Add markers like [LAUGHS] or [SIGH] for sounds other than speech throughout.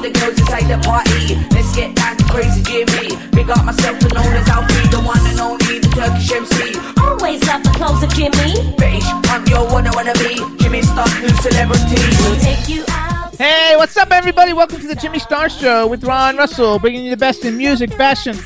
Up the girls inside the party. Let's get down to crazy Jimmy. Big up myself, the known as Alfie, the one and only, the Turkish MC. Always love the clothes of Jimmy. British, I'm your one I wanna be. Jimmy Star, new celebrity. We'll take you out. Hey, what's up, everybody? Welcome to the Jimmy Star Show with Ron Russell, bringing you the best in music, fashion,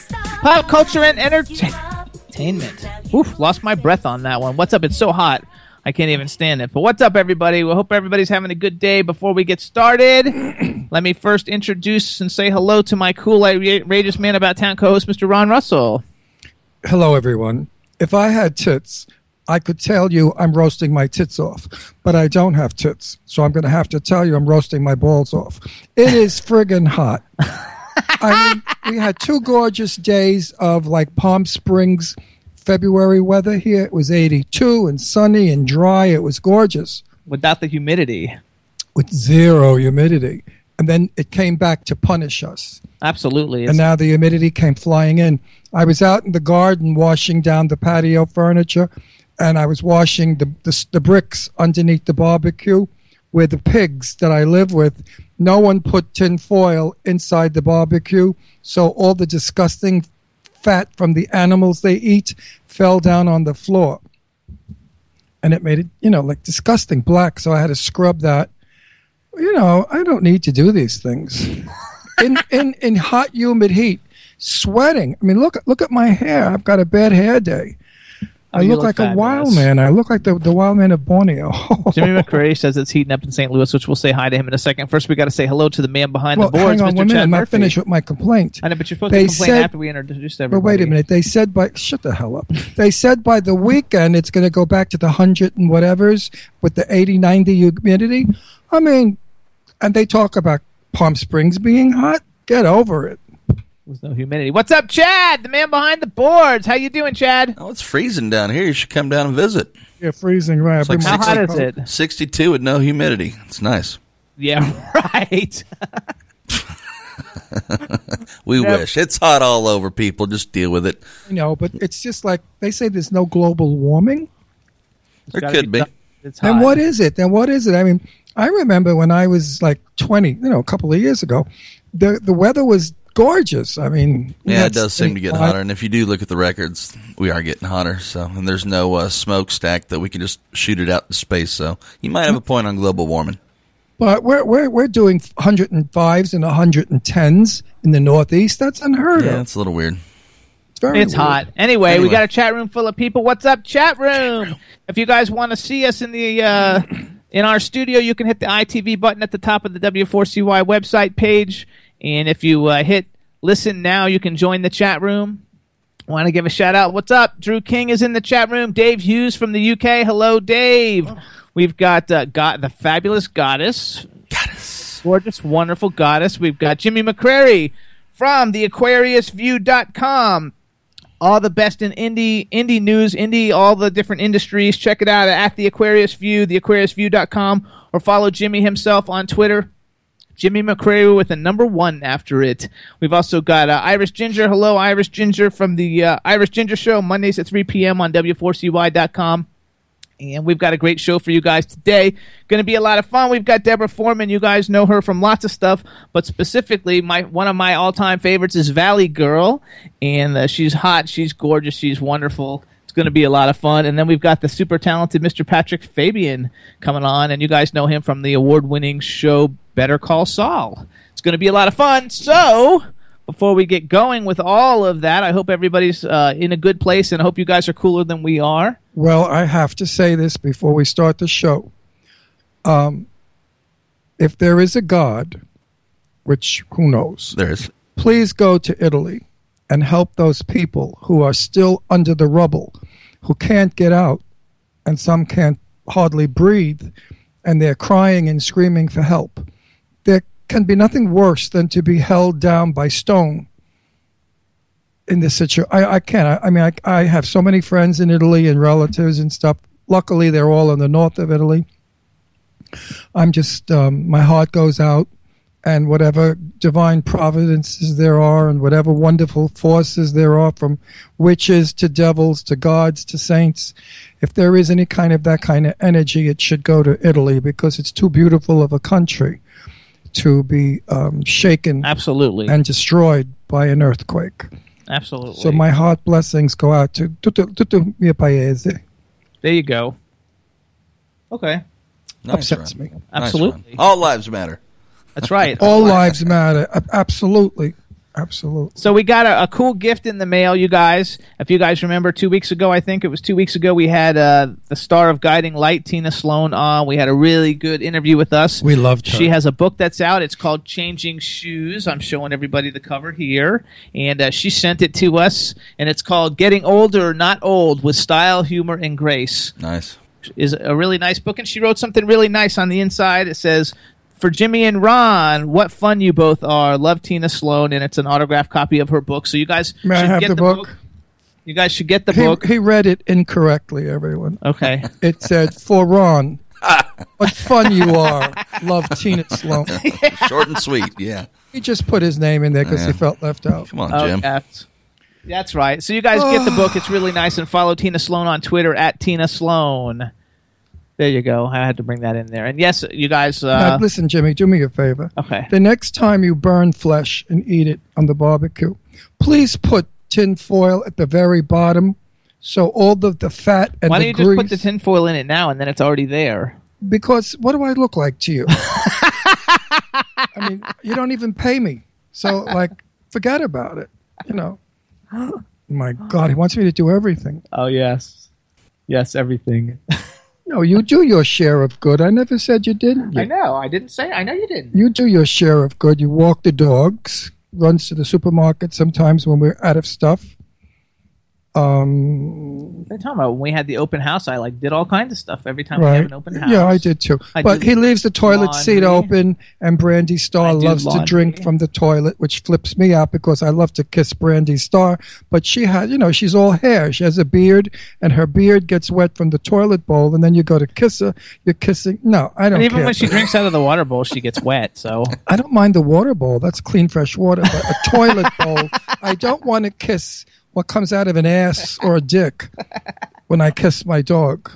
pop culture, and entertainment. Oof, lost my breath on that one. What's up? It's so hot. I can't even stand it. But what's up, everybody? We hope everybody's having a good day. Before we get started, [CLEARS THROAT] let me first introduce and say hello to my cool, outrageous man about town co-host, Mr. Ron Russell. Hello, everyone. If I had tits, I could tell you I'm roasting my tits off, but I don't have tits, so I'm going to have to tell you I'm roasting my balls off. It [LAUGHS] is friggin' hot. I mean, we had two gorgeous days of like Palm Springs February weather here. It was 82 and sunny and dry. It was gorgeous Without the humidity, with zero humidity. And then it came back to punish us. absolutely. and now the humidity came flying in. I was out in the garden washing down the patio furniture, and I was washing the, the, the bricks underneath the barbecue where the pigs that I live with, no one put tin foil inside the barbecue, so all the disgusting fat from the animals they eat fell down on the floor. And it made it, you know, like disgusting black, so I had to scrub that. You know, I don't need to do these things. in in in hot humid heat sweating. I mean look look at my hair. I've got a bad hair day. Oh, I Oh, you look, look like a wild man. I look like the, the wild man of borneo. Jimmy [LAUGHS] McCrae says it's heating up in St. Louis, which we'll say hi to him in a second. First, we got to say hello to the man behind well the boards, hang on Mr. one minute. Chad i'm not finished with my complaint. I know, but you're supposed They to complain said- after we introduced but wait a minute. They said by shut the hell up. They said by the weekend it's going to go back to the 100 and whatever's with the 80 90 humidity. I mean and they talk about palm springs being hot get over it There's no humidity. What's up, Chad? The man behind the boards. How you doing, Chad? Oh, it's freezing down here. You should come down and visit. you're freezing right It's like How six- hot is it? 62 with no humidity. It's nice. Yeah, [LAUGHS] right. [LAUGHS] We Yep. wish. It's hot all over, people. Just deal with it. you know but it's just like they say there's no global warming There could be. It's Then what is it? Then what is it? I mean, I remember when I was like 20, you know, a couple of years ago, the the weather was gorgeous. I mean, Yeah, it does seem to get hotter. And if you do look at the records, we are getting hotter. So, and there's no uh, smokestack that we can just shoot it out to space. So, you might have a point on global warming. But we're we're we're doing 105s and 110s in the Northeast. That's unheard Yeah, of. it's a little weird. It's very It's weird. hot. Anyway, we got a chat room full of people. What's up, chat room? If you guys want to see us in the uh, in our studio, you can hit the ITV button at the top of the W4CY website page, and if you uh, hit listen now, you can join the chat room. Want to give a shout out? What's up? Drew King is in the chat room. Dave Hughes from the UK. Hello, Dave. We've got uh, got the fabulous goddess. goddess. gorgeous, wonderful goddess. We've got Jimmy McCrary from the AquariusView.com. All the best in indie, indie news, indie, all the different industries. Check it out at the Aquarius View, theaquariusview.com, or follow Jimmy himself on Twitter. Jimmy McCrary with a number one after it. We've also got uh, Irish Ginger. Hello, Iris Ginger from the uh, Irish Ginger Show, Mondays at 3 p.m. on W4CY.com. And we've got a great show for you guys today. Going to be a lot of fun. We've got Deborah Foreman. You guys know her from lots of stuff, but specifically, my one of my all-time favorites is Valley Girl, and uh, she's hot, she's gorgeous, she's wonderful. It's going to be a lot of fun. And then we've got the super talented Mr. Patrick Fabian coming on, and you guys know him from the award-winning show Better Call Saul. It's going to be a lot of fun. So before we get going with all of that, I hope everybody's uh, in a good place, and I hope you guys are cooler than we are. Well, I have to say this before we start the show. Um, if there is a God, which who knows, There is. please go to Italy and help those people who are still under the rubble, who can't get out, and some can't hardly breathe, and they're crying and screaming for help. Can be nothing worse than to be held down by stone in this situation. I, I can't. I, I mean, I, I have so many friends in Italy and relatives and stuff. Luckily, they're all in the north of Italy. I'm just, um, my heart goes out and whatever divine providences there are and whatever wonderful forces there are from witches to devils to gods to saints if there is any kind of that kind of energy it should go to italy because it's too beautiful of a country to be um, shaken Absolutely. and destroyed by an earthquake Absolutely. so my heart blessings go out to tutto, tutto mio paese there you go. Okay. Nice, Upsets Ron. me. Absolutely. Ron. All lives matter. That's right. all lives matter absolutely absolutely So we got a, a cool gift in the mail, you guys. If you guys remember, two weeks ago, I think it was two weeks ago, we had uh, the star of Guiding Light, Tina Sloan, on. We had a really good interview with us. we loved her She has a book that's out. It's called Changing Shoes. I'm showing everybody the cover here. And uh, she sent it to us, and it's called Getting Older, Not Old with Style, Humor, and Grace. Nice. Is a really nice book, and she wrote something really nice on the inside. It says, for Jimmy and Ron, what fun you both are. Love Tina Sloan, and it's an autographed copy of her book. So you guys May I should have get the book? You guys should get the he, book. he read it incorrectly everyone Okay. [LAUGHS] It said, for Ron. [LAUGHS] what fun you are. Love Tina Sloan. [LAUGHS] Short and sweet. Yeah. He just put his name in there because he felt left out. Come on, Oh, Jim. that's, that's right. So you guys get the book. It's really nice. And follow Tina Sloan on Twitter at Tina Sloan. There you go. I had to bring that in there. And yes, you guys. now, Uh, listen, Jimmy, do me a favor. okay. The next time you burn flesh and eat it on the barbecue, please put tin foil at the very bottom so all the, the fat and Why don't you grease. just put the tinfoil in it now, and then it's already there? because what do I look like to you? [LAUGHS] I mean, you don't even pay me. So, like, forget about it. You know. [GASPS] My God, he wants me to do everything. Oh yes, yes, everything. [LAUGHS] No, you do your share of good. I never said you didn't. I You, know. I didn't say. I know you didn't. you do your share of good. You walk the dogs, runs to the supermarket sometimes when we're out of stuff. Um, are talking about? When we had the open house, I like did all kinds of stuff every time we have right. an open house. Yeah, I did too. I but did he leaves the toilet seat open, and Brandy Star I do loves to drink from the toilet, which flips me out because I love to kiss Brandy Star. But she has, you know, she's all hair. She has a beard, and her beard gets wet from the toilet bowl, and then you go to kiss her. You're kissing. No, I don't And even when she drinks out of the water bowl, she gets wet. So [LAUGHS] I don't mind the water bowl. That's clean, fresh water. But a toilet bowl, I don't want to kiss what comes out of an ass or a dick when I kiss my dog.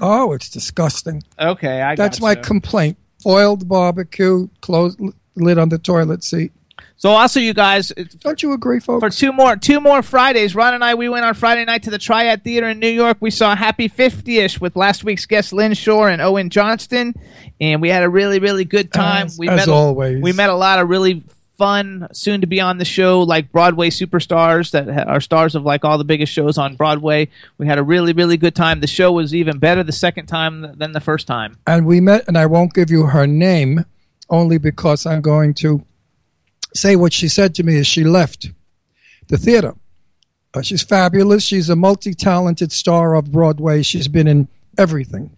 Oh, it's disgusting. okay, I. That's my complaint. Foiled barbecue, closed lid on the toilet seat. So also, you guys, Don't you agree, folks? for two more two more Fridays. Ron and I we went on Friday night to the Triad Theater in New York. We saw Happy 50ish with last week's guest Lynn Shore and Owen Johnston, and we had a really really good time. As- we as met a- always. we met a lot of really fun soon to be on the show like Broadway superstars that are stars of like all the biggest shows on Broadway. We had a really really good time. The show was even better the second time than the first time. and we met, and I won't give you her name only because I'm going to say what she said to me as she left the theater. Uh, she's fabulous. She's a multi talented star of Broadway. She's been in everything.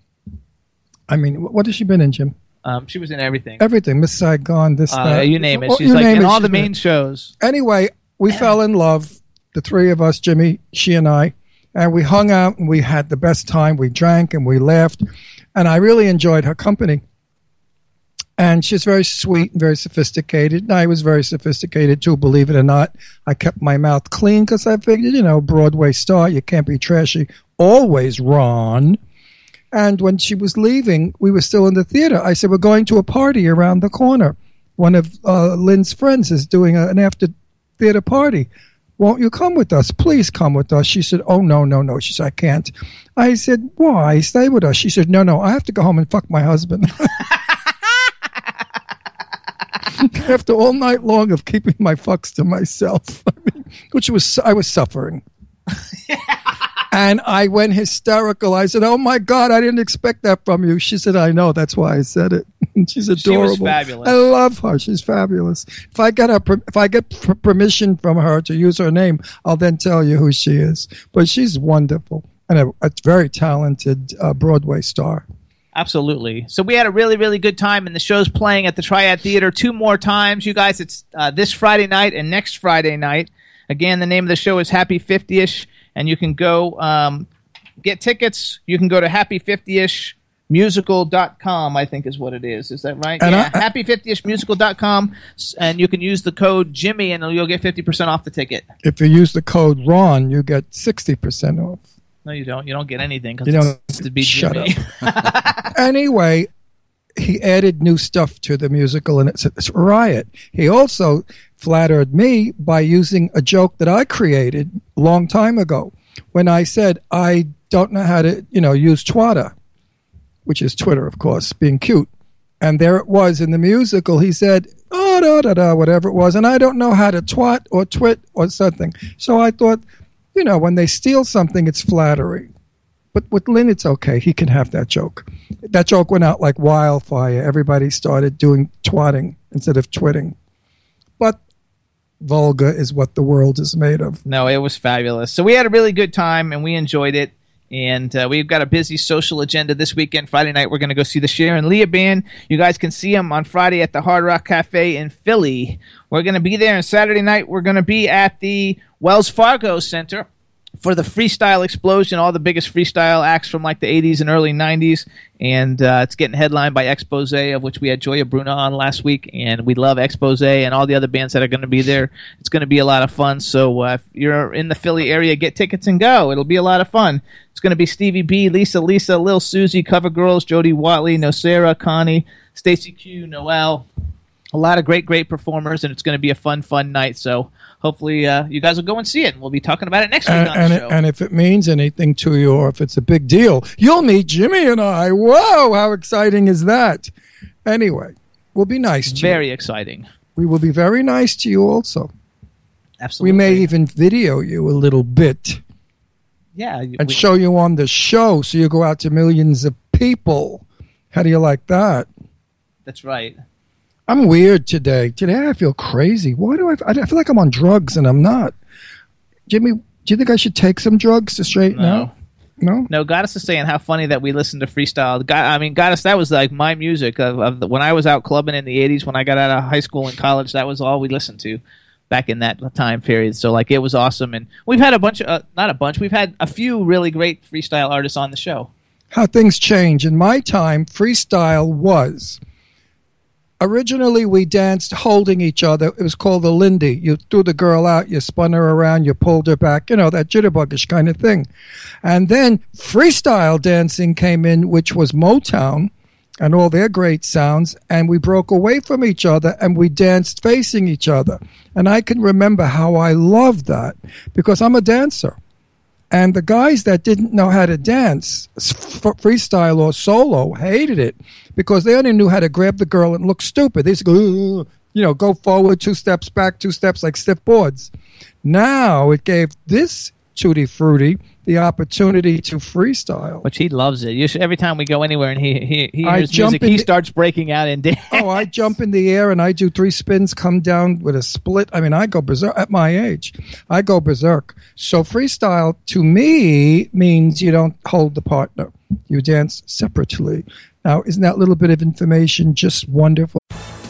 I mean, what has she been in, Jim? Um, she was in everything. Everything, Miss Saigon, this, Uh, that. you name it. Oh, She's you like name in it, all the main shows. Anyway, we [CLEARS THROAT] fell in love, the three of us, Jimmy, she, and I, and we hung out and we had the best time. We drank and we laughed, and I really enjoyed her company. And she's very sweet and very sophisticated. And I was very sophisticated too, believe it or not. I kept my mouth clean because I figured, you know, Broadway star, you can't be trashy. Always, Ron. And when she was leaving, we were still in the theater. I said, We're going to a party around the corner. One of uh, Lynn's friends is doing a, an after theater party. Won't you come with us? Please come with us. She said, Oh, no, no, no. She said, I can't. I said, Why? Stay with us. She said, No, no, I have to go home and fuck my husband. [LAUGHS] After all night long of keeping my fucks to myself, [LAUGHS] I mean, which was, I was suffering. [LAUGHS] And I went hysterical. I said, "Oh my God, I didn't expect that from you." She said, "I know. That's why I said it." [LAUGHS] She's adorable. She's fabulous. I love her. She's fabulous. If I get her, if I get per- permission from her to use her name, I'll then tell you who she is. But she's wonderful and a, a very talented uh, Broadway star. Absolutely. So we had a really, really good time, and the show's playing at the Triad Theater two more times. You guys, it's uh, this Friday night and next Friday night. Again, the name of the show is Happy 50ish, and you can go um, get tickets. You can go to happy50ish musical.com i think is what it is is that right And yeah I- happy50ish musical.com and you can use the code jimmy and you'll get 50% off the ticket If you use the code Ron, you get sixty percent off. no you don't you don't get anything You because don't it's to be [LAUGHS] shut jimmy [LAUGHS] anyway, he added new stuff to the musical, and it's, it's a riot. He also flattered me by using a joke that I created a long time ago when I said I don't know how to, you know, use Twitter, which is Twitter, of course, being cute. And there it was in the musical. He said, oh, da, da, da, whatever it was. And I don't know how to twat or twit or something. So I thought, you know, when they steal something, it's flattery. But with Lynn, it's okay. He can have that joke. That joke went out like wildfire. Everybody started doing twatting instead of twitting. Vulgar is what the world is made of. No, it was fabulous. So we had a really good time and we enjoyed it. And uh, we've got a busy social agenda this weekend. Friday night, we're going to go see the Sharon Leah Band. You guys can see them on Friday at the Hard Rock Cafe in Philly. We're going to be there. And Saturday night, we're going to be at the Wells Fargo Center for the freestyle explosion, all the biggest freestyle acts from like the 80s and early 90s. And uh, it's getting headlined by Expose, of which we had Gioia Bruno on last week. And we love Expose and all the other bands that are going to be there. It's going to be a lot of fun. So uh, if you're in the Philly area, get tickets and go. It'll be a lot of fun. It's going to be Stevie B, Lisa, Lisa, Lil Susie, Cover Girls, Jody Watley, Nocera, Connie, Stacey Q, Noel. A lot of great, great performers, and it's going to be a fun, fun night. So hopefully uh, you guys will go and see it. and We'll be talking about it next week And, on and, the it- and if it means anything to you or if it's a big deal, you'll meet Jimmy and I. Whoa, how exciting is that? Anyway, we'll be nice to Very you. Very exciting. We will be very nice to you also. Absolutely. We may even video you a little bit yeah, and we- show you on the show so you go out to millions of people. How do you like that? that's right. I'm weird today. Today I feel crazy. Why do I? I feel like I'm on drugs and I'm not. Jimmy, do you think I should take some drugs to straighten No. out? No. No, Goddess is saying how funny that we listened to freestyle. God, I mean, Goddess, that was like my music of, of the, when I was out clubbing in the '80s. When I got out of high school and college, that was all we listened to back in that time period. So like, it was awesome, and we've had a bunch of uh, not a bunch. We've had a few really great freestyle artists on the show. How things change. In my time, freestyle was. Originally, we danced holding each other. It was called the Lindy. You threw the girl out, you spun her around, you pulled her back, you know, that jitterbuggish kind of thing. And then freestyle dancing came in, which was Motown and all their great sounds. And we broke away from each other and we danced facing each other. And I can remember how I loved that because I'm a dancer. And the guys that didn't know how to dance, f- freestyle or solo, hated it because they only knew how to grab the girl and look stupid. They go, you know, go forward, two steps back, two steps like stiff boards. Now it gave this Tutti Frutti the opportunity to freestyle. Which he loves it. You should, every time we go anywhere and he he, he hears music, he the- starts breaking out in dance. Oh, I jump in the air and I do three spins, come down with a split. I mean, I go berserk at my age. I go berserk. So freestyle to me means you don't hold the partner. You dance separately. Now, isn't that little bit of information just wonderful?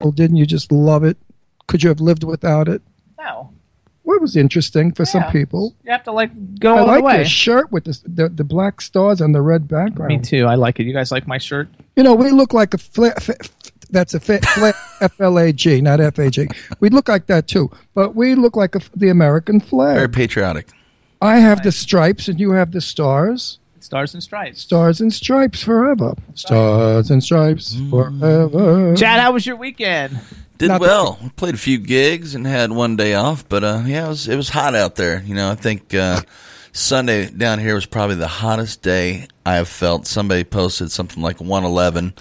Well, didn't you just love it? Could you have lived without it? No. Well, it was interesting for some people. You have to like go I all like the way. your shirt with the, the the black stars on the red background. Me too. I like it. You guys like my shirt? You know, we look like a fla- f- f- that's a fa- fla- [LAUGHS] F L A G, not F A G. We look like that too, but we look like a f the American flag. Very patriotic. I have the stripes, and you have the stars. Stars and stripes. Stars and stripes forever. Stars and stripes forever. Chad, how was your weekend? Did Not well. We played a few gigs and had one day off, but uh, yeah, it was it was hot out there. You know, I think uh, Sunday down here was probably the hottest day I have felt. Somebody posted something like 111,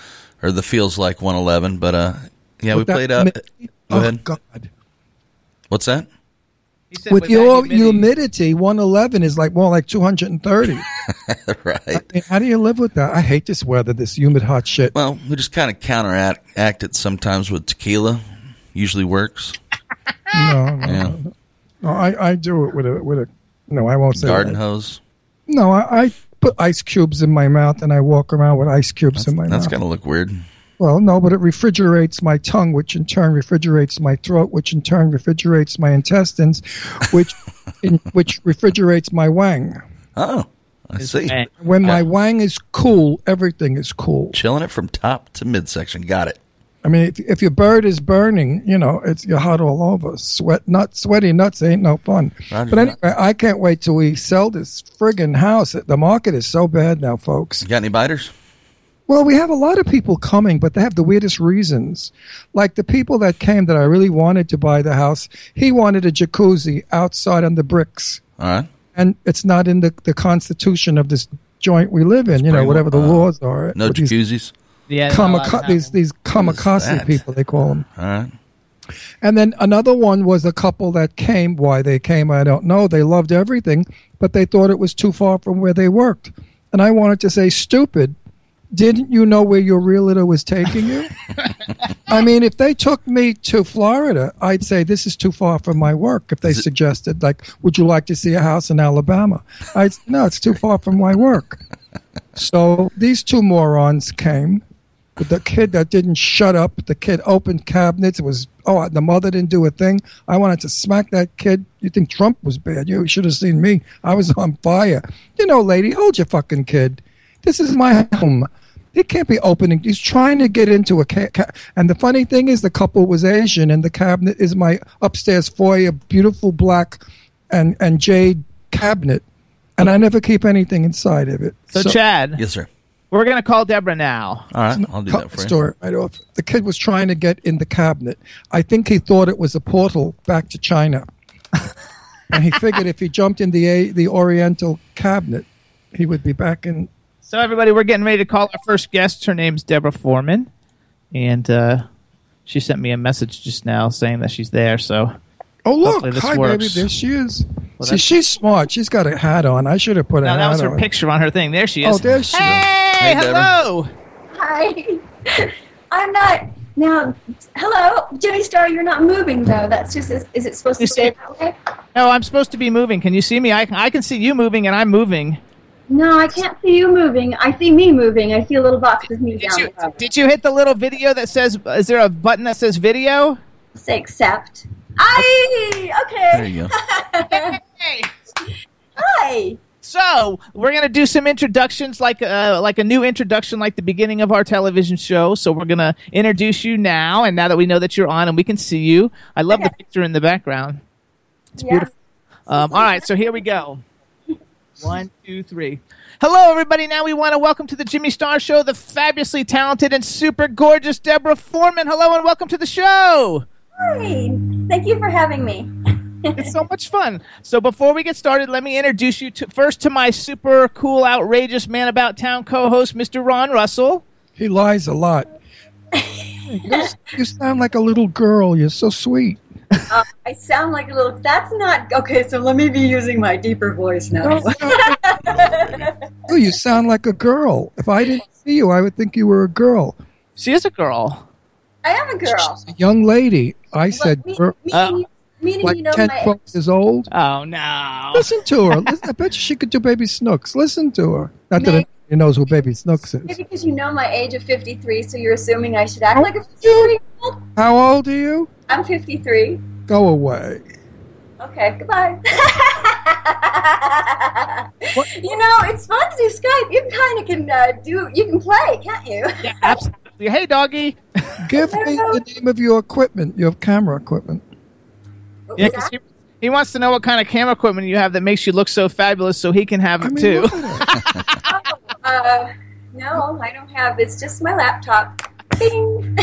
or the feels like 111. But uh, yeah, we With that played up. humidity- Go oh ahead. God! What's that? He said With your humidity- humidity, one eleven is like more like two hundred and thirty. [LAUGHS] right. How do you live with that? I hate this weather, this humid hot shit. Well, we just kind of counteract act it sometimes with tequila. Usually works. No, no, [LAUGHS] Yeah. no, I, I do it with a with a. No, I won't say Garden that. hose. No, I, I put ice cubes in my mouth and I walk around with ice cubes in my That's mouth. That's gonna look weird. Well, no, but it refrigerates my tongue, which in turn refrigerates my throat, which in turn refrigerates my intestines, which [LAUGHS] in, which refrigerates my wang. Oh, I see. When my wang is cool, everything is cool. Chilling it from top to midsection. Got it. I mean, if, if your bird is burning, you know, it's you're hot all over. Sweat not sweaty nuts ain't no fun. Roger but that. anyway, I can't wait till we sell this friggin' house. The market is so bad now, folks. You got any biters? Well, we have a lot of people coming, but they have the weirdest reasons. Like the people that came that I really wanted to buy the house, he wanted a jacuzzi outside on the bricks. All right. And it's not in the, the constitution of this joint we live in, you know, Spring- whatever the uh, laws are. No With these jacuzzis. Yeah, they're not allowed to kamika- have these, these kamikaze people, they call them. All right. And then another one was a couple that came. Why they came, I don't know. They loved everything, but they thought it was too far from where they worked. And I wanted to say, stupid. Didn't you know where your realtor was taking you? [LAUGHS] I mean, if they took me to Florida, I'd say this is too far from my work. If they suggested, like, would you like to see a house in Alabama? I'd no, it's too far from my work. So these two morons came. The kid that didn't shut up, the kid opened cabinets. It was oh, the mother didn't do a thing. I wanted to smack that kid. You think Trump was bad? You should have seen me. I was on fire. You know, lady, hold your fucking kid. This is my home. He can't be opening. He's trying to get into a ca- ca- and the funny thing is, the couple was Asian, and the cabinet is my upstairs foyer, beautiful black and and jade cabinet, and I never keep anything inside of it. So, Chad, Yes, sir. we're gonna call Deborah now. All right. I'll do cut that the for you. story right off. The kid was trying to get in the cabinet. I think he thought it was a portal back to China, [LAUGHS] and he figured if he jumped in the a, the Oriental cabinet, he would be back in. So everybody, we're getting ready to call our first guest. Her name's Deborah Foreman, and uh, she sent me a message just now saying that she's there. So Oh look! This Hi, works. baby. There she is. Well, See, she's smart. She's got a hat on. I should have put a now hat that was her on. picture on her thing. There she is. Oh, there she is. Hey, Hey, Deborah. hello. Hi. [LAUGHS] I'm not now. Hello, Jimmy Star. You're not moving though. That's just. Is, is it supposed You to stay see- that way? No, I'm supposed to be moving. Can you see me? I I can see you moving, and I'm moving. No, I can't see you moving. I see me moving. I see a little box with me Did down you below. did you hit the little video that says? Is there a button that says video? Say accept. I okay. There you go. [LAUGHS] Hey. Hi. So we're gonna do some introductions, like uh, like a new introduction, like the beginning of our television show. So we're gonna introduce you now, and now that we know that you're on and we can see you, I love the picture in the background. It's Yeah. beautiful. Um, all right, so here we go. One, two, three. Hello, everybody. Now we want to welcome to the Jimmy Star Show the fabulously talented and super gorgeous Deborah Foreman. Hello, and welcome to the show. Hi. Thank you for having me. [LAUGHS] It's so much fun. So before we get started, let me introduce you to first to my super cool, outrageous man about town co-host, Mr. Ron Russell. He lies a lot. [LAUGHS] you, you sound like a little girl. You're so sweet. [LAUGHS] Uh, I sound like a little. That's not okay. So let me be using my deeper voice now. Oh, [LAUGHS] you sound like a girl. If I didn't see you, I would think you were a girl. She is a girl. I am a girl. A young lady. I said, me- girl, meaning, meaning like you know 10, my 12 years old. Oh no! Listen to her. Listen, I bet you she could do Baby Snooks. Listen to her. Not that Meg- anybody knows who Baby Snooks is. Maybe because you know my age of 53, so you're assuming I should act like a 53 year old? How old are you? I'm 53. Go away. Okay, goodbye. [LAUGHS] you know, it's fun to do Skype. You kind of can uh, do, you can play, can't you? [LAUGHS] Yeah, absolutely. Hey, doggy. Give me the name of your equipment, your camera equipment. Yeah, 'cause he, he wants to know what kind of camera equipment you have that makes you look so fabulous, so he can have it too. [LAUGHS] Uh, no, I don't have. It's just my laptop. Bing.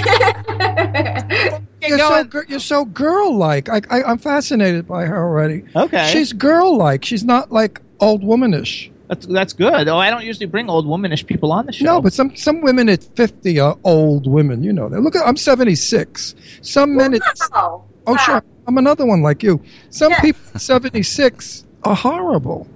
You're so, you're so girl-like. I, I, I'm fascinated by her already. Okay. She's girl-like. She's not like old womanish. That's that's good. Oh, I don't usually bring old womanish people on the show. No, but some some women at 50 are old women. You know that. Look, at, I'm 76. Some men at Wow. oh sure, I'm another one like you. Some Yes. people at 76 are horrible.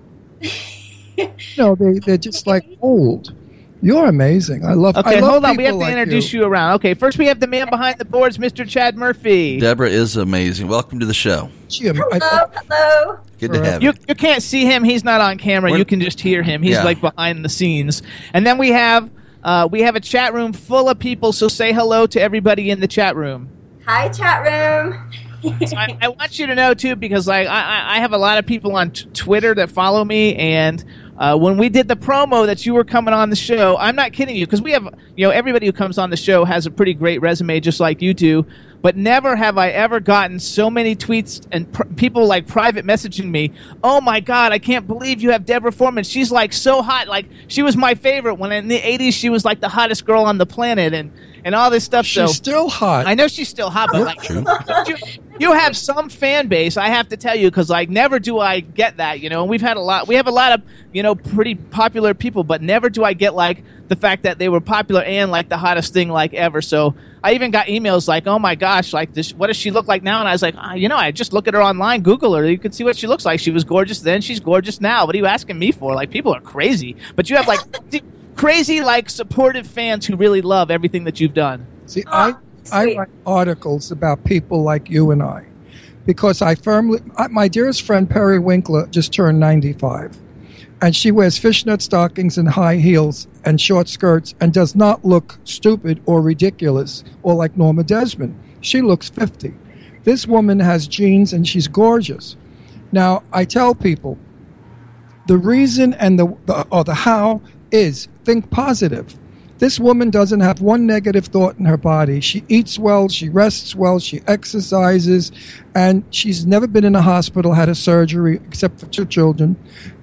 [LAUGHS] no, they they're just like old. You're amazing. I love. Okay, I love hold on. We have to like introduce you. you. around. Okay, first we have the man behind the boards, Mr. Chad Murphy. Deborah is amazing. Welcome to the show. Jim, I, Hello, hello. Good to have You you. you can't see him. He's not on camera. We're- You can just hear him. He's Yeah. like behind the scenes. And then we have uh, we have a chat room full of people. So say hello to everybody in the chat room. Hi, chat room. So I, I want you to know too, because like I, I- I have a lot of people on t- Twitter that follow me, and uh, when we did the promo that you were coming on the show, I'm not kidding you, because we have you know everybody who comes on the show has a pretty great resume, just like you do. But never have I ever gotten so many tweets and pr- people like private messaging me. Oh my God, I can't believe you have Deborah Foreman. She's like so hot. Like she was my favorite when in the '80s she was like the hottest girl on the planet, and and all this stuff. She's so still hot. I know she's still hot, but like you, you have some fan base. I have to tell you because like never do I get that. You know, and we've had a lot. We have a lot of you know pretty popular people, but never do I get like the fact that they were popular and like the hottest thing like ever. So I even got emails like, "Oh my gosh, like this, what does she look like now?" And I was like, ah, "You know, I just look at her online, Google her. You can see what she looks like. She was gorgeous then. She's gorgeous now. What are you asking me for? Like people are crazy, but you have like." [LAUGHS] Crazy, like supportive fans who really love everything that you've done. See, I I write articles about people like you and I, because I firmly. My dearest friend Perry Winkler just turned ninety-five, and she wears fishnet stockings and high heels and short skirts and does not look stupid or ridiculous or like Norma Desmond. She looks fifty. This woman has jeans and she's gorgeous. Now I tell people the reason and the, the or the how is think positive. This woman doesn't have one negative thought in her body. She eats well, she rests well, she exercises, and she's never been in a hospital, had a surgery, except for two children.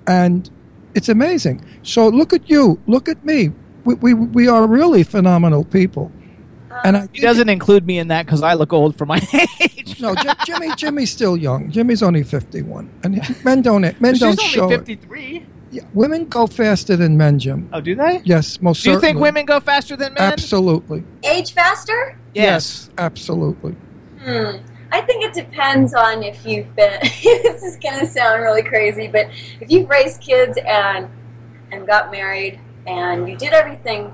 And it's amazing. So look at you, look at me. We, we, we are really phenomenal people. And I He doesn't include me in that because I look old for my [LAUGHS] age. no, Jim, Jimmy. Jimmy's still young. Jimmy's only fifty-one, and men don't men She's don't only show it. 53. Yeah, women go faster than men, Jim. Oh, do they? Yes, most Do you certainly. think women go faster than men? Absolutely. Age faster? Yes. absolutely. Hmm. I think it depends on if you've been. [LAUGHS] this is going to sound really crazy, but if you've raised kids and and got married and you did everything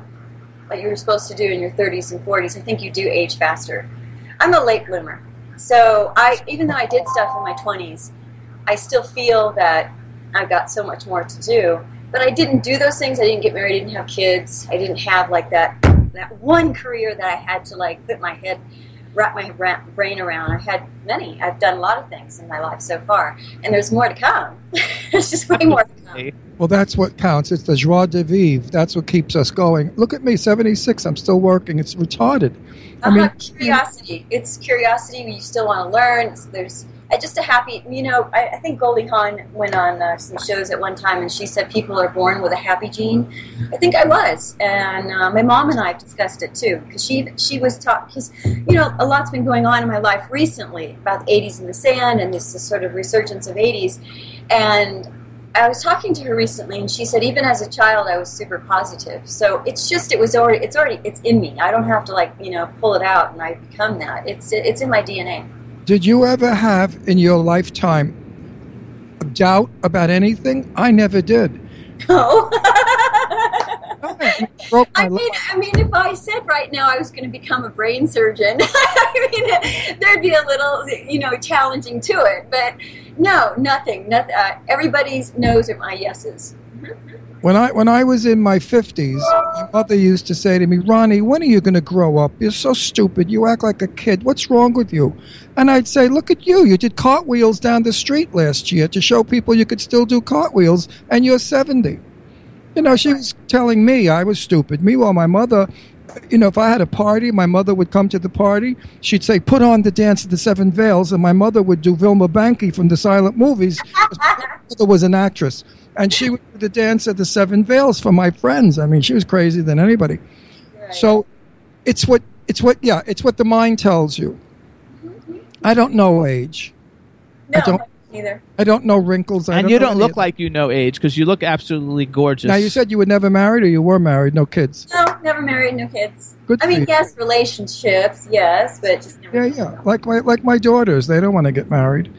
that you were supposed to do in your 30s and 40s, I think you do age faster. I'm a late bloomer, so I even though I did stuff in my 20s, I still feel that I've got so much more to do. But I didn't do those things. I didn't get married. I didn't have kids. I didn't have like that that one career that I had to like put my head wrap my brain around. I had many. I've done a lot of things in my life so far, and there's more to come. [LAUGHS] there's just way more to come. Well, that's what counts. It's the joie de vivre. That's what keeps us going. Look at me, 76. I'm still working. It's retarded. I uh mean, curiosity. It's curiosity. You still want to learn. It's, there's just a happy. You know, I, I think Goldie Hawn went on uh, some shows at one time, and she said people are born with a happy gene. I think I was, and uh, my mom and I have discussed it too because she she was taught because you know a lot's been going on in my life recently about the 80s in the sand and this, this sort of resurgence of 80s, and I was talking to her recently, and she said even as a child I was super positive. So it's just it was already it's already it's in me. I don't have to like you know pull it out and I become that. It's it's in my DNA. Did you ever have in your lifetime a doubt about anything? I never did. [LAUGHS] Oh. My I mean, I mean, if I said right now I was going to become a brain surgeon, [LAUGHS] I mean, there'd be a little, you know, challenging to it. But no, nothing. Nothing. Uh, everybody's knows are my yeses. When I when I was in my fifties, my mother used to say to me, "Ronnie, when are you going to grow up? You're so stupid. You act like a kid. What's wrong with you?" And I'd say, "Look at you. You did cartwheels down the street last year to show people you could still do cartwheels, and you're 70." You know, she was telling me I was stupid. Meanwhile, my mother, you know, if I had a party, my mother would come to the party. She'd say, "Put on the Dance of the Seven Veils," and my mother would do Vilma Banky from the silent movies. [LAUGHS] My mother was an actress, and she would do the Dance of the Seven Veils for my friends. I mean, she was crazier than anybody. So, it's what it's what yeah, it's what the mind tells you. Mm-hmm. I don't know age. No, I don't. either. I don't know wrinkles. I and you don't look of- like you know age because you look absolutely gorgeous. Now you said you were never married, or you were married, no kids. No, never married, no kids. Good I mean, you. yes, relationships, yes, but just never. Yeah, yeah. Like my like my daughters, they don't want to get married.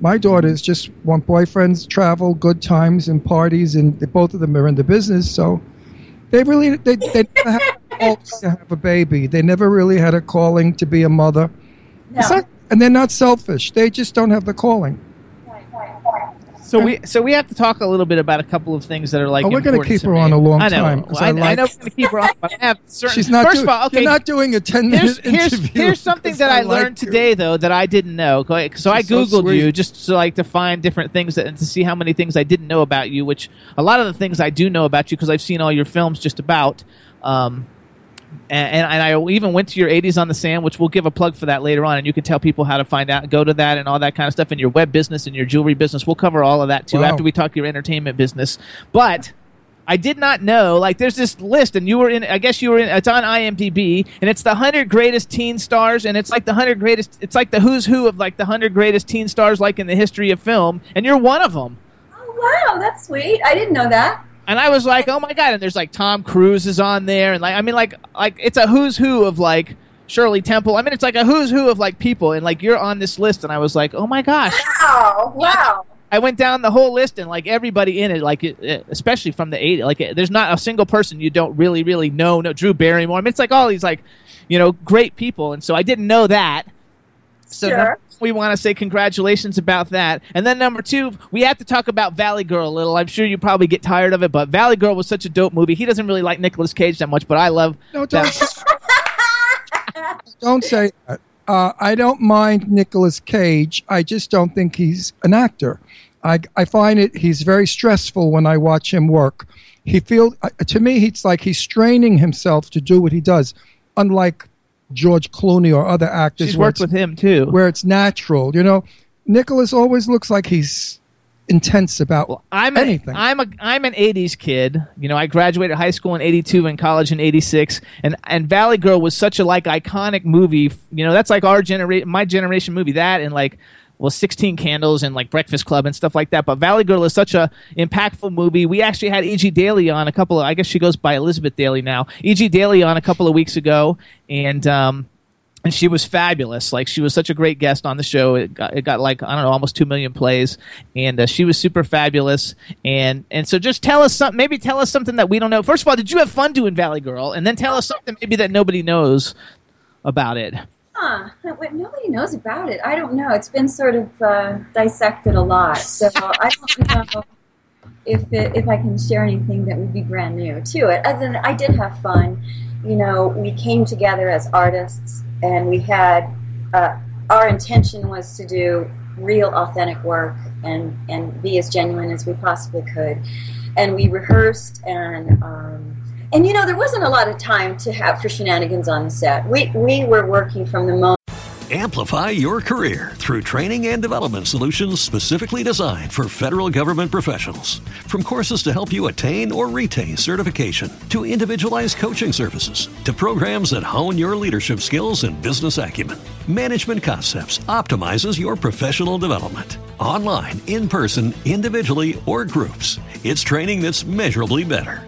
My daughters just want boyfriends, travel, good times, and parties, and both of them are in the business. So they really they they never had a calling to have a baby. They never really had a calling to be a mother. It's not- and they're not selfish. They just don't have the calling. So we so we have to talk a little bit about a couple of things that are like. Oh, we're gonna keep her on a long I know. time, 'cause I, I I know we're going to keep her on, but I have [LAUGHS] certain. She's not First doing. of all, okay. You're not doing a ten Here's, minute here's, interview. here's something [LAUGHS] that I, I like learned you. today, though, that I didn't know. So I so I She's so googled you just to like to find different things that, and to see how many things I didn't know about you. Which a lot of the things I do know about you because I've seen all your films just about. Um, and, and and I even went to your 80s on the sand, which we'll give a plug for that later on, and you can tell people how to find out, go to that, and all that kind of stuff, and your web business and your jewelry business. We'll cover all of that too Wow. after we talk your entertainment business. But I did not know. Like, there's this list, and you were in. I guess you were in. It's on IMDb, and it's the hundred greatest teen stars, and it's like the hundred greatest. It's like the who's who of like the hundred greatest teen stars, like in the history of film, and you're one of them. Oh, wow, that's sweet. I didn't know that. And I was like, oh my god! And there's like Tom Cruise is on there, and like I mean, like like it's a who's who of like Shirley Temple. I mean, it's like a who's who of like people, and like you're on this list, and I was like, oh my gosh! Wow, wow. I went down the whole list, and like everybody in it, like especially from the '80s, like there's not a single person you don't really really know. No, Drew Barrymore. I mean, it's like all these like you know great people, and so I didn't know that. So Sure. We want to say congratulations about that. And then number two, we have to talk about Valley Girl a little. I'm sure you probably get tired of it, but Valley Girl was such a dope movie. He doesn't really like Nicolas Cage that much, but I love No, don't. that. don't say that. Uh, I don't mind Nicolas Cage. I just don't think he's an actor. I, I find it he's very stressful when I watch him work. He feels uh, to me it's like he's straining himself to do what he does, unlike George Clooney or other actors. She's worked with him too. where it's natural. You know, Nicolas always looks like he's intense about I'm a, anything. I'm a I'm an '80s kid. You know, I graduated high school in '82 and college in '86, and and Valley Girl was such a like iconic movie. You know, that's like our generation, my generation movie. That and like. Well, 16 Candles and like Breakfast Club and stuff like that. But Valley Girl is such a impactful movie. We actually had E.G. Daily on a couple of, I guess she goes by Elizabeth Daily now. E.G. Daily on a couple of weeks ago. And, um, and she was fabulous. Like she was such a great guest on the show. It got, it got like I don't know, almost two million plays, and uh, she was super fabulous. And and so just tell us something. Maybe tell us something that we don't know. First of all, did you have fun doing Valley Girl? And then tell us something maybe that nobody knows about it. Huh. Nobody knows about it. I don't know. It's been sort of uh, dissected a lot, so I don't know if it, if I can share anything that would be brand new to it. Other than I did have fun. You know, we came together as artists, and we had uh, our intention was to do real, authentic work and and be as genuine as we possibly could. And we rehearsed and. Um, and you know, there wasn't a lot of time to have for shenanigans on the set. We we were working from the moment. Amplify your career through training and development solutions specifically designed for federal government professionals. From courses to help you attain or retain certification, to individualized coaching services, to programs that hone your leadership skills and business acumen, Management Concepts optimizes your professional development. online, in person, individually, or groups. It's training that's measurably better.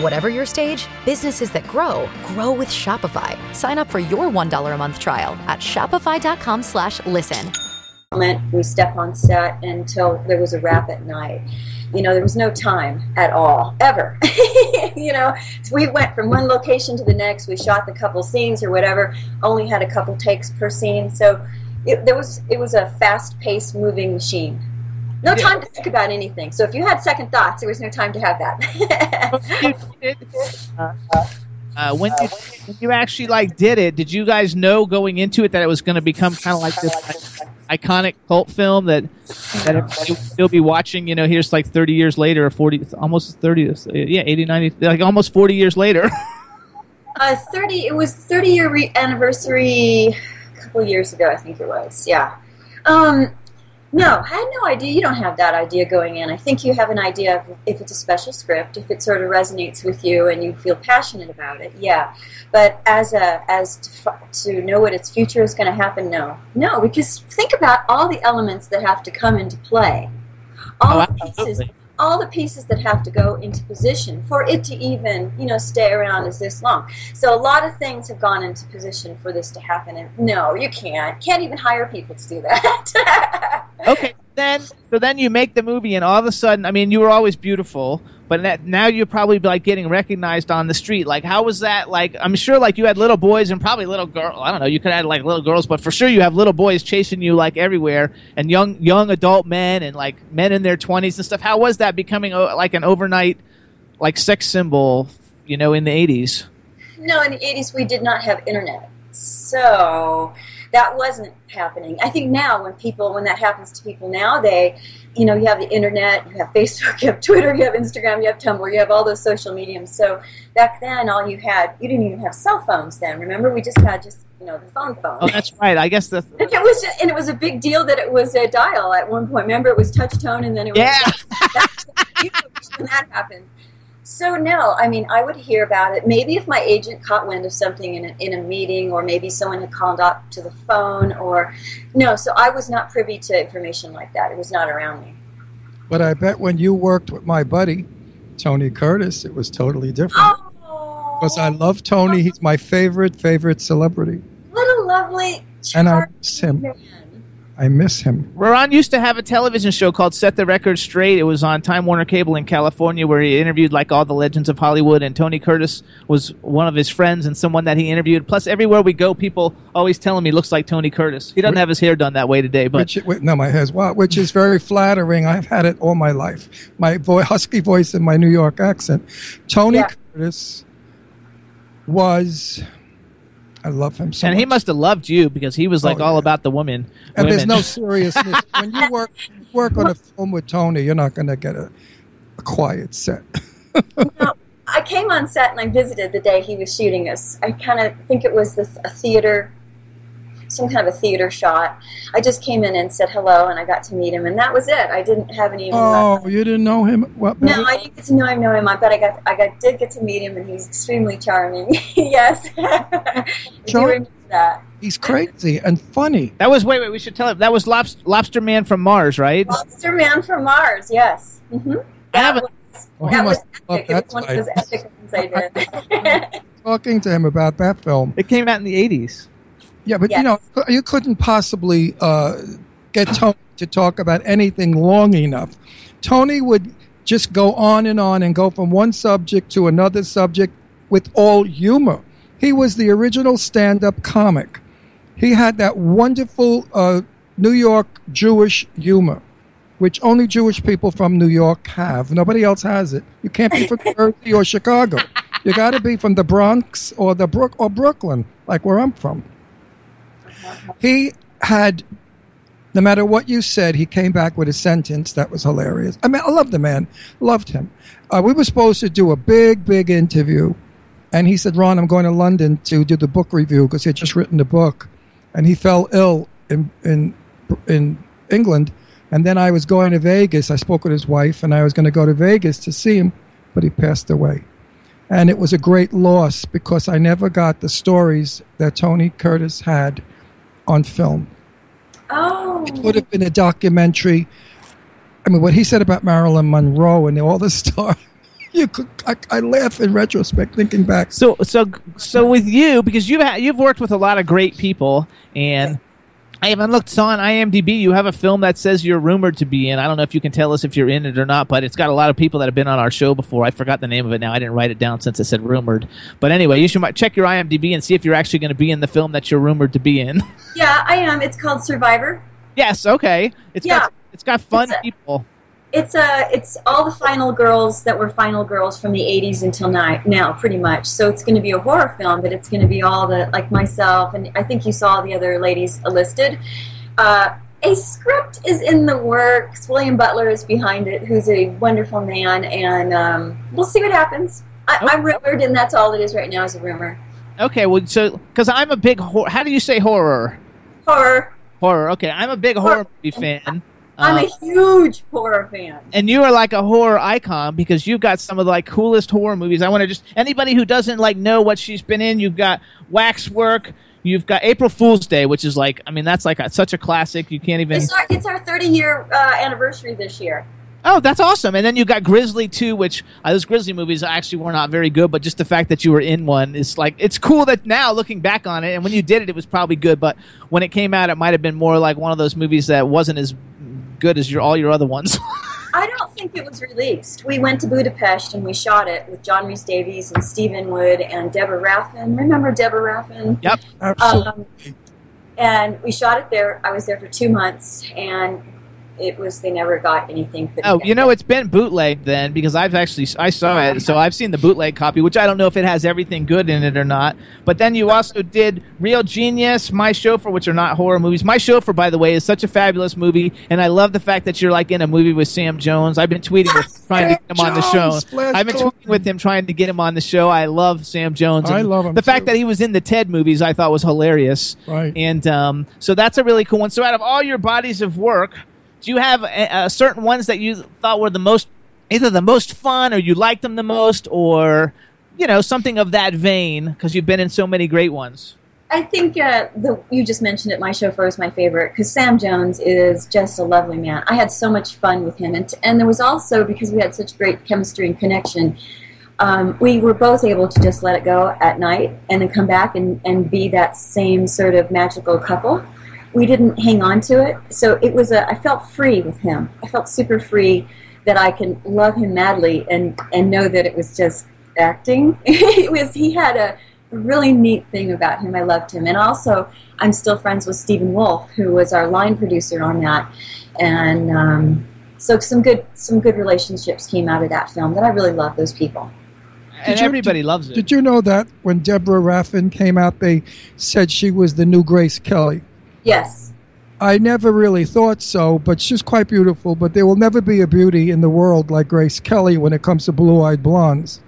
Whatever your stage, businesses that grow, grow with Shopify. Sign up for your $1 a month trial at shopify.com slash listen. we step on set until there was a wrap at night. You know, there was no time at all, ever. [LAUGHS] you know, so we went from one location to the next. We shot the couple scenes or whatever. Only had a couple takes per scene, so it, there was it was a fast-paced, moving machine. No time to think about anything. So if you had second thoughts, there was no time to have that. [LAUGHS] Uh, when you when you actually like did it, did you guys know going into it that it was going to become kind of like this like, iconic cult film that that everybody still be watching? You know, here's like 30 years later, or 40, almost 30, yeah, 80, 90, like almost 40 years later. [LAUGHS] uh, thirty. It was thirty year re- anniversary a couple years ago, I think it was. Yeah. Um, no, I had no idea. You don't have that idea going in. I think you have an idea of if it's a special script, if it sort of resonates with you and you feel passionate about it. Yeah, but as a as to, to know what its future is going to happen, no, no, because think about all the elements that have to come into play, all Oh, the pieces, all the pieces that have to go into position for it to even you know stay around as this long. So a lot of things have gone into position for this to happen, and no, you can't. Can't even hire people to do that. [LAUGHS] okay, then so then you make the movie, and all of a sudden, I mean, you were always beautiful, but that, now you're probably like getting recognized on the street. Like, how was that? Like, I'm sure like you had little boys and probably little girl. I don't know. You could have like little girls, but for sure you have little boys chasing you like everywhere, and young young adult men and like men in their 20s and stuff. How was that becoming uh, like an overnight like sex symbol? You know, in the 80s. No, in the 80s we did not have internet. So that wasn't happening. I think now when people when that happens to people now they you know, you have the internet, you have [LAUGHS] Facebook, you have Twitter, you have Instagram, you have Tumblr, you have all those social mediums. So back then all you had you didn't even have cell phones then. Remember we just had just you know, the phone phone. Oh, that's right. I guess the [LAUGHS] And it was and it was a big deal that it was a dial at one point. Remember it was touch tone and then it was Yeah. [LAUGHS] when that happened. So no, I mean I would hear about it. Maybe if my agent caught wind of something in a, in a meeting, or maybe someone had called up to the phone, or no. So I was not privy to information like that. It was not around me. But I bet when you worked with my buddy, Tony Curtis, it was totally different. Oh. Because I love Tony. He's my favorite, favorite celebrity. What a lovely. And I miss him. I miss him. Ron used to have a television show called Set the Record Straight. It was on Time Warner Cable in California where he interviewed like all the legends of Hollywood and Tony Curtis was one of his friends and someone that he interviewed. Plus everywhere we go people always tell him he looks like Tony Curtis. He doesn't have his hair done that way today, but Which, no, my hair's wild, which is very flattering. I've had it all my life. My vo- husky voice and my New York accent. Tony Curtis was. I love him so and much. he must have loved you because he was like Oh, all about the woman. and there's no [LAUGHS] seriousness. when you work work on a film with Tony, you're not going to get a, a quiet set. [LAUGHS] I came on set and I visited the day he was shooting us. I kind of think it was this, a theater, some kind of a theater shot. I just came in and said hello, and I got to meet him, and that was it. I didn't have any. Oh, you didn't know him? What? No, I didn't get to know him. Know him, but I got, I got, did get to meet him, and he's extremely charming. [LAUGHS] yes, I do Charm- remember that. He's crazy and funny. That was wait wait we should tell him that was Lobster, Lobster Man from Mars, right? Lobster Man from Mars. Yes. Mm-hmm. I haven't Well, that was must love epic. It was one of those title. epic ones I did. [LAUGHS] Talking to him about that film. It came out in the 80s. Yeah, but you know, you couldn't possibly uh, get Tony to talk about anything long enough. Tony would just go on and on and go from one subject to another subject with all humor. He was the original stand up comic. He had that wonderful uh, New York Jewish humor, which only Jewish people from New York have. Nobody else has it. You can't be from [LAUGHS] Jersey or Chicago. You got to be from the Bronx or the Brook or Brooklyn, like where I'm from he had No matter what you said, he came back with a sentence that was hilarious. I mean, I love the man, loved him. Uh, we were supposed to do a big, big interview, and he said, "Ron, I'm going to London to do the book review because he had just written the book, and he fell ill in in in England." And then I was going to Vegas. I spoke with his wife, and I was going to go to Vegas to see him, but he passed away. And it was a great loss because I never got the stories that Tony Curtis had on film. Oh. It would have been a documentary. I mean, what he said about Marilyn Monroe and all the [LAUGHS] stars. You could, I, I laugh in retrospect, thinking back. So, so, so with you, because you've had, you've worked with a lot of great people, and I haven't looked so on IMDb. You have a film that says you're rumored to be in. I don't know if you can tell us if you're in it or not, but it's got a lot of people that have been on our show before. I forgot the name of it now. I didn't write it down since it said rumored. But anyway, you should check your IMDb and see if you're actually going to be in the film that you're rumored to be in. [LAUGHS] Yeah, I am. It's called Survivor. yes, okay. It's Yeah. got it's got fun It's a- people. It's uh, it's all the final girls that were final girls from the 80s until now, now pretty much. So it's going to be a horror film, but it's going to be all the like myself and I think you saw the other ladies listed. Uh, a script is in the works. William Butler is behind it, who's a wonderful man, and um, we'll see what happens. I, I'm rumored, and that's all it is right now is a rumor. Okay, well, so because I'm a big hor- how do you say horror? Horror. Horror. Okay, I'm a big horror movie fan. I'm Um, a huge horror fan. and you are like a horror icon because you've got some of the like coolest horror movies. I want to just anybody who doesn't like know what she's been in. You've got Waxwork. You've got April Fool's Day, which is like I mean that's like a, such a classic. You can't even. It's our, it's our 30 year uh, anniversary this year. Oh, that's awesome! And then you got Grizzly too, which uh, those Grizzly movies actually were not very good, but just the fact that you were in one is like it's cool that now looking back on it, and when you did it, it was probably good, but when it came out, it might have been more like one of those movies that wasn't as good as your all your other ones. [LAUGHS] I don't think it was released. We went to Budapest and we shot it with John Rhys Davies and Steve Inwood and Deborah Raffin. Remember Deborah Raffin? Yep. Um, and we shot it there. I was there for two months, and it was they never got anything. Oh, together. you know it's been bootleg then because I've actually I saw it, so I've seen the bootleg copy, which I don't know if it has everything good in it or not. But then you also did Real Genius, My Chauffeur, which are not horror movies. My Chauffeur, by the way, is such a fabulous movie, and I love the fact that you're like in a movie with Sam Jones. I've been tweeting with [LAUGHS] trying to get him on the show. I've been tweeting with him trying to get him on the show. I love Sam Jones. I love him, The fact too. that he was in the Ted movies, I thought was hilarious. Right. And um, so that's a really cool one. So out of all your bodies of work, do you have uh, certain ones that you thought were the most, either the most fun, or you liked them the most, or you know something of that vein? Because you've been in so many great ones. I think uh, the you just mentioned it. My chauffeur is my favorite because Sam Jones is just a lovely man. I had so much fun with him, and and there was also because we had such great chemistry and connection. Um, we were both able to just let it go at night and then come back and, and be that same sort of magical couple. We didn't hang on to it, so it was a. I felt free with him. I felt super free that I can love him madly and and know that it was just acting. [LAUGHS] it was he had a really neat thing about him. I loved him, and also I'm still friends with Stephen Wolf, who was our line producer on that, and um, so some good some good relationships came out of that film that I really love those people. And you- everybody loves it. Did you know that when Deborah Raffin came out, they said she was the new Grace Kelly? Yes, I never really thought so, but she's quite beautiful. But there will never be a beauty in the world like Grace Kelly when it comes to blue eyed blondes.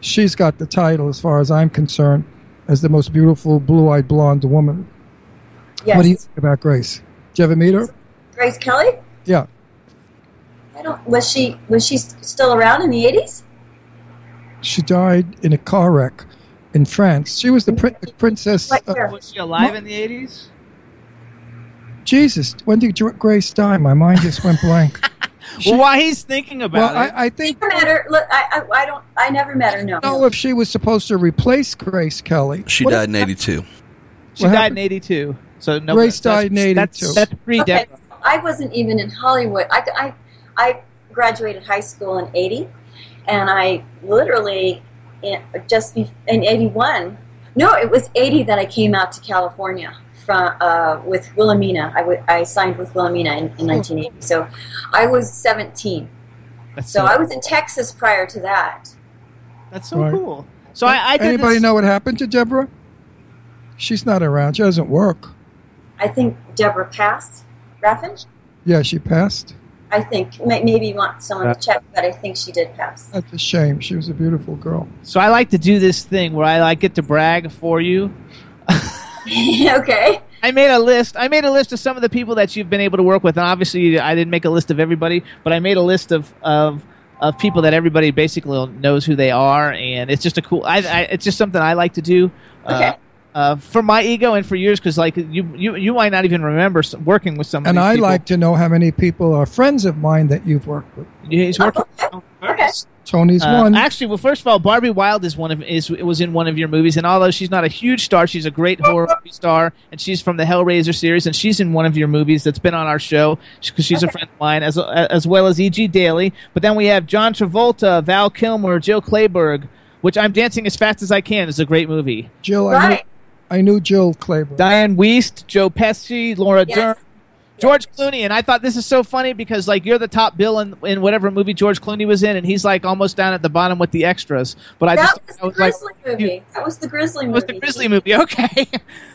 She's got the title, as far as I'm concerned, as the most beautiful blue eyed blonde woman. yes. What do you think about Grace? Did you ever meet her? Grace Kelly? Yeah. I don't. Was she was she still around in the eighties? She died in a car wreck in France. She was the prin- princess. Uh. Was she alive in the eighties? Jesus, when did Grace die? My mind just went blank. [LAUGHS] Well, while he's thinking about well, it, I, I think Never met her. Look, I, I I don't. I never met her. No. know if she was supposed to replace Grace Kelly. She What- died in '82. she what died happened? in eighty-two. So no, Grace that's- died in 82. that's pre Okay, Deborah. I wasn't even in Hollywood. I, I, I graduated high school in 80, and I literally, in, just be, in 81, no, it was 80 that I came out to California from, uh, with Wilhelmina. I, w- I signed with Wilhelmina in, in 1980. So I was 17. That's So I was in Texas prior to that. That's so Right. cool. So I, I did Anybody this- know what happened to Deborah? She's not around. She doesn't work. I think Deborah passed. Raffin? Yeah, she passed. I think maybe you want someone to check, but I think she did pass. That's a shame. She was a beautiful girl. So I like to do this thing where I like get to brag for you. [LAUGHS] [LAUGHS] [LAUGHS] okay. I made a list. I made a list of some of the people that you've been able to work with, and obviously I didn't make a list of everybody, but I made a list of of, of people that everybody basically knows who they are, and it's just a cool. I, I it's just something I like to do. Okay. Uh, uh, for my ego and for yours, because like you, you, you might not even remember s- working with some. And I people. like to know how many people are friends of mine that you've worked with. Yeah, he's working. Tony's Uh, one. Actually, well, first of all, Barbie Wilde is one of is was in one of your movies, and although she's not a huge star, she's a great horror [LAUGHS] movie star, and she's from the Hellraiser series, and she's in one of your movies that's been on our show because she's a friend of mine, as as well as E.G. Daily. But then we have John Travolta, Val Kilmer, Jill Clayburgh, which I'm dancing as fast as I can is a great movie. Jill, I, knew, I knew Jill Clayburgh. Dianne Wiest, Joe Pesci, Laura Yes. Dern. George Clooney, and I thought this is so funny because like you're the top bill in, in whatever movie George Clooney was in, and he's like almost down at the bottom with the extras. But I that just was I the was like, Grizzly movie. That was the Grizzly movie. was the Grizzly movie. [LAUGHS] Okay.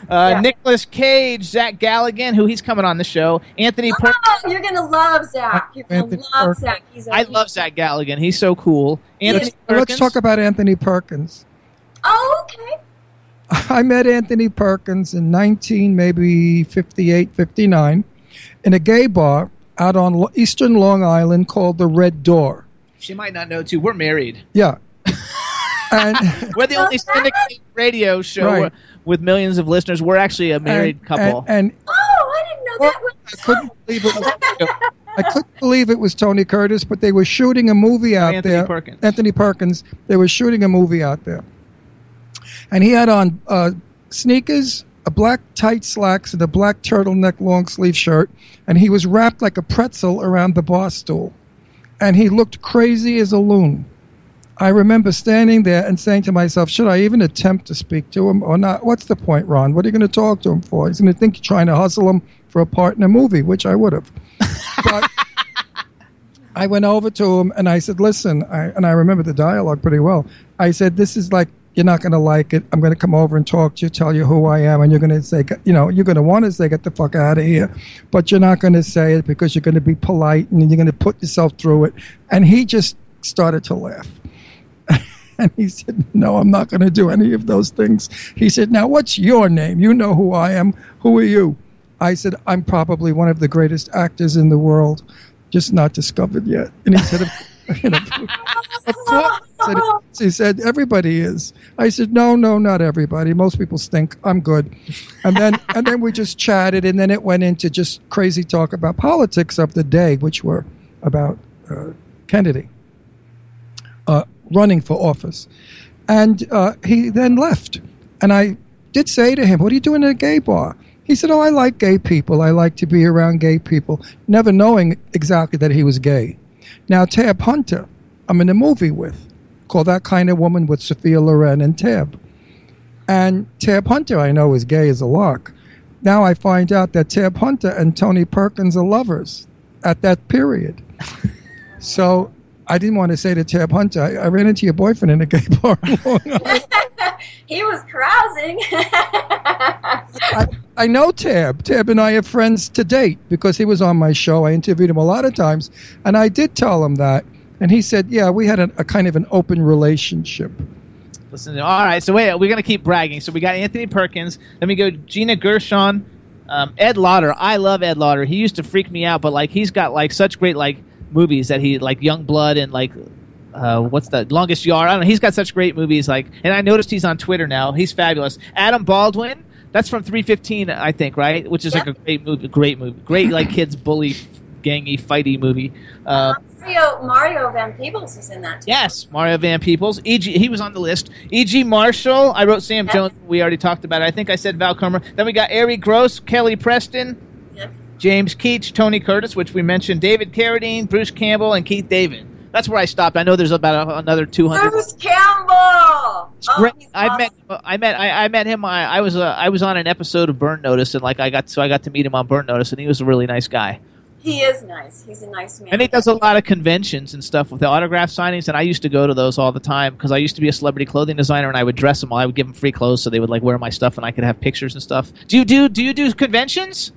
Uh, Yeah. Nicolas Cage, Zach Galligan, who he's coming on the show. Anthony Per- Oh, you're gonna love Zach. You're gonna Anthony love Perkins. Zach. He's a, I love Zach Galligan. He's so cool. Anthony Let's, let's talk about Anthony Perkins. Oh, okay. [LAUGHS] I met Anthony Perkins in 19, maybe 58, 59, in a gay bar out on Lo- Eastern Long Island called the Red Door. She might not know too. We're married. Yeah. [LAUGHS] and We're the only syndicated radio show Right. with millions of listeners. We're actually a married and, couple. And, and Oh, I didn't know that was. I couldn't believe it. Was, I couldn't believe it was Tony Curtis, but they were shooting a movie out Anthony there. Perkins. Anthony Perkins. They were shooting a movie out there, and he had on uh, sneakers, a black tight slacks, and a black turtleneck long sleeve shirt, and he was wrapped like a pretzel around the bar stool, and he looked crazy as a loon. I remember standing there and saying to myself, should I even attempt to speak to him or not? What's the point, Ron? What are you going to talk to him for? He's going to think you're trying to hustle him for a part in a movie, which I would have. But [LAUGHS] I went over to him and I said, listen, I, and I remember the dialogue pretty well. I said, this is like, you're not going to like it. I'm going to come over and talk to you, tell you who I am, and you're going to say, you know, you're going to want to say, get the fuck out of here, but you're not going to say it because you're going to be polite and you're going to put yourself through it. And he just started to laugh. [LAUGHS] And he said, No, I'm not going to do any of those things. He said, Now, what's your name? You know who I am. Who are you? I said, I'm probably one of the greatest actors in the world, just not discovered yet. And he said, [LAUGHS] you know, of [LAUGHS] course. Said- [LAUGHS] He said, Everybody is. I said, No, no, not everybody. Most people stink. I'm good. And then, [LAUGHS] and then we just chatted, and then it went into just crazy talk about politics of the day, which were about uh, Kennedy uh, running for office. And uh, he then left. And I did say to him, What are you doing at a gay bar? He said, Oh, I like gay people. I like to be around gay people, never knowing exactly that he was gay. Now, Tab Hunter, I'm in a movie with, called That Kind of Woman with Sophia Loren and Tab. And Tab Hunter, I know, is gay as a lark. Now I find out that Tab Hunter and Tony Perkins are lovers at that period. [LAUGHS] so I didn't want to say to Tab Hunter, I, I ran into your boyfriend in a gay bar. in Long Island." [LAUGHS] he was carousing. [LAUGHS] I, I know Tab. Tab and I are friends to date because he was on my show. I interviewed him a lot of times, and I did tell him that. And he said, "Yeah, we had a, a kind of an open relationship." Listen, all right. So wait, we're gonna keep bragging. So we got Anthony Perkins. Let me go Gina Gershon, um, Ed Lauter. I love Ed Lauter. He used to freak me out, but like he's got like such great like movies that he like Young Blood and like uh, what's the longest yard? I don't know. He's got such great movies. Like, and I noticed he's on Twitter now. He's fabulous. Adam Baldwin. That's from 315, I think, right? Which is like a great movie. Great movie. Great like kids bully, gangy, fighty movie. Uh, Mario Mario Van Peebles was in that. Too. Yes, Mario Van Peebles. E.G. He was on the list. E.G. Marshall. I wrote Sam Jones. We already talked about it. I think I said Val Kilmer. Then we got Arye Gross, Kelly Preston, Yes. James Keach, Tony Curtis, which we mentioned, David Carradine, Bruce Campbell, and Keith David. That's where I stopped. I know there's about a, another 200. Bruce Campbell. Oh, Great. he's I awesome. met I met I, I met him. I, I was uh, I was on an episode of Burn Notice, and like I got so I got to meet him on Burn Notice, and he was a really nice guy. He is nice. He's a nice man. And he does a lot of conventions and stuff with the autograph signings, and I used to go to those all the time because I used to be a celebrity clothing designer, and I would dress them all. I would give them free clothes so they would like wear my stuff, and I could have pictures and stuff. Do you do do you do conventions?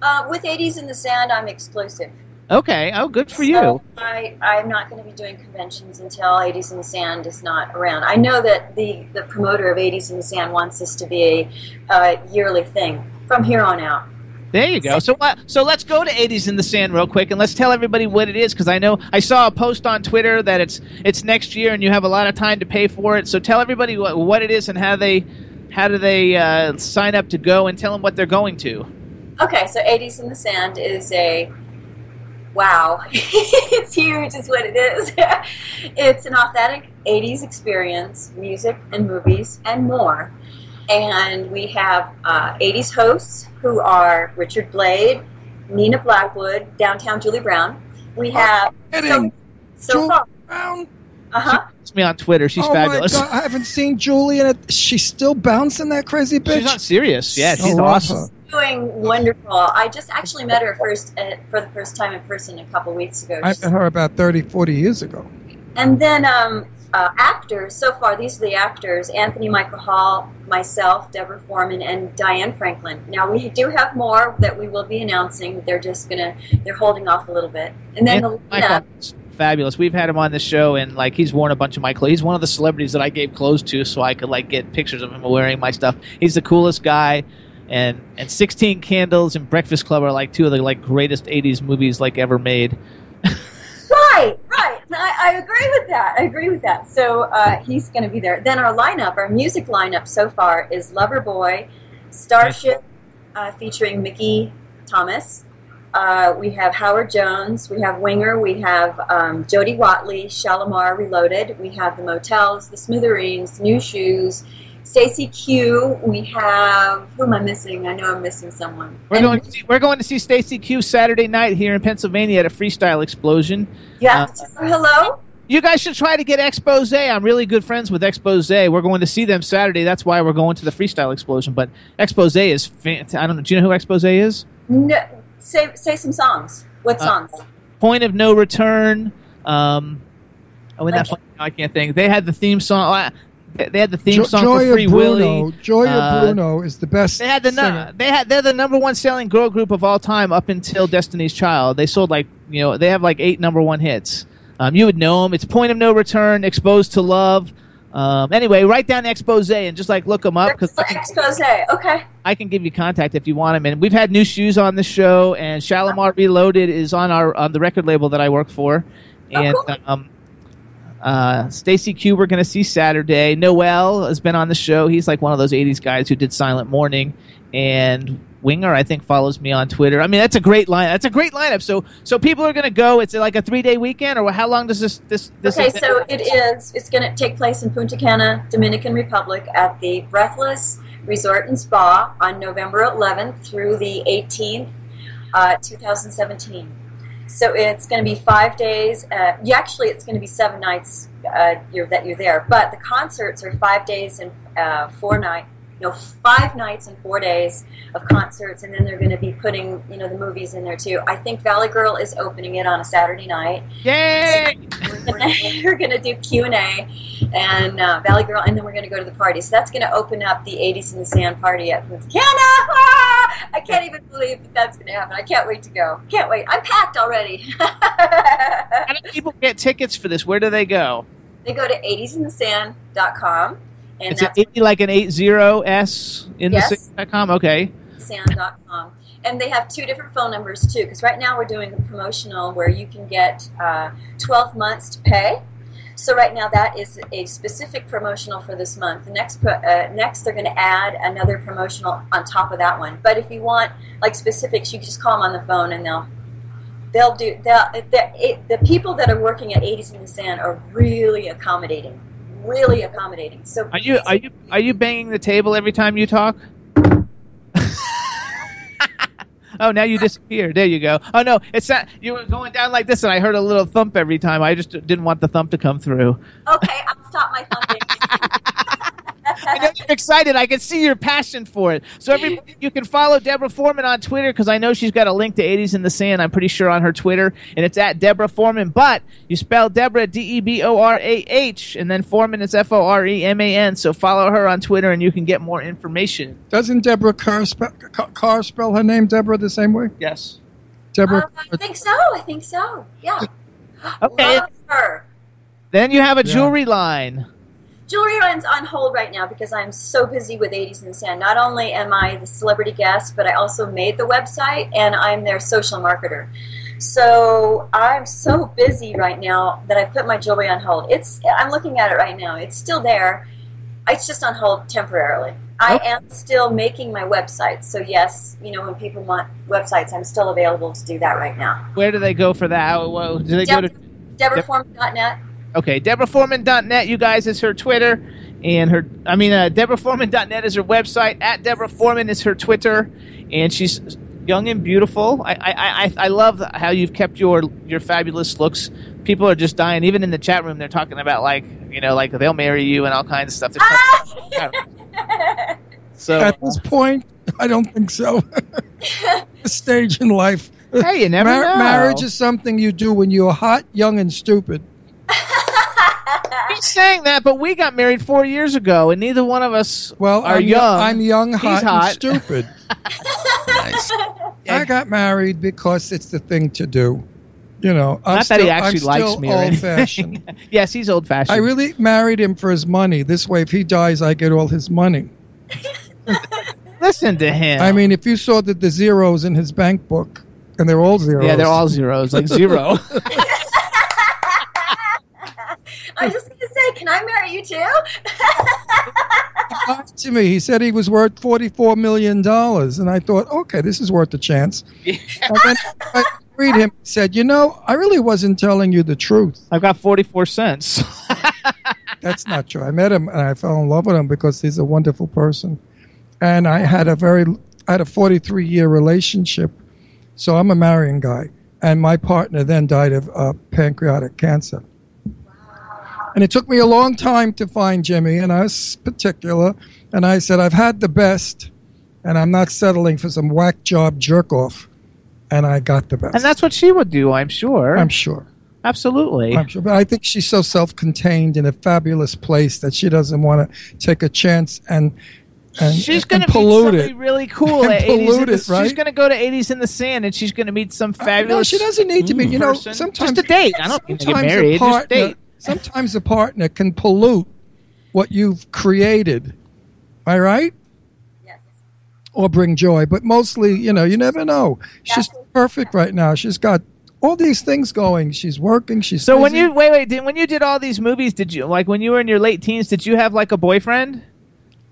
Uh, with 80s in the Sand, I'm exclusive. Okay. Oh, good for So you. I, I'm not going to be doing conventions until 80s in the Sand is not around. I know that the, the promoter of 80s in the Sand wants this to be a uh, yearly thing from here on out. There you go. So uh, so let's go to 80s in the sand real quick and let's tell everybody what it is because I know I saw a post on Twitter that it's it's next year and you have a lot of time to pay for it. So tell everybody what, what it is and how they how do they uh, sign up to go and tell them what they're going to. Okay, so 80s in the Sand is a wow. [LAUGHS] it's huge, is what it is. [LAUGHS] it's an authentic 80s experience, music and movies and more. And we have uh, 80s hosts who are Richard Blade, Nina Blackwood, downtown Julie Brown. We have so, kidding. so Julie far. Brown. Uh huh. It's me on Twitter. She's oh fabulous. my god! I haven't seen Julie in it. She's still bouncing that crazy bitch. She's not serious. Yeah, she's love awesome. her. Doing wonderful. I just actually met her first uh, for the first time in person a couple weeks ago. I met her about 30, 40 years ago. And then um, uh, actors, so far, these are the actors Anthony Michael Hall, myself, Deborah Foreman, and Diane Franklin. Now, we do have more that we will be announcing. They're just going to, they're holding off a little bit. And then the lineup, fabulous. We've had him on the show, and like he's worn a bunch of my clothes. He's one of the celebrities that I gave clothes to, so I could like get pictures of him wearing my stuff. He's the coolest guy. And and Sixteen Candles and Breakfast Club are like two of the like greatest '80s movies like ever made. Right, right. I, I agree with that. I agree with that. So uh, he's going to be there. Then our lineup, our music lineup so far is Loverboy, Starship, uh, featuring Mickey Thomas. Uh, we have Howard Jones. We have Winger. We have um, Jody Watley, Shalimar Reloaded. We have the Motels, the Smithereens, Nu Shooz, Stacey Q. We have who am I missing? I know I'm missing someone. We're going to see, we're going to see Stacey Q Saturday night here in Pennsylvania at a freestyle explosion. Yeah. Uh, hello. You guys should try to get Expose. I'm really good friends with Expose. We're going to see them Saturday. That's why we're going to the freestyle explosion. But Expose is fantastic. I don't know. Do you know who Expose is? No, say say some songs. What Uh, songs? Point of No Return. Um, oh, that I can't think. They had the theme song. They they had the theme Jo- song Gioia for Free Bruno. Willy. Gioia Uh, Bruno is the best. They had the singer. nu- they had they're the number one selling girl group of all time up until Destiny's Child. They sold like you know they have like eight number one hits. Um, you would know them. It's Point of No Return, Exposed to Love. Um, anyway, write down Expose and just like look them up because Expose. Okay. I can give you contact if you want them. And we've had Nu Shooz on the show, and Shalimar Reloaded is on our on the record label that I work for, and um, uh, Stacey Q we're going to see Saturday. Noel has been on the show. He's like one of those '80s guys who did Silent Morning, and Winger I think follows me on Twitter. I mean that's a great line. That's a great lineup. So so people are going to go. It's like a three day weekend, or how long does this this this? Okay, so it is. It's going to take place in Punta Cana, Dominican Republic, at the Breathless Resort and Spa on November 11th through the 18th, uh, 2017. So it's going to be five days. Uh, you actually, it's going to be seven nights uh, you're, that you're there, but the concerts are five days and uh, four night. No, five nights and four days of concerts, and then they're going to be putting, you know, the movies in there too. I think Valley Girl is opening it on a Saturday night. Yay! We're [LAUGHS] gonna, we're gonna do Q and A, and uh, Valley Girl, and then we're gonna go to the party. So that's gonna open up the '80s in the Sand party at Punta Cana. Ah! [LAUGHS] I can't even believe that that's gonna happen. I can't wait to go. Can't wait. I'm packed already. [LAUGHS] How do people get tickets for this? Where do they go? they go to 80sinthesand.com, and Is it that's 80 like an 80s in Yes. the sand.com? Okay. sand.com. And they have two different phone numbers too, because right now we're doing a promotional where you can get uh, 12 months to pay. So right now that is a specific promotional for this month. Next uh, next they're going to add another promotional on top of that one. But if you want like specifics, you can just call them on the phone and they'll they'll do they'll, the it, the people that are working at 80s in the Sand are really accommodating, really accommodating. So Are you are you are you banging the table every time you talk? Oh, now you disappear. There you go. Oh no, it's not. You were going down like this, and I heard a little thump every time. I just didn't want the thump to come through. okay, I'll stop my thumping. I know you're excited. I can see your passion for it. So everybody, you can follow Deborah Foreman on Twitter because I know she's got a link to 80s in the Sand. I'm pretty sure on her Twitter, and it's at Deborah Foreman. But you spell Deborah D E B O R A H, and then Foreman is F O R E M A N. So follow her on Twitter, and you can get more information. Doesn't Deborah Carr spell, Carr spell her name Deborah the same way? Yes. Deborah. Um, I think so. I think so. Yeah. Okay. Love her. Then you have a Yeah. jewelry line. Jewelry runs on hold right now because I'm so busy with 80s in the Sand. Not only am I the celebrity guest, but I also made the website and I'm their social marketer. So I'm so busy right now that I put my jewelry on hold. It's I'm looking at it right now. It's still there. It's just on hold temporarily. I am still making my website. So yes, you know when people want websites, I'm still available to do that right now. Where do they go for that? Whoa, Do they go to? DeborahForeman.net. Okay, DeborahForeman.net, you guys, is her Twitter. And her, I mean, uh, DeborahForeman.net is her website. At Deborah Foreman is her Twitter. And she's young and beautiful. I, I, I, I love how you've kept your your fabulous looks. People are just dying. Even in the chat room, they're talking about, like, you know, like they'll marry you and all kinds of stuff. They're [LAUGHS] so, At this point, I don't think so. [LAUGHS] A stage in life. Hey, you never know. Marriage is something you do when you're hot, young, and stupid. He's saying that, but we got married four years ago, and neither one of us Well, are I'm young. I'm young, hot, hot. and stupid. I got married because it's the thing to do. You know, I'm Not still, that he actually I'm likes me old-fashioned. [LAUGHS] yes, he's old fashioned. I really married him for his money. This way, if he dies, I get all his money. [LAUGHS] listen to him. I mean, if you saw that the zeros in his bank book, and they're all zeros. Yeah, they're all zeros, like zero. [LAUGHS] I was just gonna say, can I marry you too? lied to me. He said he was worth forty-four million dollars, and I thought, okay, this is worth a chance. And then I read him. He said, you know, I really wasn't telling you the truth. I've got forty-four cents. [LAUGHS] That's not true. I met him and I fell in love with him because he's a wonderful person, and I had a very, I had a forty-three year relationship, so I'm a marrying guy, and my partner then died of uh, pancreatic cancer. And it took me a long time to find Jimmy, and I was particular. And I said, I've had the best, and I'm not settling for some whack job jerk off. And I got the best. and that's what she would do, I'm sure. I'm sure. Absolutely. I'm sure. But I think she's so self contained in a fabulous place that she doesn't want to take a chance and. And, She's going to pollute it. really [LAUGHS] cool at 80s in pollute the, it, right? She's going to go to 80s in the sand and she's going to meet some fabulous. No, she doesn't need to meet. You know, sometimes just a date. I don't need to get sometimes married. a Just partner, date. Sometimes a partner can pollute what you've created. Am I right? Yes. Or bring joy, but mostly, you know, you never know. She's perfect right now. She's got all these things going. She's working. She's So when you wait, wait, did, when you did all these movies, did you like when you were in your late teens? Did you have like a boyfriend,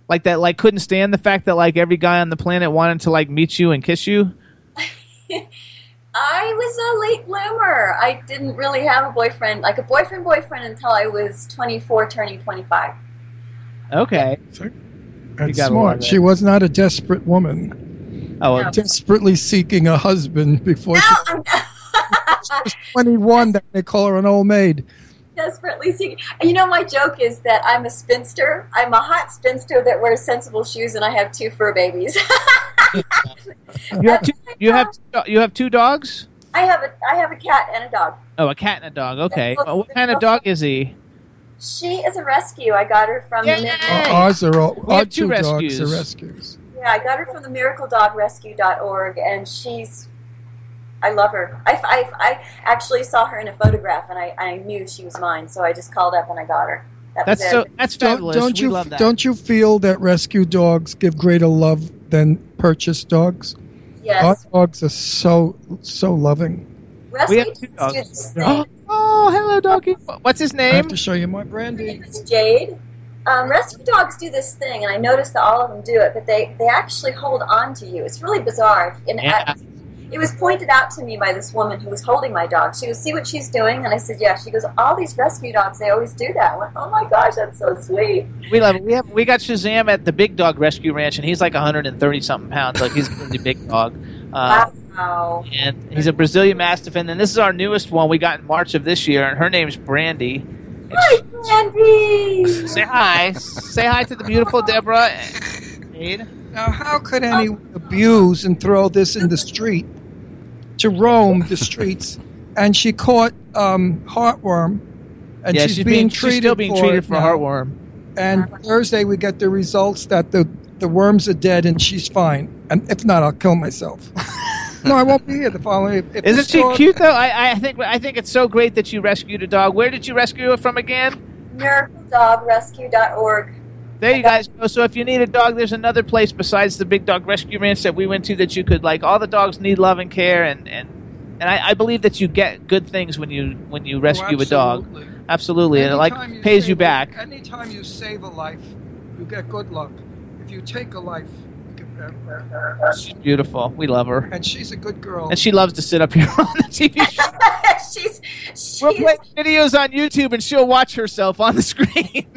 like that, like couldn't stand the fact that like every guy on the planet wanted to like meet you and kiss you? [LAUGHS] I was a late bloomer. I didn't really have a boyfriend, like a boyfriend boyfriend until I was 24 turning 25. Okay. That's You gotta smart. She was not a desperate woman. Oh, No. Desperately seeking a husband before she I'm was [LAUGHS] 21. That they call her an old maid. desperately seeking. You know, my joke is that I'm a spinster. I'm a hot spinster that wears sensible shoes, and I have two fur babies. [LAUGHS] you have two, you have you have two dogs. I have a I have a cat and a dog. Oh, a cat and a dog. Okay. Well, what kind of dog is he? She is a rescue. I got her from the Yay! Miracle, oh, Ours are all, We our have two two dogs are rescues. yeah, I got her from the miracledogrescue.org, and she's I love her. I, I, I actually saw her in a photograph, and I, I knew she was mine, so I just called up and I got her. That That's so. That's fabulous. Don't, fabulous. don't we you love that. don't you feel that rescue dogs give greater love than purchased dogs? yes. Our dogs are so so loving. We have two dogs do dogs. this Oh, oh, hello, doggy. What's his name? I have name? to show you my Her brandy. name is Jade. Um, rescue dogs do this thing, and I noticed that all of them do it, but they, they actually hold on to you. It's really bizarre. And Yeah. I, it was pointed out to me by this woman who was holding my dog. She goes, "See what she's doing?" And I said, "Yeah." She goes, "All these rescue dogs, they always do that." I went, "Oh my gosh, that's so sweet." We love it. We have we got Shazam at the Big Dog Rescue Ranch, and he's like 130 something pounds. Like he's a really big dog. [LAUGHS] Uh, Wow. and he's a Brazilian Mastiff. And then this is our newest one we got in March of this year, and her name's Brandy. Hi, Andy. [LAUGHS] Say hi. Say hi to the beautiful Deborah. Now, how could anyone abuse and throw this in the street to roam the streets? And she caught um, heartworm, and yeah, she's, she's being she's treated still being for treated for now. heartworm. And Thursday we get the results that the the worms are dead and she's fine. And if not, I'll kill myself. no, I won't be here the following. If, if the Isn't she store- cute though? I, I think I think it's so great that you rescued a dog. Where did you rescue it from again? MiracleDogRescue.org. There you guys go. So if you need a dog, there's another place besides the Big Dog Rescue Ranch that we went to that you could like. All the dogs need love and care, and and and I, I believe that you get good things when you when you oh, rescue a dog. absolutely. Absolutely, and it like you pays you save a- back. Anytime you save a life, you get good luck. If you take a life, you get bad uh, uh, uh, She's beautiful. We love her, And she's a good girl. and she loves to sit up here [LAUGHS] on the TV show. she's [LAUGHS] she's We'll play videos on YouTube, and she'll watch herself on the screen. [LAUGHS]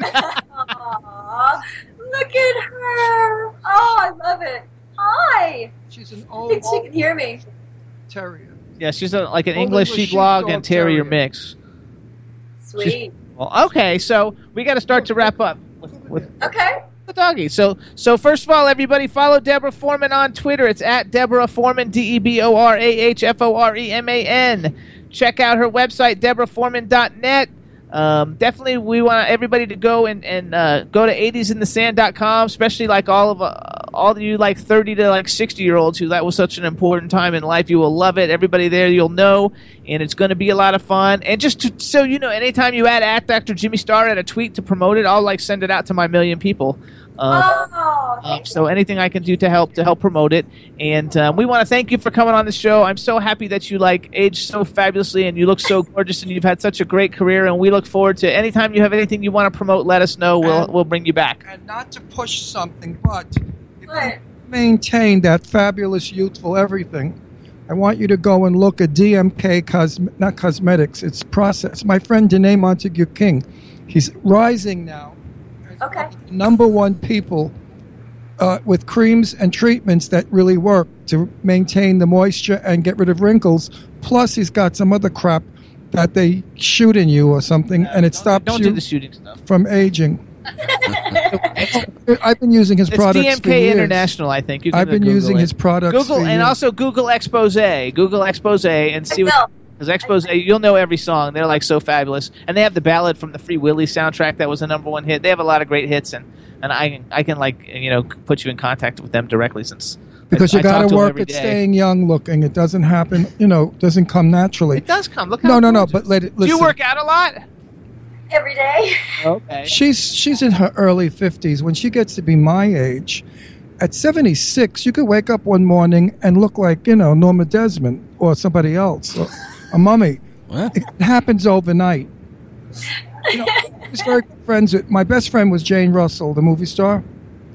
Aw, look at her. Oh, I love it. Hi. She's an I old think she can hear me. terrier. yeah, she's a, like an Old English English sheepdog sheepdog and terrier terrier. mix. Sweet. Well, okay, so we got to start to wrap up with, with Okay. the doggy. So, so first of all, everybody follow Deborah Foreman on Twitter. It's at Deborah Foreman, D E B O R A H F O R E M A N. Check out her website, deborahforeman.net. Um, definitely, we want everybody to go and, and uh, go to 80sinthesand.com, especially like all of uh, all of you like 30 to like 60 year olds who that was such an important time in life. You will love it. Everybody there, you'll know, and it's going to be a lot of fun. And just to, so you know, anytime you add at Dr. Jimmy Star at a tweet to promote it, I'll like send it out to my million people. Um, Oh, um, so anything I can do to help to help promote it, and um, we want to thank you for coming on the show. I'm so happy that you like aged so fabulously and you look so gorgeous and you've had such a great career. And we look forward to anytime you have anything you want to promote, let us know. We'll And- we'll bring you back. And not to push something, but if you maintain that fabulous youthful everything, I want you to go and look at DMK Cos- not cosmetics, it's process. My friend Danné Montague King, he's rising now. As Okay. one of the Number one people uh, with creams and treatments that really work to maintain the moisture and get rid of wrinkles. Plus, he's got some other crap that they shoot in you or something, and it stops Don't you do the shooting stuff. from aging. I've been using his It's products DMK for years. International, I think. You can I've been Google using it. his products Google for and years. also Google Expose. Google Expose and see what. will. Because Expose, you'll know every song. They're like so fabulous, and they have the ballad from the Free Willy soundtrack that was a number one hit. They have a lot of great hits, and and I can I can like you know put you in contact with them directly since because I, you I talk got to to 'em work every at day. staying young looking. It doesn't happen, you know, doesn't come naturally. It does come. Look how No, no, no. But let it. Do you work out a lot? Every day. [LAUGHS] Okay. she's she's in her early fifties. When she gets to be my age, at seventy six, you could wake up one morning and look like you know Norma Desmond or somebody else, or [LAUGHS] a mummy. What? It happens overnight. You know, I was very good friends with my best friend was Jane Russell, the movie star.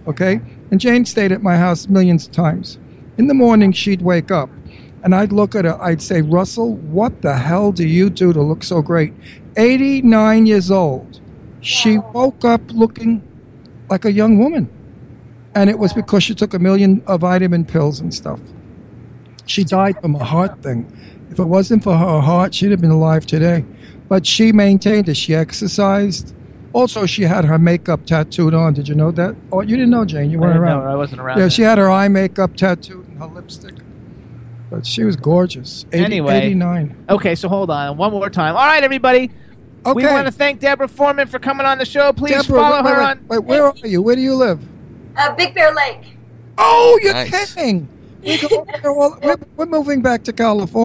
Okay, and Jane stayed at my house millions of times. In the morning, she'd wake up, and I'd look at her. I'd say, "Russell, what the hell do you do to look so great?" Eighty-nine years old. She woke up looking like a young woman, and it was because she took a million of vitamin pills and stuff. She died from a heart thing. If it wasn't for her heart, she'd have been alive today. But she maintained it. She exercised. Also, she had her makeup tattooed on. Did you know that? Oh, you didn't know, Jane. You weren't didn't around. know. I wasn't around. Yeah, then. she had her eye makeup tattooed and her lipstick. But she was gorgeous. 80, Anyway. 89. Okay, so hold on one more time. All right, everybody. Okay. We want to thank Deborah Foreman for coming on the show. Please Deborah, follow wait, her wait, on. wait, where are you? Where do you live? Uh, Big Bear Lake. Oh, you're Nice. kidding. We go over there all- we're, we're moving back to California.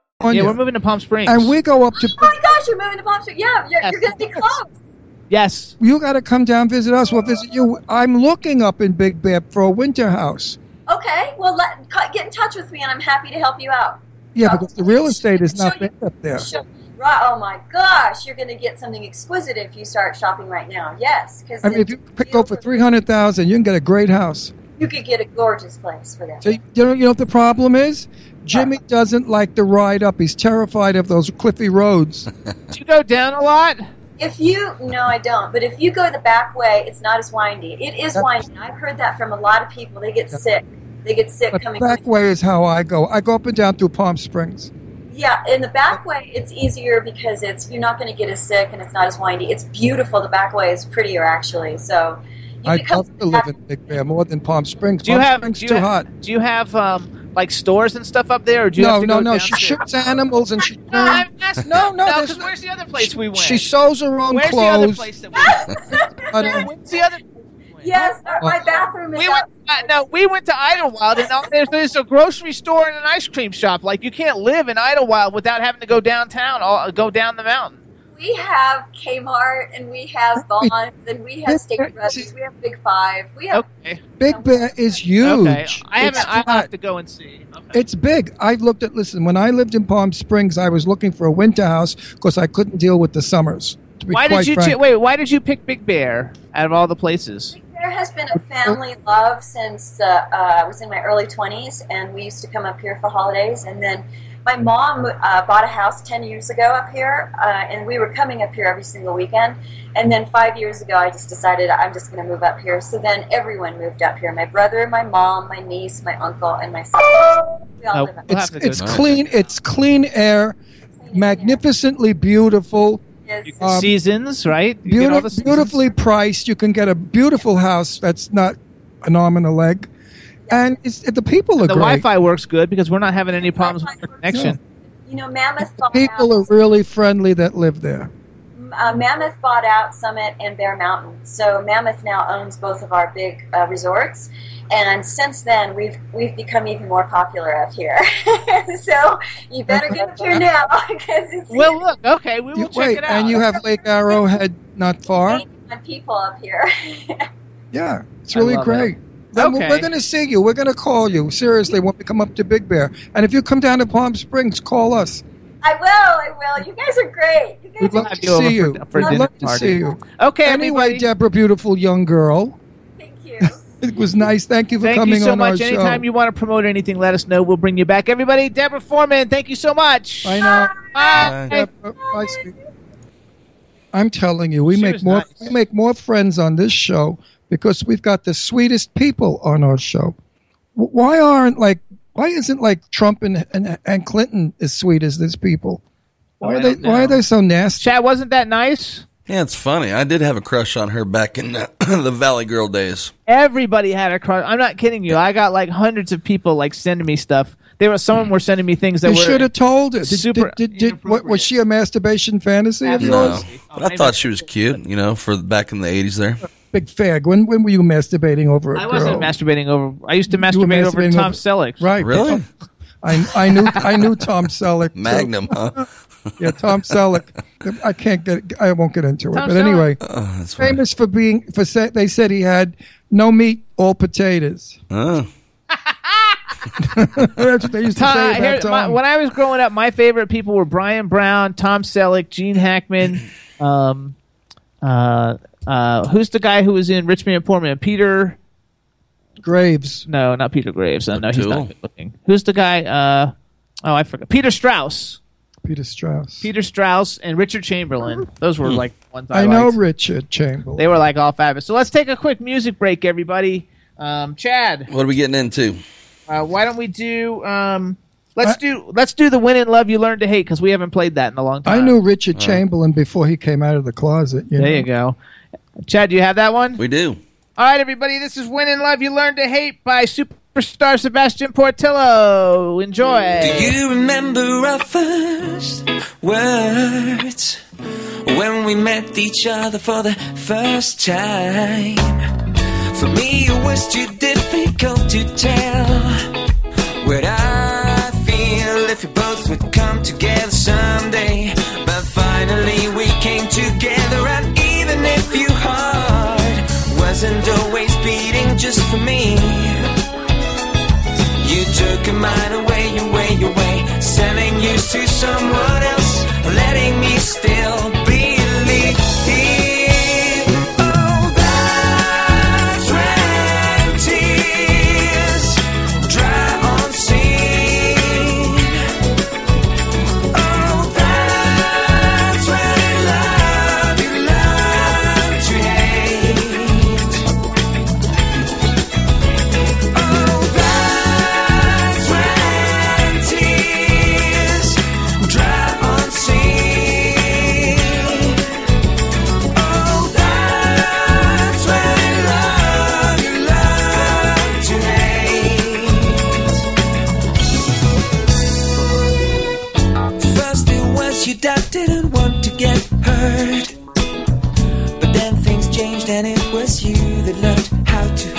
Yeah, we're moving to Palm Springs. And we go up to. Oh my gosh, you're moving to Palm Springs. Yeah, you're, you're going to be close. Yes. You got to come down visit us. We'll visit you. I'm looking up in Big Bear for a winter house. Okay, well, let, get in touch with me, and I'm happy to help you out. Yeah, because the real estate is not big up there. Sure. Right. Oh my gosh, you're going to get something exquisite if you start shopping right now. Yes, because I mean, if you pick, go for three hundred thousand, you can get a great house. You could get a gorgeous place for that. So you know, you know what the problem is? Jimmy doesn't like to ride up. He's terrified of those cliffy roads. [LAUGHS] Do you go down a lot? If you no, I don't. But if you go the back way, it's not as windy. It is That's- windy. I've heard that from a lot of people. They get sick. They get sick But the coming. back way is how I go. I go up and down through Palm Springs. Yeah, in the back way, it's easier because it's you're not going to get as sick and it's not as windy. It's beautiful. The back way is prettier actually. So you I'd love to live in Big Bear more than Palm Springs. Do you Palm have Springs do you too have, hot. Do you have um, like stores and stuff up there, or do you no, have to no, go no. She to- shoots animals and she. No, I'm [LAUGHS] asking- no, no. no. no- [LAUGHS] where's the other place we went? She sews her own clothes. Where's the other place that we went? I don't- Where's the other? Yes, uh, my bathroom is We went. Uh, no, we went to Idyllwild, and all- there's, there's a grocery store and an ice cream shop. Like you can't live in Idyllwild without having to go downtown, or go down the mountain. We have Kmart and we have Vons and we have Stater Brothers. We have Big Five. We have Big Bear is huge. Okay, I haven't. I have to go and see. It's big. I looked at. Listen, when I lived in Palm Springs, I was looking for a winter house because I couldn't deal with the summers. To be Why quite did you frank. choo- wait? Why did you pick Big Bear out of all the places? There has been a family love since uh, uh, I was in my early 20s, and we used to come up here for holidays. And then my mom uh, bought a house 10 years ago up here, uh, and we were coming up here every single weekend. And then five years ago, I just decided I'm just going to move up here. So then everyone moved up here my brother, my mom, my niece, my uncle, and my sister. We all live up here. It's, it's clean. It's clean air, magnificently beautiful. Um, seasons, right? You get all Beautiful, the seasons? beautifully priced. You can get a beautiful house that's not an arm and a leg, and it's, the people are The great. Wi-Fi works good because we're not having any problems with our connection. You know, Mammoth bought People are really friendly that live there. uh, Mammoth bought out Summit and Bear Mountain, so Mammoth now owns both of our big uh, resorts. And since then, we've we've become even more popular up here. [LAUGHS] so you better get up here now [LAUGHS] because it's Well, look, okay, we will You- check wait, it out. and you have Lake Arrowhead not far. people up here. [LAUGHS] Yeah, it's really great. it. Then Okay. We're going to see you. We're going to call you seriously when we come up to Big Bear. And if you come down to Palm Springs, call us. I will. I will. You guys are great. You guys We'd love to see you. for- for We'd dinner love to party. see you. Okay, Anyway, everybody. Deborah, beautiful young girl. Thank you. [LAUGHS] It was nice. Thank you for coming over here. Thank coming you so on much. our Anytime show. you want to promote anything, let us know. We'll bring you back. Everybody, Deborah Foreman, thank you so much. Bye now. Bye. Deborah, bye, sweet. I'm telling you, we She make more nice. we make more friends on this show because we've got the sweetest people on our show. Why aren't like why isn't like Trump and and, and Clinton as sweet as these people? Why Oh, are they don't why are they so nasty? Chad, wasn't that nice? Yeah, it's funny. I did have a crush on her back in uh, [COUGHS] the Valley Girl days. Everybody had a crush. I'm not kidding you. I got like hundreds of people like sending me stuff. There were some of them were sending me things that You were should have told her. Super did, did, did, what, was she a masturbation fantasy of No, yours? but I thought she was cute. You know, for back in the '80s there. Big fag. When when were you masturbating over a I girl? I wasn't masturbating over. I used to You were masturbate over masturbating Tom over- Selleck. Right. Really? I I knew I knew Tom Selleck. too. Magnum, huh? [LAUGHS] Yeah, Tom Selleck. I can't get. I won't get into it. Tom but anyway, Oh, that's funny. famous for being for. Say, they said he had no meat, all potatoes. Oh. [LAUGHS] That's what they used to Tom, say here- about my- Tom. when I was growing up, my favorite people were Bryan Brown, Tom Selleck, Gene Hackman. Um, uh, uh, who's the guy who was in Rich Man Poor Man? Peter. Graves. No, not Peter Graves. Uh, no, he's not good looking. Who's the guy? Uh, oh, I forgot. Peter Strauss. Peter Strauss. Peter Strauss and Richard Chamberlain. Those were like ones I, I know liked. Richard Chamberlain. They were like all fabulous. So let's take a quick music break, everybody. Um, Chad, What are we getting into? uh, why don't we do? Um, let's do let's do the "When in Love You Learn to Hate" because we haven't played that in a long time. I knew Richard Chamberlain before he came out of the closet. You There know? you go. Chad, do you have that one? We do. All right, everybody. This is "When in Love You Learn to Hate" by superstar Sebastian Portillo. Enjoy. Do you remember our first words when we met each other for the first time? For me, it was too difficult to tell what I for me. You took a mine away, away, away, selling you to someone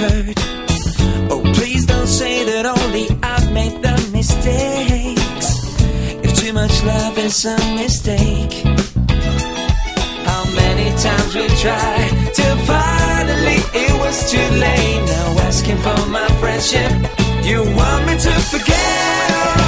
hurt. Oh, please don't say that only I've made the mistakes. If too much love is a mistake, how many times we tried till finally it was too late. Now asking for my friendship, you want me to forget?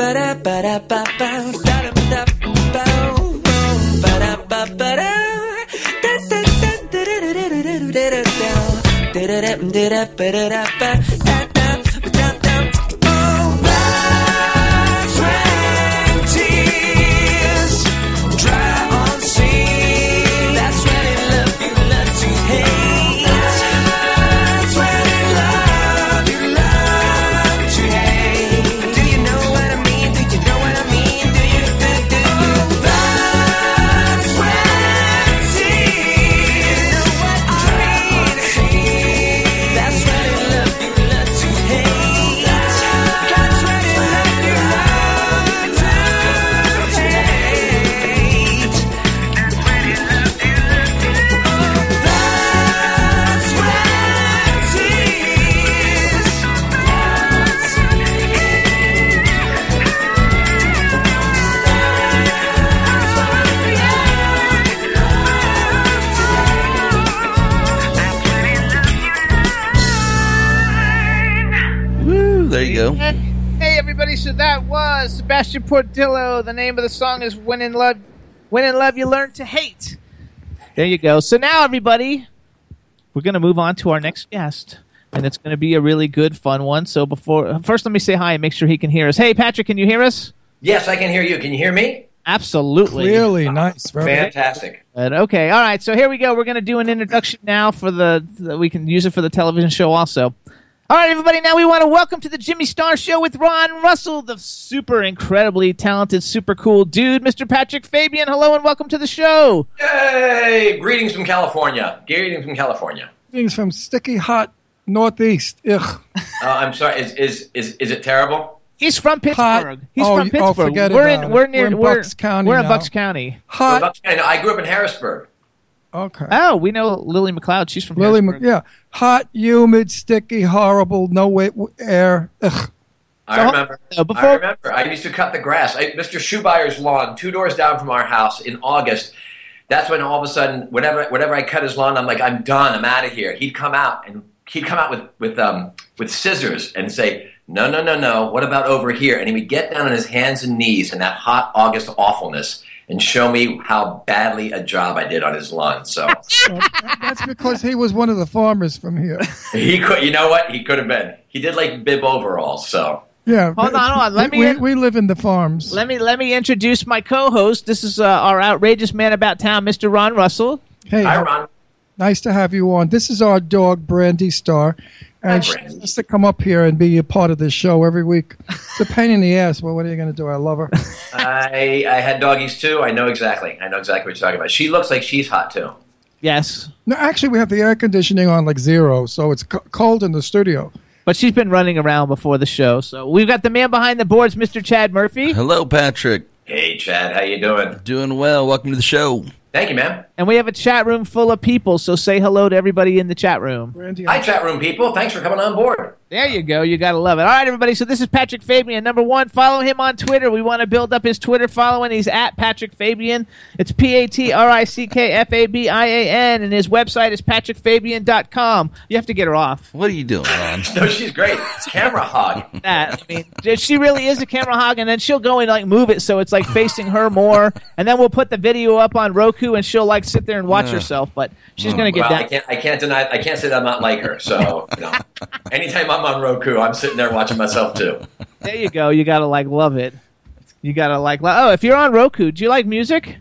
da da da da da was Sebastian Portillo. The name of the song is When in Love When in Love You Learn to Hate. There you go. So now everybody, we're gonna move on to our next guest. And it's gonna be a really good fun one. So before first let me say hi and make sure he can hear us. Hey Patrick, can you hear us? Yes, I can hear you. Can you hear me? Absolutely. Clearly, nice. Very Fantastic. Good. Okay. All right. So here we go. We're going to do an introduction now for the, the. We can use it for the television show also. All right, everybody. Now we want to welcome to the Jimmy Star Show with Ron Russell, the super incredibly talented, super cool dude, Mr. Patrick Fabian. Hello and welcome to the show. Yay! Greetings from California. Greetings from California. Greetings from sticky hot northeast. Ugh. Uh, I'm sorry. Is, is is is it terrible? He's from Pittsburgh. He's Oh, from you- oh, Pittsburgh. forget we're about in. it. We're near. We're in we're, Bucks County We're in. Bucks County. Hot. I know. I grew up in Harrisburg. Okay. Oh, we know Lily McLeod. She's from Lily, Harrisburg. Yeah. Hot, humid, sticky, horrible, no wa- air. Ugh. I So- remember. uh, before- I remember. I used to cut the grass. I, Mr. Schubeyer's lawn, two doors down from our house in August. That's when all of a sudden, whenever whenever I cut his lawn, I'm like, I'm done. I'm out of here. He'd come out and he'd come out with with um with scissors and say, no, no, no, no. What about over here? And he would get down on his hands and knees in that hot August awfulness and show me how badly a job I did on his lawn. So [LAUGHS] That's because he was one of the farmers from here. he could, you know what? He could have been. He did like bib overalls. So Yeah. Hold on, hold on. Let we, me- we, we live in the farms. Let me let me introduce my co-host. This is uh, our outrageous man about town, Mr. Ron Russell. Hey, Hi, Ron. nice to have you on. This is our dog, Brandy Star. And she has to come up here and be a part of this show every week. It's a pain in the ass. Well, what are you going to do? I love her. [LAUGHS] I I had doggies too. I know exactly. I know exactly what you're talking about. She looks like she's hot too. Yes, No, actually, we have the air conditioning on like zero, so it's co- cold in the studio. but she's been running around before the show. So we've got the man behind the boards, Mr. Chad Murphy, Hello, Patrick. Hey, Chad, how you doing? Doing well. Welcome to the show. Thank you, man. and we have a chat room full of people. So say hello to everybody in the chat room. Brandy, Hi, chat room people. Thanks for coming on board. There you go. You gotta love it. All right, everybody. So this is Patrick Fabian. Number one, follow him on Twitter. We want to build up his Twitter following. He's at Patrick Fabian. It's P A T R I C K F A B I A N, and his website is patrickfabian.com. You have to get her off. What are you doing, Ron? [LAUGHS] No, she's great. Camera hog. [LAUGHS] That I mean, she really is a camera hog, and then she'll go and like move it so it's like facing her more, and then we'll put the video up on Roku, and she'll like sit there and watch Yeah. herself. But she's oh, gonna get well, I can't. I can't deny. I can't say that I'm not like her. So, you know, [LAUGHS] anytime I'm on Roku, I'm sitting there watching myself too. [LAUGHS] There you go. You gotta like love it. You gotta like. lo- Oh, if you're on Roku, do you like music?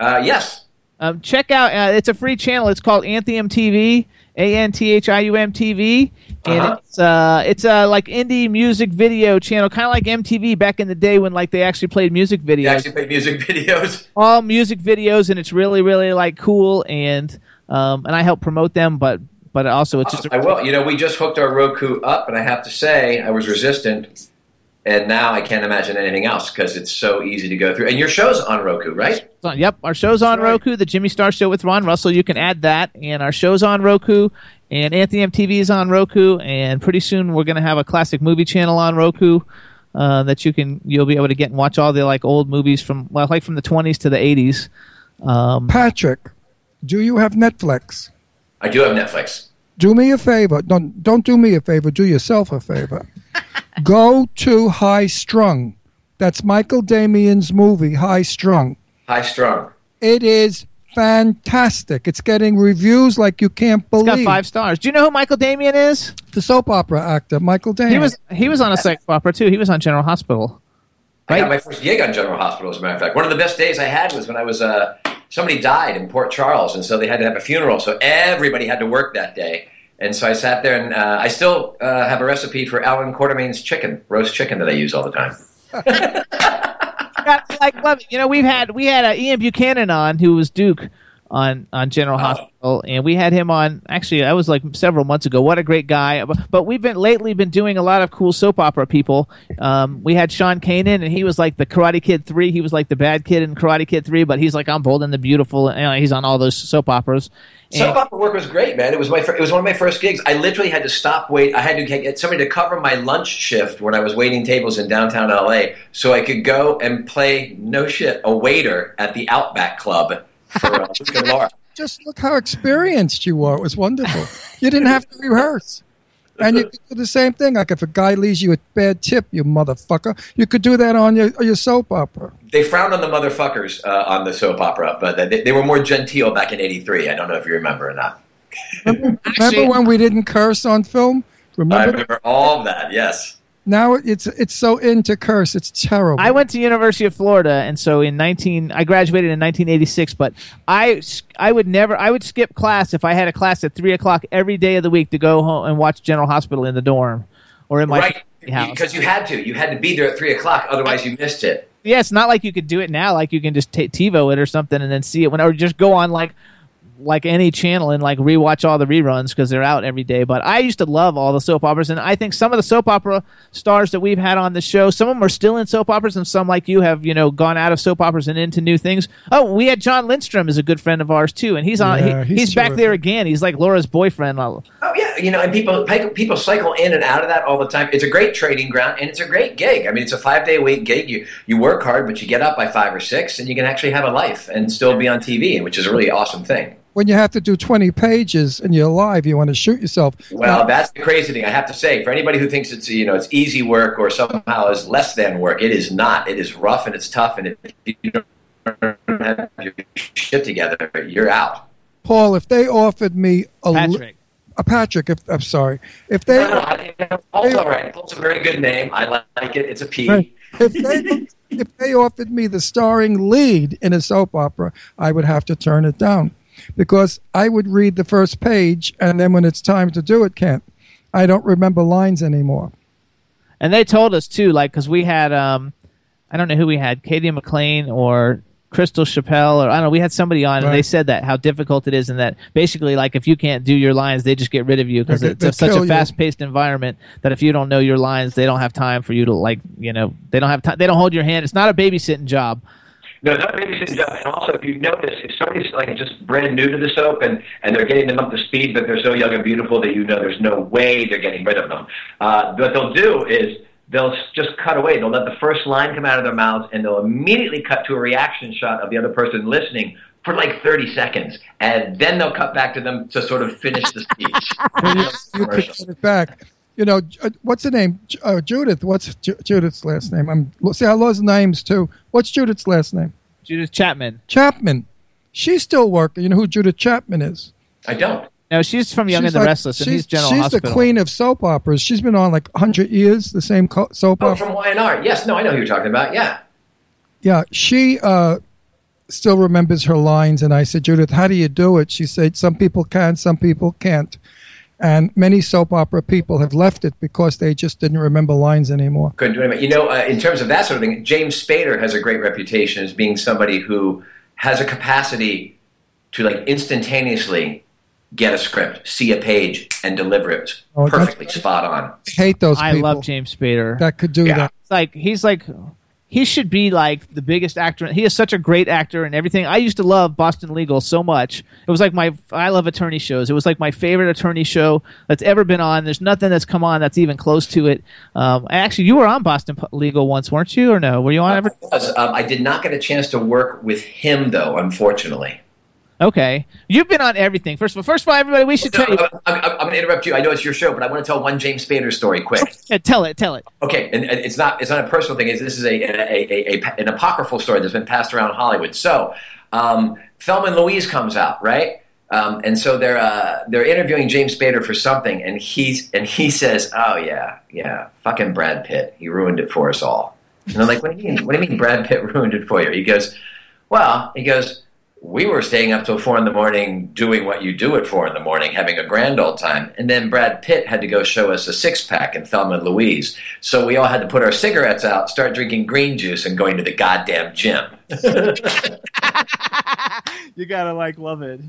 Uh, yes. Um, check out. Uh, it's a free channel. It's called Anthium TV. A N T H I U M TV, and Uh-huh. it's uh, it's a like indie music video channel, kind of like MTV back in the day when like they actually played music videos. You actually played music [LAUGHS] videos. all music videos, and it's really really like cool, and um, and I help promote them, but but also it's just a, I will. You know, we just hooked our Roku up, and I have to say, I was resistant, and now I can't imagine anything else because it's so easy to go through. And your show's on Roku, right? So, yep, our show's on Roku, the Jimmy Star Show with Ron Russell. You can add that, and our show's on Roku, and Anthium TV is on Roku, and pretty soon we're going to have a classic movie channel on Roku uh, that you can you'll be able to get and watch all the like old movies from well, like from the 20s to the 80s. Um, Patrick, do you have Netflix? I do have Netflix. Do me a favor. Don't don't do me a favor. Do yourself a favor. [LAUGHS] Go to High Strung. That's Michael Damian's movie, High Strung. High strung. It is fantastic. It's getting reviews like you can't it's believe. got five stars. Do you know who Michael Damian is? The soap opera actor, Michael Damian. He was he was on a soap opera too. He was on General Hospital. I got my first gig on General Hospital, as a matter of fact. One of the best days I had was when I was uh, somebody died in Port Charles, and so they had to have a funeral. So everybody had to work that day, and so I sat there, and uh, I still uh, have a recipe for Alan Quartermaine's chicken, roast chicken, that I use all the time. [LAUGHS] You know, we've had we had uh, Ian Buchanan on, who was Duke on on General Hospital, and we had him on. Actually, that was like several months ago. What a great guy! But, we've been lately been doing a lot of cool soap opera people. Um, we had Sean Kanan, and he was like the Karate Kid three. He was like the bad kid in Karate Kid three, but he's like I'm Bold and the Beautiful. And, you know, he's on all those soap operas. Soap opera work was great, man. It was my fir- it was one of my first gigs. I literally had to stop wait. I had to get somebody to cover my lunch shift when I was waiting tables in downtown LA, so I could go and play no shit a waiter at the Outback Club for uh, Luke and Laura. Just look how experienced you are. It was wonderful. you didn't have to rehearse. And you could do the same thing. Like if a guy leaves you a bad tip, you motherfucker, you could do that on your your soap opera. They frowned on the motherfuckers uh, on the soap opera, but they, they were more genteel back in '83. I don't know if you remember or not. Remember when we didn't curse on film? I Remember? that? remember all of that. Yes. Now it's it's so into curse. It's terrible. I went to University of Florida, and so in nineteen, I graduated in nineteen eighty six. But I, I would never, I would skip class if I had a class at three o'clock every day of the week to go home and watch General Hospital in the dorm or in my right. house. Because you had to. You had to be there at three o'clock, otherwise you missed it. Yeah, it's not like you could do it now. Like you can just take TiVo it or something and then see it when, or just go on like like any channel and like rewatch all the reruns because they're out every day. But I used to love all the soap operas, and I think some of the soap opera stars that we've had on the show, some of them are still in soap operas, and some like you have you know gone out of soap operas and into new things. Oh, we had Jon Lindstrom is a good friend of ours too, and he's on. Yeah, he- he's he's, back there again. He's like Laura's boyfriend. Oh yeah, you know, and people people cycle in and out of that all the time. It's a great trading ground, and it's a great gig. I mean, it's a five day a week gig. You you work hard, but you get up by five or six, and you can actually have a life and still be on TV, which is a really awesome thing. when you have to do 20 pages and you're live, you want to shoot yourself. Well, that's the crazy thing. I have to say, for anybody who thinks it's you know it's easy work or somehow is less than work, it is not. It is rough and it's tough, and if you don't have your shit together, you're out. Paul, if they offered me a li- Patrick. Uh, Patrick, if I'm sorry, if they No, no, I Paul's all right. Paul's a very good name. I like it. It's a P. Right. if they [LAUGHS] if they offered me the starring lead in a soap opera, I would have to turn it down because I would read the first page and then when it's time to do it, can't. I don't remember lines anymore. And they told us too, like, because we had, um, I don't know who we had, Katie McLean or Crystal Chappell, or I don't know, we had somebody on, and they said that how difficult it is, and that basically, like, if you can't do your lines, they just get rid of you because They- it's they such a fast-paced environment that if you don't know your lines, they don't have time for you to, like, you know, they don't have time, they don't hold your hand. It's not a babysitting job. No, not babysitting job. And also, if you notice, if somebody's like just brand new to the soap and, and they're getting them up to speed, but they're so young and beautiful that you know there's no way they're getting rid of them. Uh, what they'll do is they'll just cut away. They'll let the first line come out of their mouths and they'll immediately cut to a reaction shot of the other person listening for like 30 seconds. And then they'll cut back to them to sort of finish the speech. You could get it back. You know, what's the name? Uh, Judith. What's Ju- Judith's last name? I'm see. I lost names too. What's Judith's last name? Judith Chapman. Chapman. She's still working. You know who Judith Chapman is? I don't. No, she's from Young She's and the like- Restless, and she's, he's General she's Hospital. the queen of soap operas. She's been on like 100 years, the same co- soap Oh, opera. from YNR. Yes, no, I know who you're talking about. Yeah. Yeah, she uh, still remembers her lines. And I said, Judith, how do you do it? She said, some people can, some people can't. And many soap opera people have left it because they just didn't remember lines anymore. couldn't do anything. You know, uh, in terms of that sort of thing, James Spader has a great reputation as being somebody who has a capacity to like instantaneously get a script, see a page, and deliver it Oh, perfectly spot on. I hate those I love James Spader. that could do that. It's like he's like he should be like the biggest actor. He is such a great actor and everything. I used to love Boston Legal so much. It was like my I love attorney shows. It was like my favorite attorney show that's ever been on. There's nothing that's come on that's even close to it. Um, actually, you were on Boston Legal once, weren't you, or no? Were you on ever? Was, um, I did not get a chance to work with him though, unfortunately. Okay, you've been on everything. First of all, first of all, everybody, we should tell you. I'm, I'm, I'm going to interrupt you. I know it's your show, but I want to tell one James Spader story quick. [LAUGHS] Yeah, tell it, tell it. Okay, and, and it's not it's not a personal thing. It's, this is a, a, a, a an apocryphal story that's been passed around Hollywood. So, um, Thelma and Louise comes out, right? Um, and so they're uh, they're interviewing James Spader for something, and he's and he says, "Oh yeah, yeah, fucking Brad Pitt, he ruined it for us all." And I'm like, "What do you mean? What do you mean Brad Pitt [LAUGHS] ruined it for you?" He goes, "Well, he goes." We were staying up till four in the morning doing what you do at four in the morning, having a grand old time. And then Brad Pitt had to go show us a six pack in Thelma and Louise. So we all had to put our cigarettes out, start drinking green juice, and going to the goddamn gym. [LAUGHS] you gotta like love it.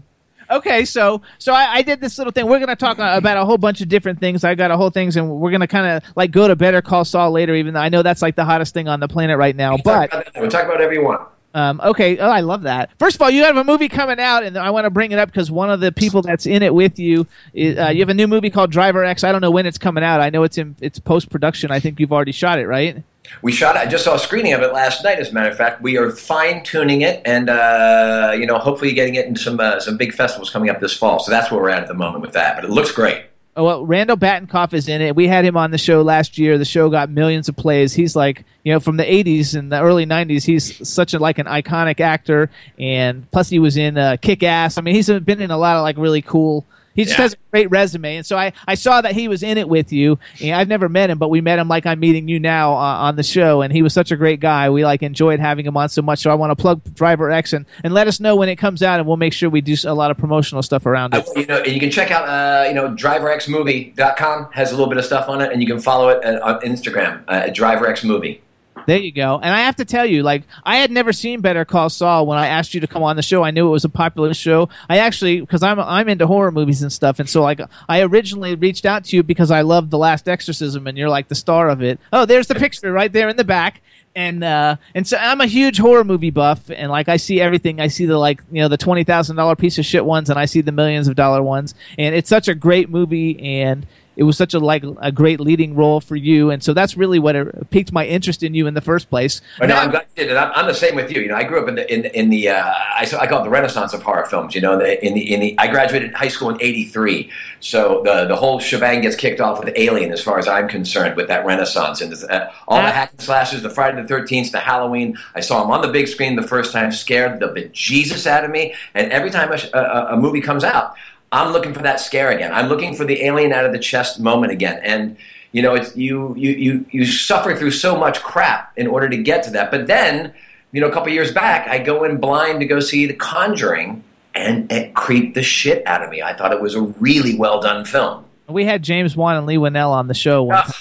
Okay, so so I, I did this little thing. We're gonna talk uh, about a whole bunch of different things. I got a whole things, and we're gonna kind of like go to Better Call Saul later. Even though I know that's like the hottest thing on the planet right now. But we'll talk about whatever you want. Um, okay, oh, I love that. First of all, you have a movie coming out, and I want to bring it up because one of the people that's in it with you, is, uh, you have a new movie called Driver X. I don't know when it's coming out. I know it's in it's post production. I think you've already shot it, right? We shot. It. I just saw a screening of it last night. As a matter of fact, we are fine tuning it, and uh, you know, hopefully getting it into some uh, some big festivals coming up this fall. So that's where we're at at the moment with that. But it looks great. Oh, well, Randall Batinkoff is in it. We had him on the show last year. The show got millions of plays. He's like, you know, from the '80s and the early '90s. He's such a like an iconic actor, and plus he was in uh, Kick Ass. I mean, he's been in a lot of like really cool. He just Yeah. has a great resume, and so I, I saw that he was in it with you. And I've never met him, but we met him like I'm meeting you now uh, on the show, and he was such a great guy. We like enjoyed having him on so much. So I want to plug Driver X and, and let us know when it comes out, and we'll make sure we do a lot of promotional stuff around it. You know, and you can check out, uh, you know, DriverXMovie.com has a little bit of stuff on it, and you can follow it uh, on Instagram uh, at DriverXMovie. There you go. And I have to tell you, like, I had never seen Better Call Saul when I asked you to come on the show. I knew it was a popular show. I actually, because I'm I'm into horror movies and stuff, and so like I originally reached out to you because I loved The Last Exorcism, and you're like the star of it. Oh, there's the picture right there in the back. And uh, and so I'm a huge horror movie buff, and like I see everything. I see the like you know the twenty thousand dollar piece of shit ones, and I see the millions of dollar ones. And it's such a great movie, and it was such a like a great leading role for you, and so that's really what it piqued my interest in you in the first place. But no, I'm glad you did it. I'm, I'm the same with you. You know, I grew up in the in, the- in the uh, I, I call it the Renaissance of horror films. You know, the, in the in the I graduated high school in '83, so the the whole shebang gets kicked off with Alien, as far as I'm concerned, with that Renaissance and uh, all the hack and slashes, the Friday the Thirteenth, the Halloween. I saw them on the big screen the first time, scared the bejesus out of me. And every time a, a- a movie comes out, I'm looking for that scare again. I'm looking for the alien out of the chest moment again. And you know, it's you you you you suffer through so much crap in order to get to that. But then, you know, a couple years back, I go in blind to go see The Conjuring, and it creeped the shit out of me. I thought it was a really well done film. We had James Wan and Leigh Whannell on the show, one time,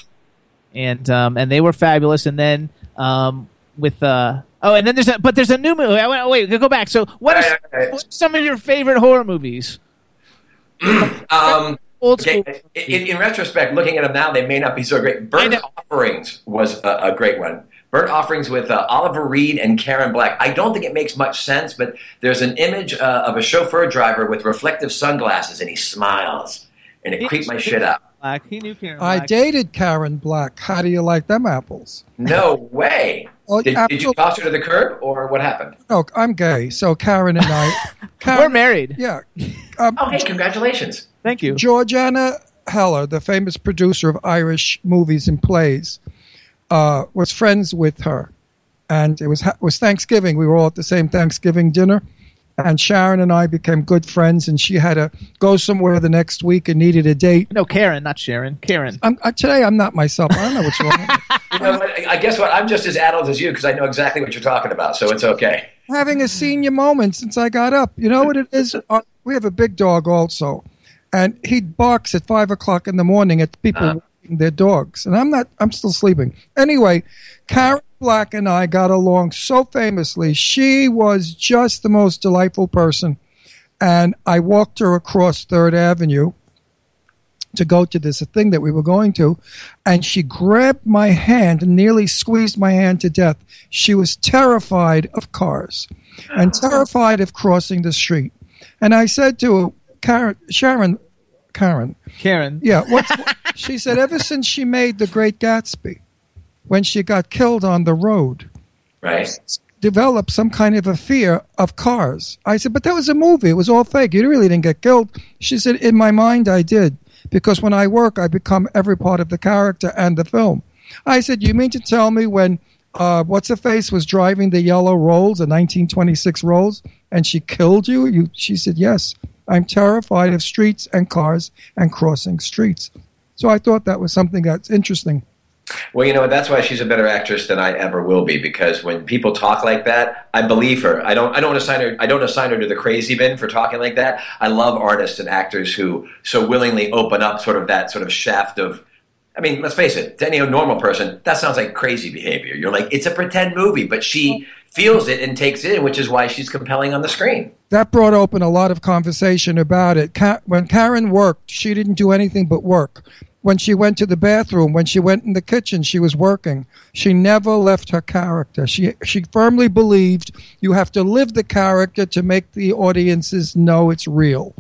and um, and they were fabulous. And then um, with uh, oh, and then there's a but there's a new movie. I went, wait, go back. So what are, what are some of your favorite horror movies? [CLEARS THROAT] Um, Old okay, in, in retrospect, looking at them now, they may not be so great. Burnt Offerings was a, a great one. Burnt Offerings with uh, Oliver Reed and Karen Black. I don't think it makes much sense, but there's an image uh, of a chauffeur driver with reflective sunglasses, and he smiles, and it creeped my shit out. Black. He knew Karen. I dated Karen Black. How do you like them apples? No [LAUGHS] way. Oh, Did, did you toss her to the curb, or what happened? Oh, I'm gay, so Karen and I. [LAUGHS] Karen, We're married. Yeah. Um, [LAUGHS] oh, hey, congratulations. Thank you. Georgiana Heller, the famous producer of Irish movies and plays, uh, was friends with her. And it was it was Thanksgiving. We were all at the same Thanksgiving dinner. And Sharon and I became good friends, and she had to go somewhere the next week and needed a date. No, Karen, not Sharon. Karen. I'm, uh, today, I'm not myself. I don't know what's wrong. [LAUGHS] You know, but I I guess what? I'm just as adult as you because I know exactly what you're talking about, so it's okay. having a senior moment since I got up. You know what it is? Uh, we have a big dog also, and he barks at five o'clock in the morning at people walking their dogs, and I'm not. I'm still sleeping. Anyway, Karen Black and I got along so famously. She was just the most delightful person, and I walked her across Third Avenue to go to this thing that we were going to, and she grabbed my hand and nearly squeezed my hand to death. She was terrified of cars and oh. terrified of crossing the street. And I said to her, Karen, Sharon, Karen, Karen, yeah, what's, she said, ever since she made The Great Gatsby, when she got killed on the road, Right. developed some kind of a fear of cars. I said, but that was a movie. It was all fake. You really didn't get killed. She said, in my mind, I did. Because when I work, I become every part of the character and the film. I said, you mean to tell me when uh, what's her face was driving the yellow Rolls, the 1926 Rolls, and she killed you? you? She said, yes. I'm terrified of streets and cars and crossing streets. So I thought that was something that's interesting. Well, you know, that's why she's a better actress than I ever will be. Because when people talk like that, I believe her. I don't. I don't assign her. I don't assign her to the crazy bin for talking like that. I love artists and actors who so willingly open up sort of that sort of shaft of. I mean, let's face it. To any normal person, that sounds like crazy behavior. You're like, it's a pretend movie, but she feels it and takes it in, which is why she's compelling on the screen. that brought open a lot of conversation about it. When Karen worked, she didn't do anything but work. When she went to the bathroom, when she went in the kitchen, she was working. She never left her character. She she firmly believed you have to live the character to make the audiences know it's real.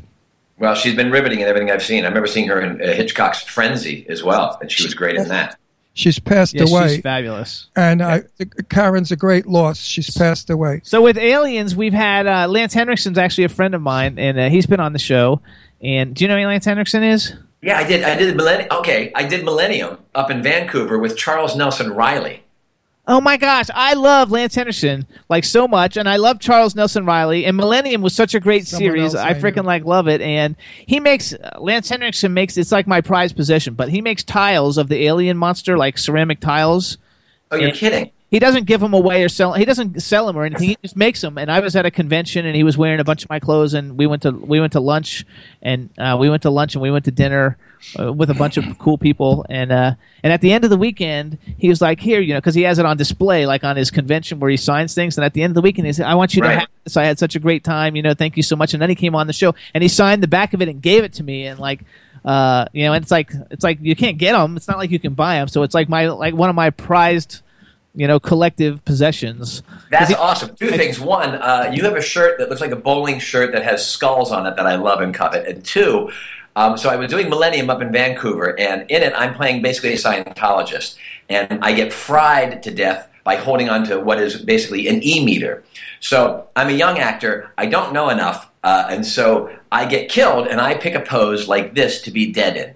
Well, she's been riveting in everything I've seen. I remember seeing her in uh, Hitchcock's Frenzy as well, and she was great in that. She's passed Yes, away, she's fabulous. and I, Karen's a great loss. She's passed away. So with Aliens, we've had uh, Lance Henriksen's actually a friend of mine, and uh, he's been on the show. And do you know who Lance Henriksen is? Yeah, I did. I did Millennium. Okay, I did Millennium up in Vancouver with Charles Nelson Reilly. Oh my gosh, I love Lance Henriksen like so much, and I love Charles Nelson Reilly. And Millennium was such a great Someone series. I I freaking like love it. And he makes uh, Lance Henriksen makes it's like my prized possession. But he makes tiles of the alien monster, like ceramic tiles. Oh, you're And kidding? He doesn't give them away or sell. He doesn't sell them or anything. He just makes them. And I was at a convention, and he was wearing a bunch of my clothes, and we went to we went to lunch, and uh, we went to lunch, and we went to dinner uh, with a bunch of cool people, and uh, and at the end of the weekend, he was like, "Here, you know," because he has it on display, like on his convention where he signs things. And at the end of the weekend, he said, "I want you to Right. have this. I had such a great time. You know, thank you so much." And then he came on the show, and he signed the back of it and gave it to me, and like. Uh, you know, and it's like it's like you can't get them. It's not like you can buy them. So it's like my like one of my prized you know, collective possessions. That's awesome. Two things. One, uh, you have a shirt that looks like a bowling shirt that has skulls on it that I love and covet. And two, Um, so I was doing Millennium up in Vancouver, and in it, I'm playing basically a Scientologist, and I get fried to death by holding on to what is basically an e meter. So I'm a young actor. I don't know enough, uh, and so I get killed, and I pick a pose like this to be dead in.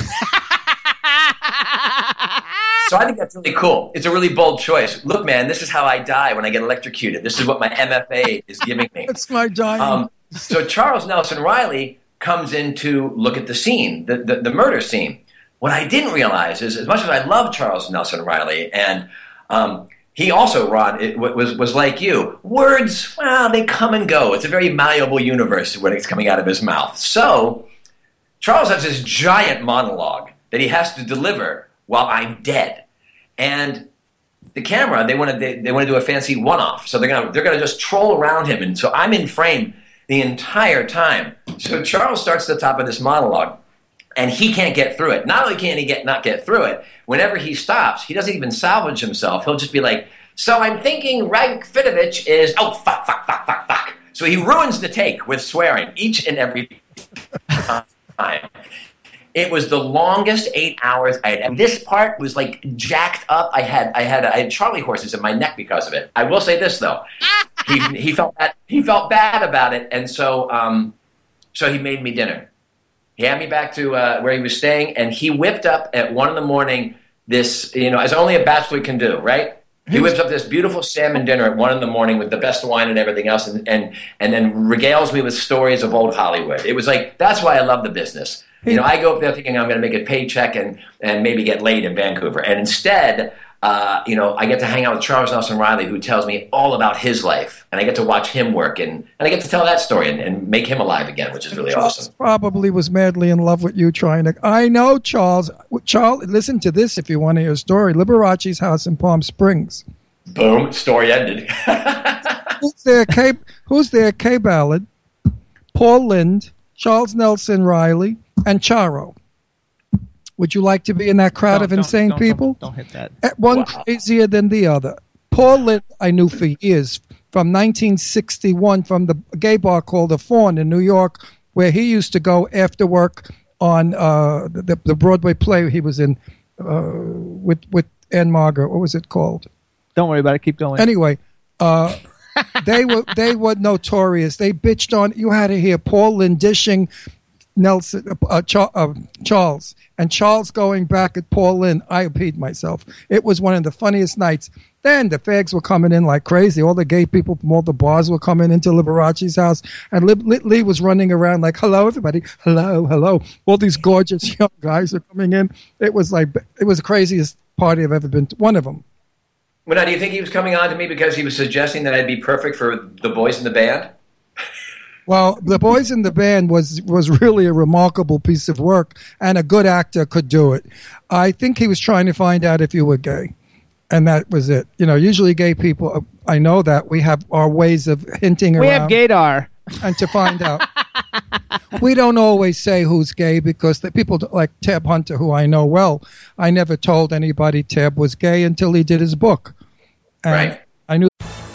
[LAUGHS] So I think that's really cool. It's a really bold choice. Look, man, this is how I die when I get electrocuted. This is what my MFA is giving me. [LAUGHS] It's my dying. Um, so Charles Nelson Reilly comes in to look at the scene, the, the, the murder scene. What I didn't realize is, as much as I love Charles Nelson Reilly, and um, he also, Rod, it was was like you. Words, well, they come and go. It's a very malleable universe when it's coming out of his mouth. So Charles has this giant monologue that he has to deliver while I'm dead, and the camera they want to they, they want to do a fancy one off, so they're gonna they're gonna just troll around him, and so I'm in frame the entire time. So Charles starts the top of this monologue, and he can't get through it. Not only can't he get not get through it, whenever he stops, he doesn't even salvage himself. He'll just be like, "So I'm thinking Rank Fidovich is oh fuck fuck fuck fuck fuck." So he ruins the take with swearing each and every [LAUGHS] time. It was the longest eight hours I had. And this part was like jacked up. I had I had I had Charlie horses in my neck because of it. I will say this though, he, he felt bad, he felt bad about it, and so um, so he made me dinner. He had me back to uh, where he was staying, and he whipped up at one in the morning this you know as only a bachelor can do, right? He whips up this beautiful salmon dinner at one in the morning with the best wine and everything else, and, and and then regales me with stories of old Hollywood. It was like that's why I love the business. You know, I go up there thinking I'm going to make a paycheck and and maybe get laid in Vancouver, and instead, uh, you know, I get to hang out with Charles Nelson Reilly, who tells me all about his life, and I get to watch him work, and, and I get to tell that story and, and make him alive again, which is really Charles awesome. probably was madly in love with you trying to. I know, Charles. Charles, listen to this if you want to hear a story. Liberace's house in Palm Springs. Boom, story ended. [LAUGHS] who's there? K. Who's there? Kaye Ballard, Paul Lynde, Charles Nelson Reilly, and Charo. Would you like to be in that crowd Don't- of don't- insane don't- people? Don't, don't hit that. One crazier than the other. Paul Lynde, I knew for years from 1961 from the gay bar called the Fawn in New York, where he used to go after work on uh, the, the Broadway play he was in uh, with with Ann-Margret. What was it called? Don't worry about it. Keep going. Anyway, uh, they were they were notorious. They bitched on. You had to hear Paul Lynde dishing Nelson uh, Char- uh, Charles and Charles going back at Paul Lynde. I peed myself. It was one of the funniest nights. Then the fags were coming in like crazy. All the gay people from all the bars were coming into Liberace's house, and Lit- Lee was running around like, "Hello, everybody! Hello, hello!" All these gorgeous [LAUGHS] young guys are coming in. It was like it was the craziest party I've ever been to. One of them. Well, now, do you think he was coming on to me because he was suggesting that I'd be perfect for the boys in the band? Well, the boys in the band was was really a remarkable piece of work, and a good actor could do it. I think he was trying to find out if you were gay, and that was it. You know, usually gay people. uh, I know that we have our ways of hinting We around. We have gaydar. and to find out. [LAUGHS] we don't always say who's gay because the people like Tab Hunter, who I know well, I never told anybody Tab was gay until he did his book. And Right.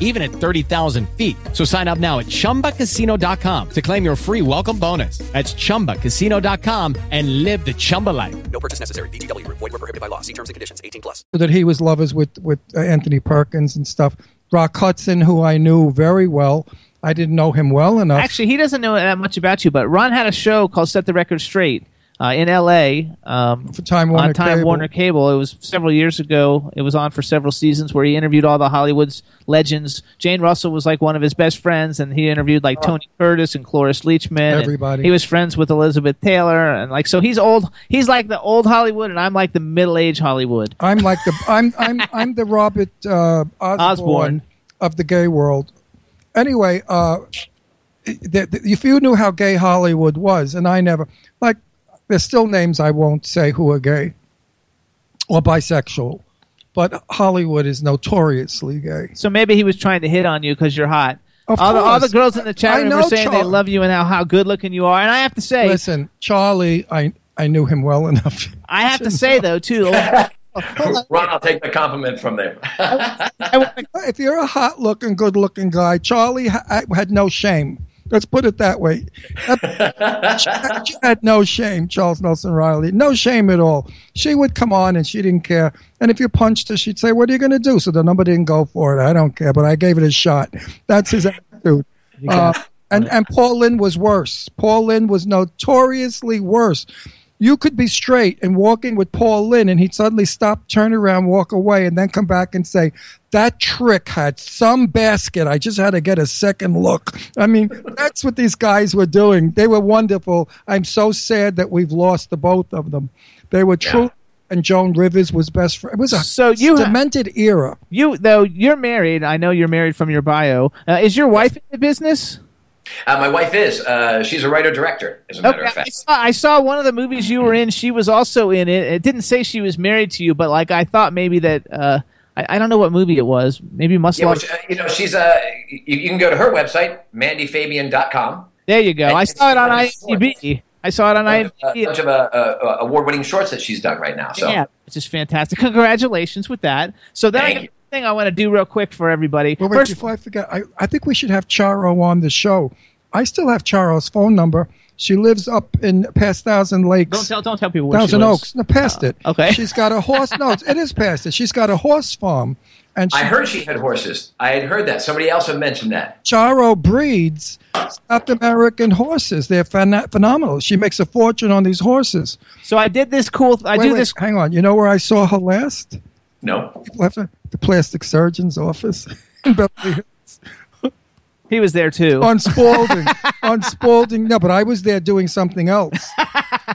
even at 30,000 feet. So sign up now at chumbacasino.com to claim your free welcome bonus. That's chumbacasino.com and live the Chumba life. No purchase necessary. VGW Group. Void were prohibited by law. See terms and conditions. 18 plus. that he was lovers with with uh, Anthony Perkins and stuff. Rock Hudson, who I knew very well, I didn't know him well enough. Actually, he doesn't know that much about you, but Ron had a show called Set the Record Straight uh, in L.A. Um, For Time Warner on Time Cable. Warner Cable. It was several years ago. It was on for several seasons where he interviewed all the Hollywood's legends. Jane Russell was like one of his best friends, and he interviewed like Tony Curtis and Cloris Leachman. Everybody. He was friends with Elizabeth Taylor, and like so he's old. He's like the old Hollywood, and I'm like the middle age Hollywood. I'm like the I'm I'm [LAUGHS] I'm the Robert uh, Osborne, Osborne. of the gay world. Anyway, uh, if you knew how gay Hollywood was, and I never like, there's still names I won't say who are gay or bisexual, but Hollywood is notoriously gay. So maybe he was trying to hit on you because you're hot. Of all, the, all the girls in the chat I room know were saying they love you and how, how good looking you are. And I have to say, Listen, Charlie, I I knew him well enough. I have to say though too. [LAUGHS] Ron, I'll take the compliment from there. [LAUGHS] if you're a hot looking, good looking guy, Charlie ha- had no shame. Let's put it that way. [LAUGHS] she had no shame, Charles Nelson Reilly. No shame at all. She would come on and she didn't care. And if you punched her, she'd say, What are you going to do? So the number didn't go for it. I don't care, but I gave it a shot. That's his attitude. Uh, and, and Paul Lynde was worse. Paul Lynde was notoriously worse. You could be straight and walking with Paul Lynde, and he'd suddenly stop, turn around, walk away, and then come back and say, That trick had some basket. I just had to get a second look. I mean, that's what these guys were doing. They were wonderful. I'm so sad that we've lost the both of them. They were true. And Joan Rivers was best friend. It was a So you- demented era. You though you're married. I know you're married from your bio. Uh, is your wife in the business? Uh, my wife is. Uh, she's a writer director, as a matter Okay, of I fact. saw, I saw one of the movies you were in. She was also in it. It didn't say she was married to you, but like I thought maybe that. Uh, I, I don't know what movie it was. Maybe Must Yeah, which, uh, you know, she's uh, you, you can go to her website, mandyfabian.com. there you go. and I saw it on one of the IMDb. I saw it on IMDb. A bunch of uh, uh, award-winning shorts that she's done right now. So Yeah, which is fantastic. Congratulations with that. So then I Thank got you. one thing I want to do real quick for everybody. Well, wait, First, before I forget, I, I think we should have Charo on the show. I still have Charo's phone number. She lives up in past Thousand Lakes. don't tell don't tell people where Thousand she lives. Oaks. No, past oh, it. okay. She's got a horse. No, it is past it. She's got a horse farm. And she, I heard she had horses. I had heard that. Somebody else had mentioned that. Charo breeds South American horses. They're phen- phenomenal. She makes a fortune on these horses. So I did this cool. I Wait, do wait, this. Hang on. You know where I saw her last? No. Left her- the plastic surgeon's office [LAUGHS] in Beverly Hills. He was there too. on Spalding. on [LAUGHS] Spalding. No, but I was there doing something else.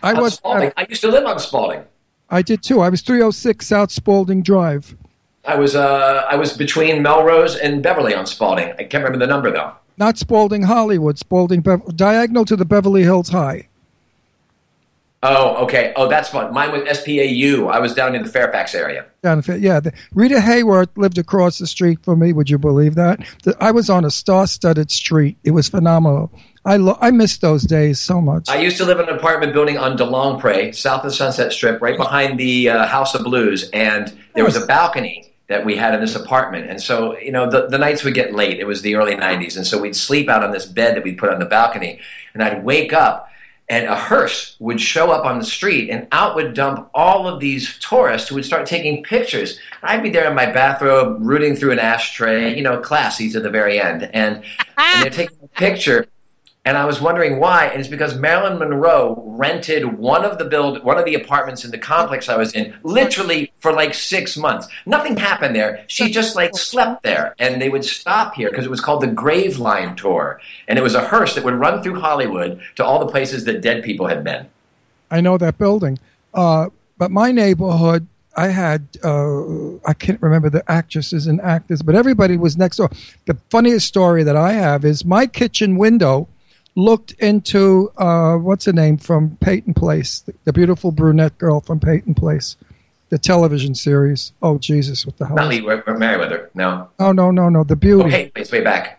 I was. Spalding. I used to live on Spalding. I did too. I was 306 South Spalding Drive. I was uh, I was between Melrose and Beverly on Spalding. I can't remember the number though. Not Spalding Hollywood, Spalding Bev- diagonal to the Beverly Hills High. Oh, okay. Oh, that's fun. Mine was SPAU. I was down in the Fairfax area. Down in- yeah, the, Rita Hayworth lived across the street from me. Would you believe that? I was on a star-studded street. It was phenomenal. I lo- I miss those days so much. I used to live in an apartment building on DeLongpre, south of Sunset Strip, right behind the uh, House of Blues, and there was a balcony that we had in this apartment. And so, you know, the, the nights would get late. It was the early 90s, and so we'd sleep out on this bed that we'd put on the balcony, and I'd wake up and a hearse would show up on the street and out would dump all of these tourists who would start taking pictures. I'd be there in my bathrobe rooting through an ashtray, you know, classy to the very end. And, and they're [LAUGHS] taking a picture. And I was wondering why, and it's because Marilyn Monroe rented one of the build one of the apartments in the complex I was in, literally for like six months. Nothing happened there. She just like slept there, and they would stop here because it was called the Graveline Tour, and it was a hearse that would run through Hollywood to all the places that dead people had been. I know that building. Uh, but my neighborhood, I had, uh, I can't remember the actresses and actors, but everybody was next door. The funniest story that I have is my kitchen window looked into, uh, what's her name from Peyton Place, the, the beautiful brunette girl from Peyton Place, the television series. Oh, Jesus, what the hell? Not Lee Mer- Meriwether, no. Oh, no, no, no, the beauty. Oh, hey, it's way back.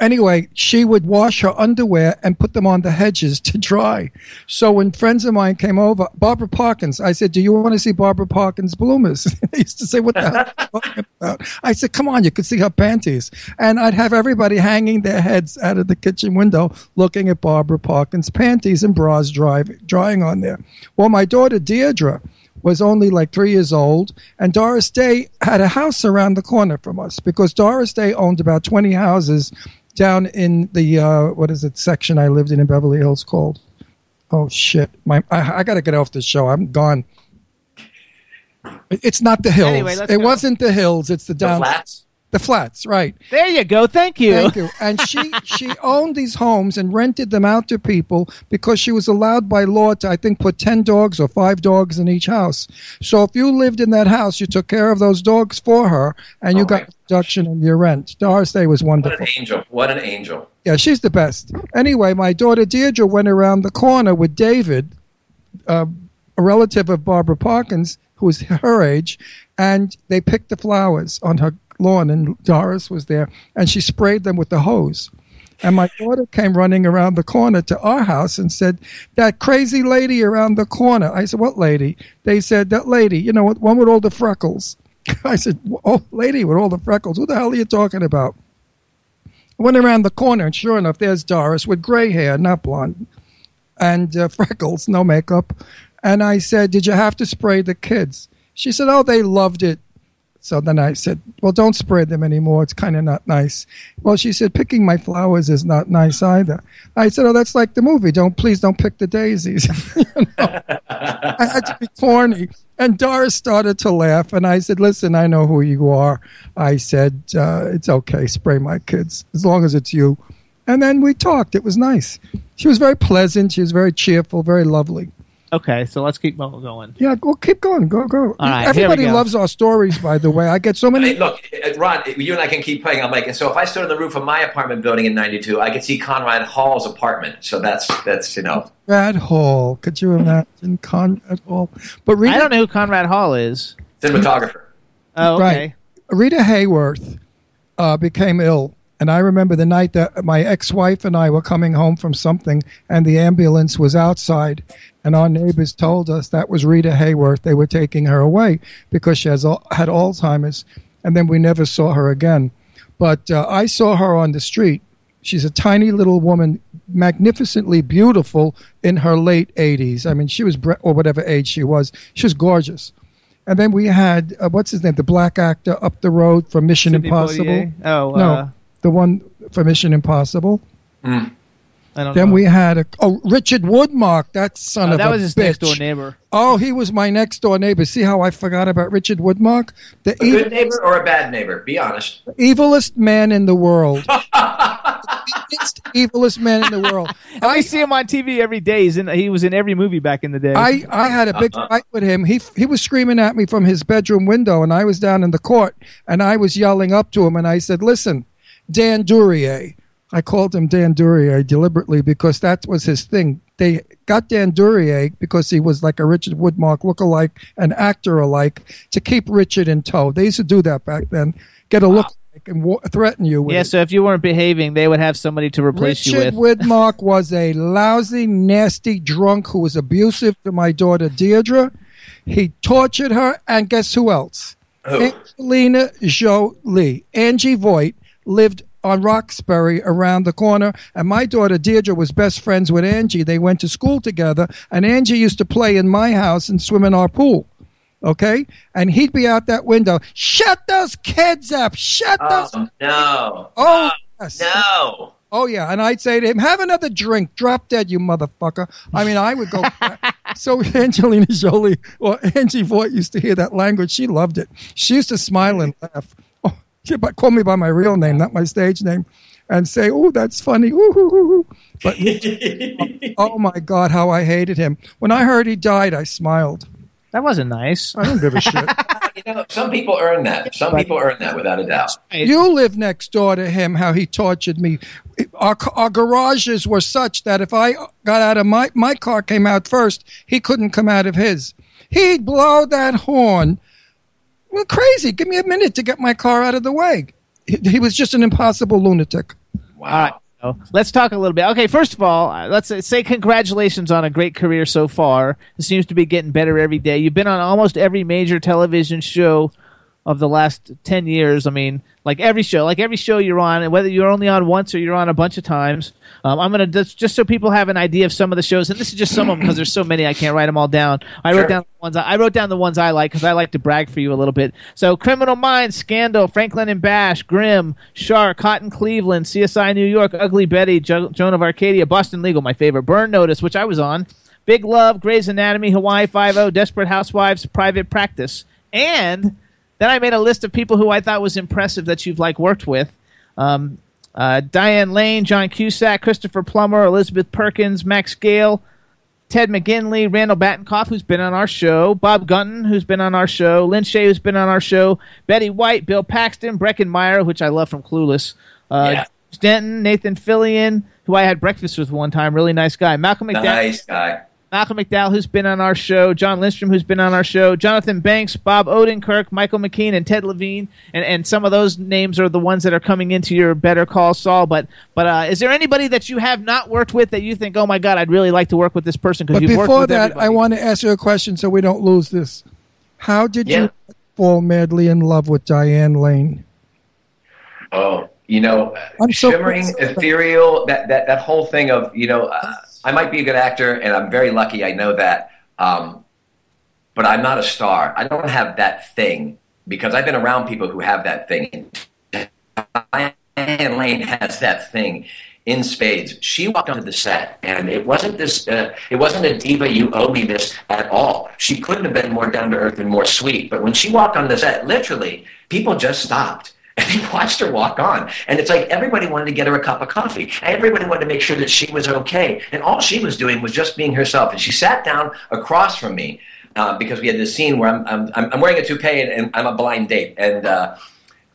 Anyway, she would wash her underwear and put them on the hedges to dry. So when friends of mine came over, Barbara Parkins, I said, Do you want to see Barbara Parkins' bloomers? [LAUGHS] they used to say, What the hell are you talking [LAUGHS] about? I said, Come on, you could see her panties. And I'd have everybody hanging their heads out of the kitchen window looking at Barbara Parkins' panties and bras dry, drying on there. Well, my daughter Deirdre was only like three years old, and Doris Day had a house around the corner from us because Doris Day owned about 20 houses down in the, uh, what is it, section I lived in in Beverly Hills called? Oh shit! My I, I got to get off the show. I'm gone. It's not the hills. Anyway, it go. wasn't the hills. It's the down. flats? The flats, right? There you go. Thank you. Thank you. And she [LAUGHS] she owned these homes and rented them out to people because she was allowed by law to I think put ten dogs or five dogs in each house. So if you lived in that house, you took care of those dogs for her, and you got a reduction in your rent. Doris Day was What wonderful. an angel. What an angel. Yeah, she's the best. Anyway, my daughter Deirdre went around the corner with David, uh, a relative of Barbara Parkins, who was her age, and they picked the flowers on her lawn, and Doris was there, and she sprayed them with the hose. And my daughter came running around the corner to our house and said, That crazy lady around the corner. I said, What lady? They said, That lady, you know, one with all the freckles. [LAUGHS] I said, Oh, lady with all the freckles. Who the hell are you talking about? I went around the corner, and sure enough, there's Doris with gray hair, not blonde, and uh, [LAUGHS] freckles, no makeup. And I said, Did you have to spray the kids? She said, Oh, they loved it. So then I said, Well, don't spray them anymore. It's kind of not nice. Well, she said, Picking my flowers is not nice either. I said, Oh, that's like the movie. Don't, please don't pick the daisies. [LAUGHS] I had to be corny. And Doris started to laugh. And I said, Listen, I know who you are. I said, uh, It's okay. Spray my kids as long as it's you. And then we talked. It was nice. She was very pleasant. She was very cheerful, very lovely. Okay, so let's keep going. Yeah, go keep going. Go, go. All right, here we Everybody go. loves our stories, by the way. I get so many. Hey, look, uh, Ron, you and I can keep playing. I'm like, and so if I stood on the roof of my apartment building in '92, I could see Conrad Hall's apartment. So that's that's you know. Conrad Hall. Could you imagine Conrad Hall? But Rita, I don't know who Conrad Hall is. Cinematographer. Oh, okay. Right. Rita Hayworth uh, became ill. And I remember the night that my ex wife and I were coming home from something, and the ambulance was outside. And our neighbors told us that was Rita Hayworth. They were taking her away because she has, had Alzheimer's. And then we never saw her again. But uh, I saw her on the street. She's a tiny little woman, magnificently beautiful in her late 80s. I mean, she was, bre- or whatever age she was, she was gorgeous. And then we had uh, what's his name, the black actor up the road from Mission Sidney Impossible. Poitier? Oh, no, uh, the one for Mission Impossible. Mm. I don't Then know. we had a oh Richard Widmark, that son Oh, of that a was his bitch. next door neighbor. Oh, he was my next door neighbor. See how I forgot about Richard Widmark, the A evil, good neighbor or a bad neighbor? Be honest. evilest man in the world. It's the evilest man in the world. [LAUGHS] [LAUGHS] I see him on TV every day. He's in, he was in every movie back in the day. I, I had a big uh-huh. fight with him. He he was screaming at me from his bedroom window, and I was down in the court, and I was yelling up to him, and I said, "Listen, Dan Duryea." I called him Dan Duryea deliberately because that was his thing. They got Dan Duryea because he was like a Richard Widmark lookalike, an actor alike, to keep Richard in tow. They used to do that back then. Get a look and wa- threaten you with yeah, it. so if you weren't behaving, they would have somebody to replace Richard you with. Richard Widmark was a lousy, nasty drunk who was abusive to my daughter Deirdre. He tortured her, and guess who else? Angelina Jolie. Angie Voigt lived on Roxbury around the corner, and my daughter Deirdre was best friends with Angie. They went to school together, and Angie used to play in my house and swim in our pool. Okay, and he'd be out that window. Shut those kids up! Shut oh, those. Oh no. Oh, yes. No. Oh yeah, and I'd say to him, "Have another drink, drop dead, you motherfucker." I mean, I would go. [LAUGHS] so Angelina Jolie or Angie Voigt used to hear that language. She loved it. She used to smile and laugh. She but call me by my real name, not my stage name, and say, "Oh, that's funny." Ooh, ooh, ooh, ooh." But [LAUGHS] oh my God, how I hated him. When I heard he died, I smiled. That wasn't nice. I don't give a shit. [LAUGHS] You know, some people earn that. Some people earn that without a doubt. You live next door to him. How he tortured me. Our, our garages were such that if I got out of my my car came out first, he couldn't come out of his. He'd blow that horn. Well, crazy. Give me a minute to get my car out of the way. He, he was just an impossible lunatic. So Let's talk a little bit. Okay, first of all, uh, let's say congratulations on a great career so far. It seems to be getting better every day. You've been on almost every major television show of the last 10 years. I mean, like every show, like every show you're on, and whether you're only on once or you're on a bunch of times. Um, I'm gonna just just so people have an idea of some of the shows, and this is just some of them because there's so many I can't write them all down. I Sure. wrote down the ones I, I wrote down the ones I like because I like to brag for you a little bit. So, Criminal Minds, Scandal, Franklin and Bash, Grimm, Shark, Hot in Cleveland, CSI New York, Ugly Betty, jo- Joan of Arcadia, Boston Legal, my favorite, Burn Notice, which I was on, Big Love, Grey's Anatomy, Hawaii Five O, Desperate Housewives, Private Practice, and then I made a list of people who I thought was impressive that you've like worked with. Um, uh, Diane Lane, John Cusack, Christopher Plummer, Elizabeth Perkins, Max Gail, Ted McGinley, Randall Batinkoff, who's been on our show, Bob Gunton, who's been on our show, Lin Shaye, who's been on our show, Betty White, Bill Paxton, Breckin Meyer, which I love from Clueless, uh, Yeah. Stanton, Nathan Fillion, who I had breakfast with one time, really nice guy, Malcolm McDowell. Nice guy. Malcolm McDowell, who's been on our show, Jon Lindstrom, who's been on our show, Jonathan Banks, Bob Odenkirk, Michael McKean, and Ted Levine, and, and some of those names are the ones that are coming into your Better Call Saul. But but uh, is there anybody that you have not worked with that you think, oh my God, I'd really like to work with this person because But you've worked before with that, everybody? I want to ask you a question so we don't lose this. How did Yeah. you fall madly in love with Diane Lane? Oh, you know, I'm so shimmering, ethereal. That that that whole thing of you know, uh, I might be a good actor, and I'm very lucky. I know that, um, but I'm not a star. I don't have that thing because I've been around people who have that thing. Diane Lane has that thing in spades. She walked onto the set, and it wasn't this. Uh, it wasn't a diva. You owe me this at all. She couldn't have been more down to earth and more sweet. But when she walked on the set, literally, people just stopped. [LAUGHS] And he watched her walk on. And it's like everybody wanted to get her a cup of coffee. Everybody wanted to make sure that she was okay. And all she was doing was just being herself. And she sat down across from me uh, because we had this scene where I'm, I'm, I'm wearing a toupee and, and I'm a blind date. And, uh,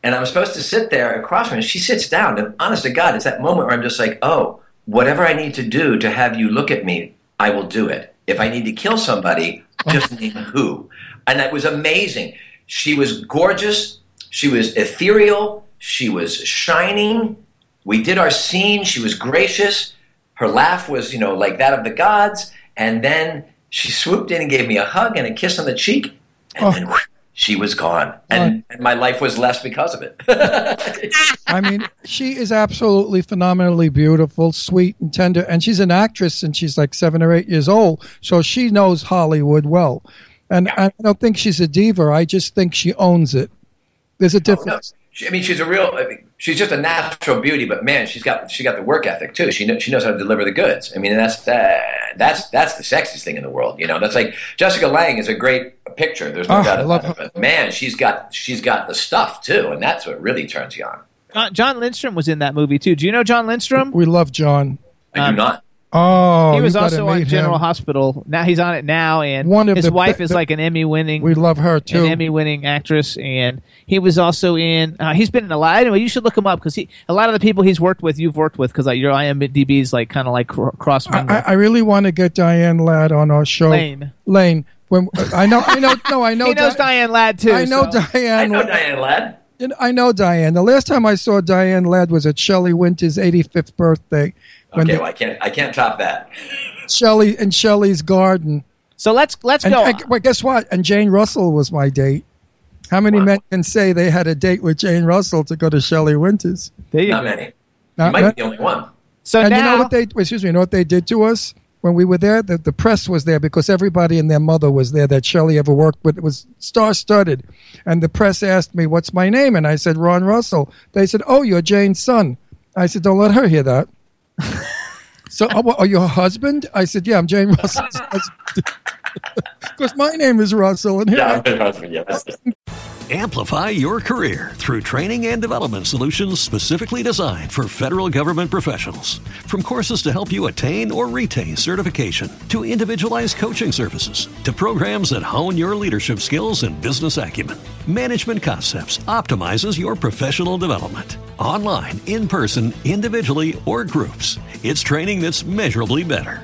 and I'm supposed to sit there across from her. And she sits down. And honest to God, it's that moment where I'm just like, oh, whatever I need to do to have you look at me, I will do it. If I need to kill somebody, just name who. And that was amazing. She was gorgeous. She was ethereal. She was shining. We did our scene. She was gracious. Her laugh was, you know, like that of the gods. And then she swooped in and gave me a hug and a kiss on the cheek. And oh. then whoosh, she was gone. And, and my life was less because of it. [LAUGHS] I mean, she is absolutely phenomenally beautiful, sweet, and tender. And she's an actress, and she's like seven or eight years old, so she knows Hollywood well. And I don't think she's a diva. I just think she owns it. There's a difference. She, I mean, she's a real. I mean, she's just a natural beauty, but man, she's got she got the work ethic too. She knows she knows how to deliver the goods. I mean, that's uh, that's that's the sexiest thing in the world. You know, that's like Jessica Lange is a great picture. There's no Oh, doubt about it. But man, she's got she's got the stuff too, and that's what really turns you on. John, Jon Lindstrom was in that movie too. Do you know Jon Lindstrom? We love John. I do not. Oh, he was also on General him. Hospital. Now he's on it now, and One of his the wife be- is the- like an Emmy-winning. We love her too. An Emmy-winning actress, and he was also in. Uh, he's been in a lot. Anyway, you should look him up because he. A lot of the people he's worked with, you've worked with, because like, your IMDb is like kind of like cr- cross I, I really want to get Diane Ladd on our show. Lane. Lane. When I know, I know, no, I [LAUGHS] know. He knows Di- Diane Ladd too. I know so- Diane. I know Diane Ladd. I know Diane. The last time I saw Diane Ladd was at Shelley Winters' 85th birthday. When Okay, the- well, I can't I can't top that. Shelley and Shelley's garden. So let's let's and, go. and- well, guess what? And Jane Russell was my date. How many men can say they had a date with Jane Russell to go to Shelley Winters? There Not many. You might many. be the only one. So and you know what they excuse me, you know what they did to us when we were there? The, the press was there because everybody and their mother was there that Shelley ever worked with. It was star studded. And the press asked me, What's my name? And I said, Ron Russell. They said, Oh, you're Jane's son. I said, Don't let her hear that. So oh, are you her husband? I said, Yeah, I'm Jane Russell's husband. [LAUGHS] Because my name is Russell and here I- yeah, that's it. Amplify your career through training and development solutions specifically designed for federal government professionals. From courses to help you attain or retain certification, to individualized coaching services, to programs that hone your leadership skills and business acumen, Management Concepts optimizes your professional development. Online, in person, individually, or groups, it's training that's measurably better.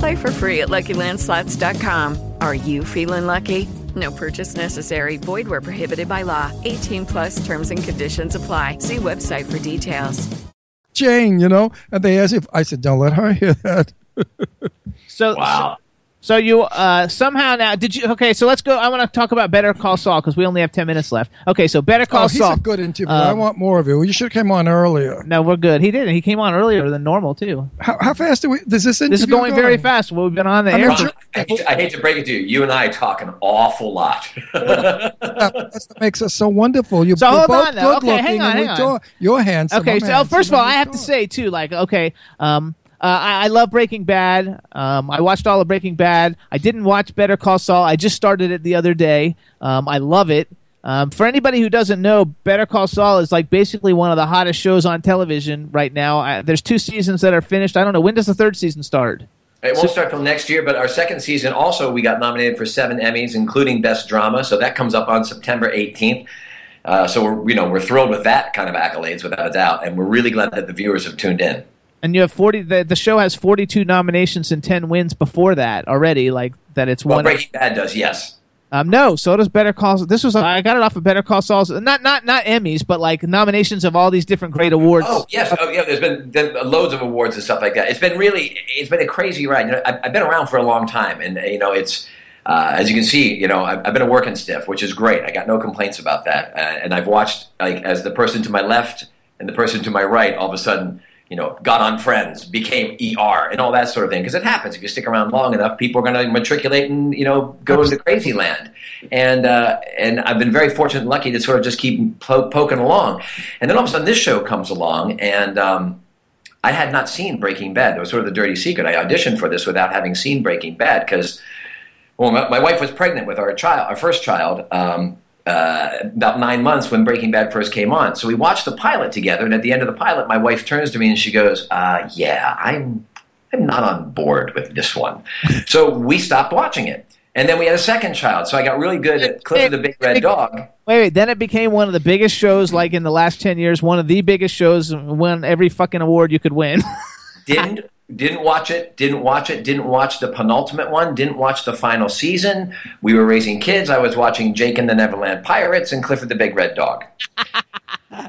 Play for free at LuckyLandSlots.com. Are you feeling lucky? No purchase necessary. Void where prohibited by law. 18 plus terms and conditions apply. See website for details. Jane, you know, and they asked if I said, "Don't let her hear that." So wow. So, so you uh, somehow now did you? Okay, so let's go. I want to talk about Better Call Saul because we only have ten minutes left. Okay, so Better Call oh, he's Saul. a good interview. I Um, want more of it. You should have came on earlier. No, we're good. He didn't. He came on earlier than normal too. How, how fast do we? Does this interview This is going very fast. Well, we've been on the I mean, air. Ju- I hate, to, I hate to break it to you. You and I talk an awful lot. That's what makes us so wonderful. You're, So we're hold both on, though. good Okay, looking, hang on, hang on. talk. You're handsome. okay, I'm so first of all, I have to say too, like, okay, um, uh, I, I love Breaking Bad. Um, I watched all of Breaking Bad. I didn't watch Better Call Saul. I just started it the other day. Um, I love it. Um, for anybody who doesn't know, Better Call Saul is like basically one of the hottest shows on television right now. I, there's two seasons that are finished. I don't know when does the third season start. It won't start till next year, but our second season also we got nominated for seven Emmys, including Best Drama. So that comes up on September 18th. Uh, so we're you know we're thrilled with that kind of accolades without a doubt, and we're really glad that the viewers have tuned in. And you have 40. The, the show has 42 nominations and 10 wins before that already. Like that, it's Well, one. Breaking Bad does, yes. Um, no, so does Better Call. This was I got it off of Better Call Saul's not not not Emmys, but like nominations of all these different great awards. Oh yes, oh, yeah. There's been, been loads of awards and stuff like that. It's been really, it's been a crazy ride. You know, I've, I've been around for a long time, and you know, it's uh, as you can see, you know, I've, I've been a working stiff, which is great. I got no complaints about that. Uh, and I've watched like as the person to my left and the person to my right, all of a sudden, you know, got on Friends, became ER, and all that sort of thing. Because it happens if you stick around long enough, people are going to matriculate and you know go into crazy land. And uh, and I've been very fortunate and lucky to sort of just keep po- poking along. And then all of a sudden, this show comes along, and um, I had not seen Breaking Bad. That was sort of the dirty secret. I auditioned for this without having seen Breaking Bad because, well, my, my wife was pregnant with our child, our first child, um, uh, about nine months when Breaking Bad first came on. So we watched the pilot together, and at the end of the pilot, my wife turns to me and she goes, uh, "Yeah, I'm, I'm not on board with this one." [LAUGHS] so we stopped watching it. And then we had a second child, so I got really good at Clifford the Big Red Dog. Wait, wait. Then it became one of the biggest shows, like in the last ten years, one of the biggest shows. Won every fucking award you could win. didn't [LAUGHS] didn't watch it didn't watch it didn't watch the penultimate one didn't watch the final season. We were raising kids. I was watching jake and the neverland pirates and clifford the big red dog. [LAUGHS]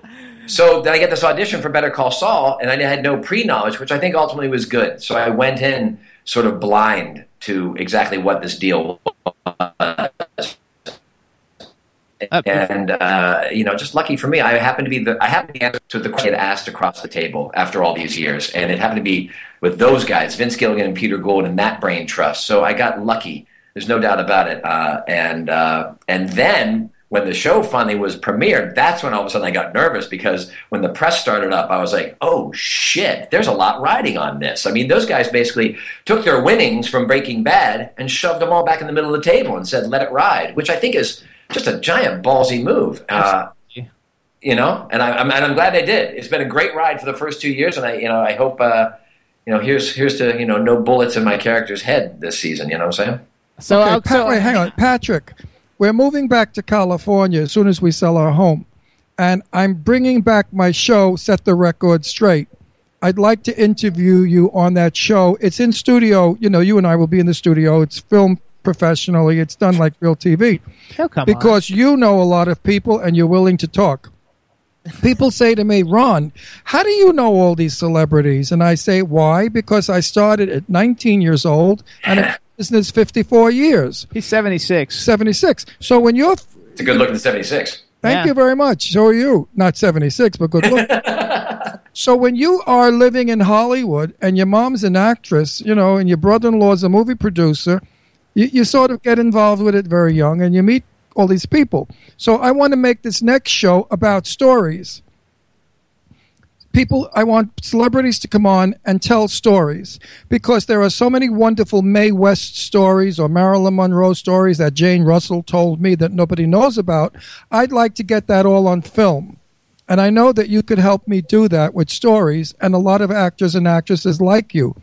So then i get this audition for better call saul and i had no pre-knowledge which i think ultimately was good. So i went in sort of blind to exactly what this deal was. And uh, you know, just lucky for me, I happened to be the I happened to be answer to the question asked across the table after all these years, and it happened to be with those guys, Vince Gilligan and Peter Gould, and that brain trust. So I got lucky. There's no doubt about it. Uh, and uh, and then when the show finally was premiered, that's when all of a sudden I got nervous because when the press started up, I was like, oh shit, there's a lot riding on this. I mean, those guys basically took their winnings from Breaking Bad and shoved them all back in the middle of the table and said, let it ride, which I think is just a giant ballsy move. Uh, you know, and I, I'm and I'm glad they did. It's been a great ride for the first two years, and I you know I hope uh, you know here's here's to you know no bullets in my character's head this season. You know what I'm saying? So, okay, Pat, wait, hang on, Patrick. We're moving back to California as soon as we sell our home, and I'm bringing back my show. Set the record straight. I'd like to interview you on that show. It's in studio. You know, you and I will be in the studio. It's filmed professionally. It's done like real TV. Oh, come on. because you know a lot of people and you're willing to talk. People say to me, Ron, how do you know all these celebrities? And I say, why? Because I started at 19 years old and I'm business 54 years. He's 76. 76. So when you're, It's a good looking 76. thank you very much. So are you. Not 76, but good look. [LAUGHS] so when you are living in Hollywood and your mom's an actress, you know, and your brother-in-law's a movie producer, you, you sort of get involved with it very young and you meet all these people. So I want to make this next show about stories. People, I want celebrities to come on and tell stories because there are so many wonderful Mae West stories or Marilyn Monroe stories that Jane Russell told me that nobody knows about. I'd like to get that all on film. And I know that you could help me do that with stories and a lot of actors and actresses like you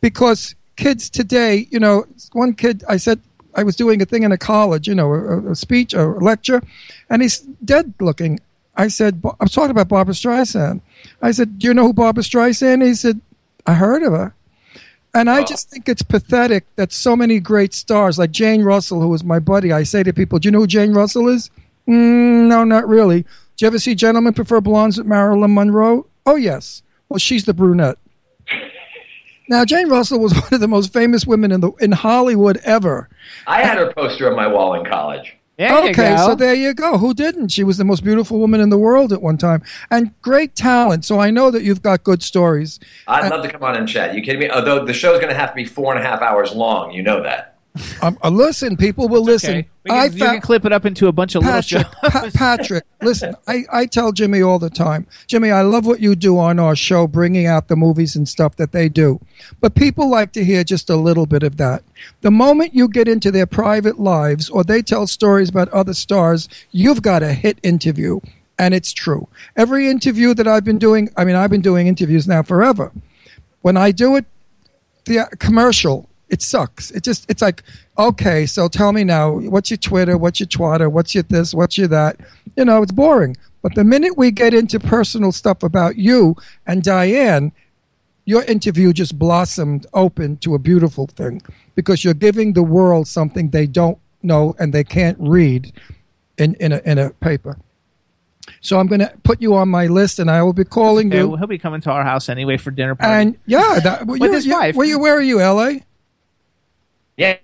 because kids today, you know, one kid, I said, I was doing a thing in a college, you know, a, a speech, a lecture, and he's dead looking. I said, I was talking about Barbra Streisand. I said, Do you know who Barbra Streisand is? He said, I heard of her. And I just think it's pathetic that so many great stars, like Jane Russell, who was my buddy, I say to people, Do you know who Jane Russell is? Mm, no, not really. Do you ever see Gentlemen Prefer Blondes with Marilyn Monroe? Oh, yes. Well, she's the brunette. Now, Jane Russell was [LAUGHS] one of the most famous women in the in Hollywood ever. I had her poster on my wall in college. okay, so there you go. Who didn't? She was the most beautiful woman in the world at one time, and great talent. So I know that you've got good stories. I'd love to come on and chat. You kidding me? Although the show's going to have to be four and a half hours long. You know that. Um, uh, listen, people will listen. Okay. We can, I you can clip it up into a bunch of Patrick. Pa- Patrick, [LAUGHS] listen. I, I tell Jimmy all the time, Jimmy, I love what you do on our show, bringing out the movies and stuff that they do. But people like to hear just a little bit of that. The moment you get into their private lives or they tell stories about other stars, you've got a hit interview. And it's true. Every interview that I've been doing, I mean, I've been doing interviews now forever. When I do it, the uh, commercial it sucks it just it's like okay so tell me now what's your twitter what's your twitter what's your this what's your that you know it's boring but the minute we get into personal stuff about you and diane your interview just blossomed open to a beautiful thing because you're giving the world something they don't know and they can't read in, in, a, in a paper so i'm going to put you on my list and i will be calling Okay, you he'll be coming to our house anyway for dinner party. and yeah, that, [LAUGHS] With you- his wife. Where, you, where are you, LA? Yeah.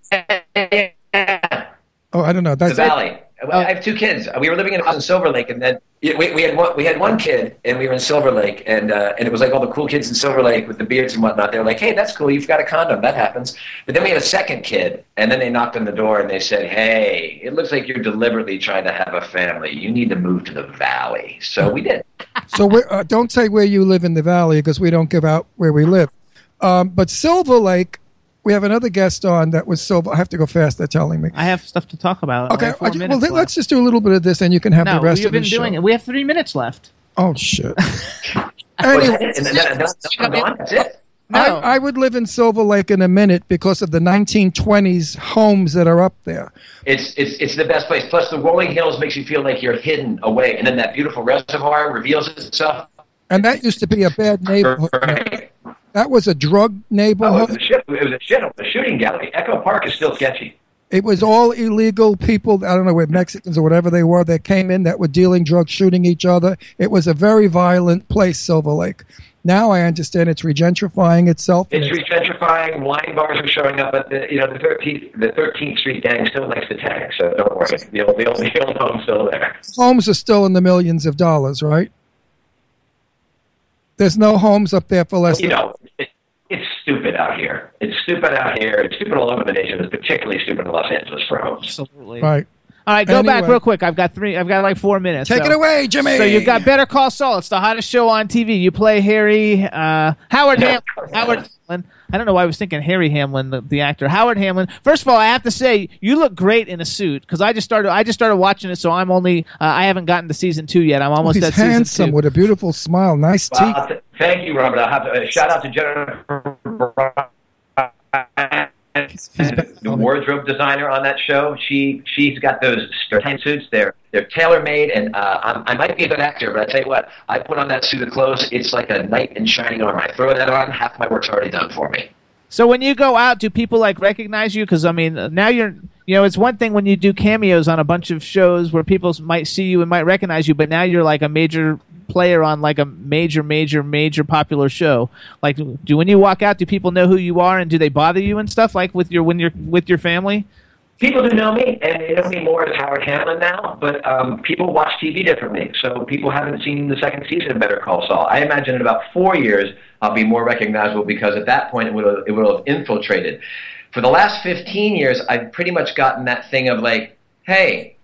Oh, I don't know. the That's valley. I have two kids. We were living in a house in Silver Lake, and then we, we had one, we had one kid, and we were in Silver Lake, and uh, and it was like all the cool kids in Silver Lake with the beards and whatnot. They were like, "Hey, that's cool. You've got a condom. That happens." But then we had a second kid, and then they knocked on the door and they said, "Hey, it looks like you're deliberately trying to have a family. You need to move to the valley." So we did. [LAUGHS] so. Uh, don't say where you live in the valley because we don't give out where we live. Um, but Silver Lake, we have another guest on that was Silver. I have to go fast. They're telling me. I have stuff to talk about. Okay, Only four I well, left. let's just do a little bit of this, and you can have no, the rest we've of the been show. doing it. We have three minutes left. Oh shit! Anyway. I, I would live in Silver Lake in a minute because of the 1920s homes that are up there. It's it's it's the best place. Plus, the rolling hills makes you feel like you're hidden away, and then that beautiful reservoir reveals itself. And that used to be a bad neighborhood. That was a drug neighborhood. Oh, it was a shit. It was a shit. A shooting gallery. Echo Park is still sketchy. It was all illegal people. I don't know, with Mexicans or whatever they were that came in that were dealing drugs, shooting each other. It was a very violent place, Silver Lake. Now I understand it's regentrifying itself. and It's regentrifying. Wine bars are showing up at the you know the thirteenth the Thirteenth Street gang still likes to tag. So don't worry. The old the old, the old home's still there. homes are still in the millions of dollars, right? There's no homes up there for less You than. know, it's stupid out here. It's stupid out here. It's stupid all over the nation. It's particularly stupid in Los Angeles for homes. Absolutely. Right. All right, go back real quick. I've got three. I've got like four minutes. Take so- it away, Jimmy. So you've got Better Call Saul. It's the hottest show on TV. You play Harry uh, Howard Ham- Howard Hamlin. I don't know why I was thinking Harry Hamlin, the, the actor Howard Hamlin. First of all, I have to say you look great in a suit because I just started. I just started watching it, so I'm only. Uh, I haven't gotten to season two yet. I'm almost He's at season handsome two. with a beautiful smile, nice teeth. Wow, th- thank you, Robert. I'll have to uh, shout out to Jennifer, the wardrobe designer on that show. She she's got those tight suits. They're they're tailor made, and uh, I might be a good actor, but I tell you what, I put on that suit of clothes. It's like a knight in shining armor. I throw that on, half my work's already done for me. So when you go out, do people like recognize you? Because I mean, now you're. You know, it's one thing when you do cameos on a bunch of shows where people might see you and might recognize you, but now you're like a major player on like a major, major, major popular show. Like, do when you walk out, do people know who you are and do they bother you and stuff like with your when you're with your family? People do know me, and they know me more as Howard Hamlin now, but um, people watch TV differently. So people haven't seen the second season of Better Call Saul. I imagine in about four years, I'll be more recognizable because at that point, it would have, it would have infiltrated. For the last 15 years, I've pretty much gotten that thing of like, hey,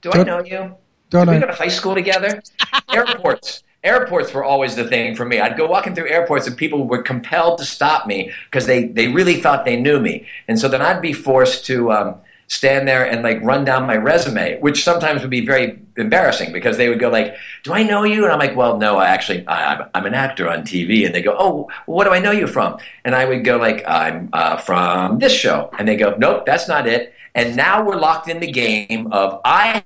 do I Don't- know you? don't Did we go to high school together? [LAUGHS] Airports. Airports were always the thing for me. I'd go walking through airports and people were compelled to stop me because they, they really thought they knew me. And so then I'd be forced to, um, stand there and like run down my resume, which sometimes would be very embarrassing because they would go like, "Do I know you?" And I'm like, "Well, no, I actually I, I'm, I'm an actor on TV." And they go, "Oh, what do I know you from?" And I would go like, "I'm uh, from this show," and they go, "Nope, that's not it." And now we're locked in the game of I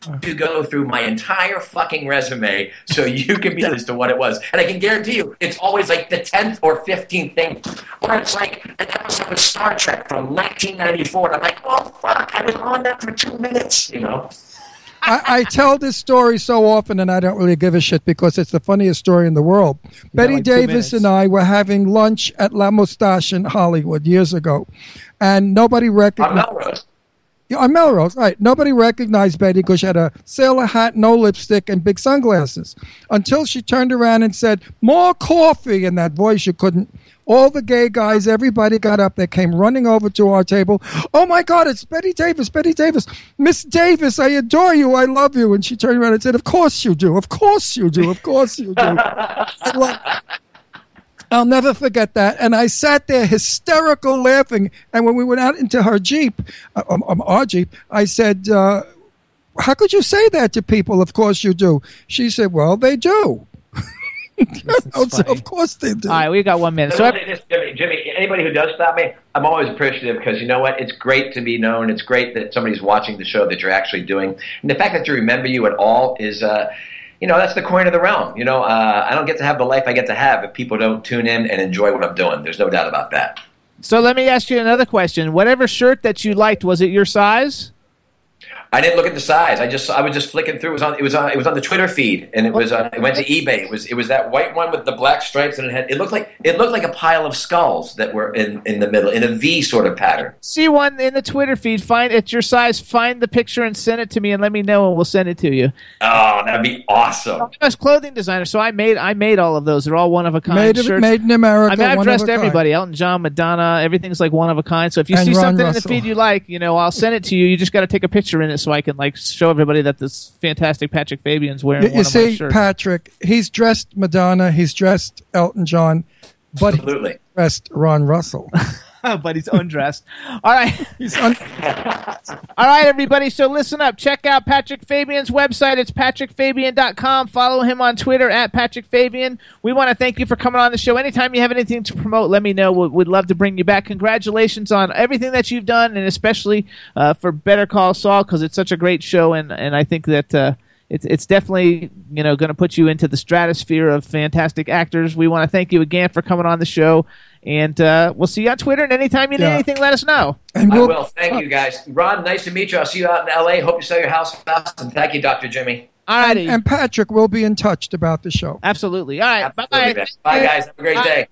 to go through my entire fucking resume so you can be as to what it was. And I can guarantee you, it's always like the 10th or 15th thing. Or it's like an episode of Star Trek from 1994. And I'm like, oh, fuck, I was on that for two minutes, you know? I, I tell this story so often, and I don't really give a shit because it's the funniest story in the world. Bette like Davis and I were having lunch at La Moustache in Hollywood years ago, and nobody On recognized. Yeah, on Melrose, right. Nobody recognized Bette because she had a sailor hat, no lipstick, and big sunglasses. Until she turned around and said, More coffee, in that voice you couldn't. All the gay guys, everybody got up. They came running over to our table. Oh my God, it's Bette Davis, Bette Davis. Miss Davis, I adore you. I love you. And she turned around and said, Of course you do. Of course you do. Of course you do. [LAUGHS] I love- I'll never forget that. And I sat there hysterical laughing. And when we went out into her Jeep, uh, um, um, our Jeep, I said, uh, How could you say that to people? Of course you do. She said, Well, they do. [LAUGHS] Oh, so [LAUGHS] of course they do. All right, we got one minute. So So Jimmy, Jimmy, anybody who does stop me, I'm always appreciative because you know what? It's great to be known. It's great that somebody's watching the show that you're actually doing, and the fact that you remember you at all is, uh, you know, that's the coin of the realm. You know, uh, I don't get to have the life I get to have if people don't tune in and enjoy what I'm doing. There's no doubt about that. So let me ask you another question. Whatever shirt that you liked, was it your size? I didn't look at the size. I just I was just flicking through. It was on it was on it was on the Twitter feed, and it was uh, it went to eBay. It was it was that white one with the black stripes, and it had it looked like it looked like a pile of skulls that were in in the middle in a V sort of pattern. See one in the Twitter feed. Find it's your size. Find the picture and send it to me, and let me know, and we'll send it to you. Oh, that'd be awesome. I'm a clothing designer, so I made I made all of those. They're all one of a kind Made, shirts. made in America. I mean, I've one dressed of a kind. everybody. Elton John, Madonna, everything's like one of a kind. So if you And see Ron something in the feed you like, you know, I'll send it to you. You just got to take a picture in it so I can like show everybody that this fantastic Patrick Fabian's wearing You, one you of my see, shirts. Patrick, he's dressed Madonna, he's dressed Elton John, but he's Absolutely. dressed Ron Russell. [LAUGHS] [LAUGHS] but he's undressed. All right. He's un- [LAUGHS] All right, everybody. So listen up. Check out Patrick Fabian's website. It's patrickfabian.com. Follow him on Twitter at Patrick Fabian. We want to thank you for coming on the show. Anytime you have anything to promote, let me know. We'd, we'd love to bring you back. Congratulations on everything that you've done, and especially uh, for Better Call Saul because it's such a great show, and, and I think that. Uh, it's, it's definitely you know going to put you into the stratosphere of fantastic actors. We want to thank you again for coming on the show, and uh, we'll see you on Twitter. And anytime you need Yeah. anything, let us know. and I we'll, will. Thank you, guys. Ron, nice to meet you. I'll see you out in L.A. Hope you sell your house fast. And thank you, Dr. Jimmy. All righty. and Patrick will be in touch about the show. Absolutely. All right. Absolutely, Bye. Bye, guys. Have a great Bye. day.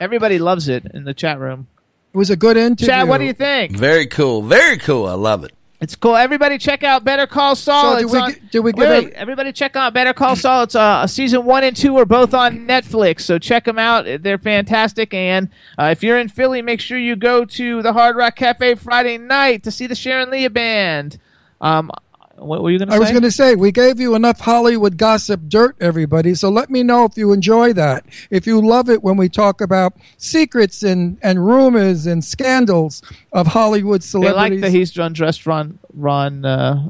Everybody loves it in the chat room. It was a good interview. Chad, what do you think? Very cool. Very cool. I love it. It's cool. Everybody check out Better Call Saul. So do we on- we give Wait, ev- everybody check out Better Call Saul. It's uh, season one and two are both on Netflix, so check them out. They're fantastic. And uh, if you're in Philly, make sure you go to the Hard Rock Cafe Friday night to see the Sharon Leah band. Um, what were you going to say? I was going to say, we gave you enough Hollywood gossip dirt, everybody. So let me know if you enjoy that. If you love it when we talk about secrets and, and rumors and scandals of Hollywood They celebrities. like the he's undressed Ron. Ron. Uh,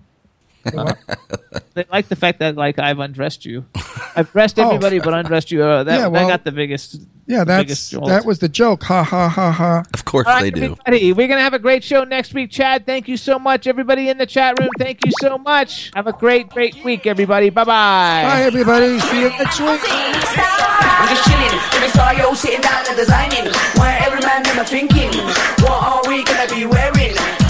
[LAUGHS] they like the fact that like I've undressed you. [LAUGHS] I've dressed Oh. everybody, but undressed you. Uh, that, Yeah, well, that got the biggest. yeah, the that's biggest that was the joke. Ha ha ha ha. Of course All right, they do. we're gonna have a great show next week. Chad, thank you so much. Everybody in the chat room, thank you so much. Have a great, great week, everybody. Bye bye. Bye, everybody. See you next week. I'm just chilling, Jimmy Star, yo, sitting down and designing. Why every man never thinking, what are we gonna be wearing?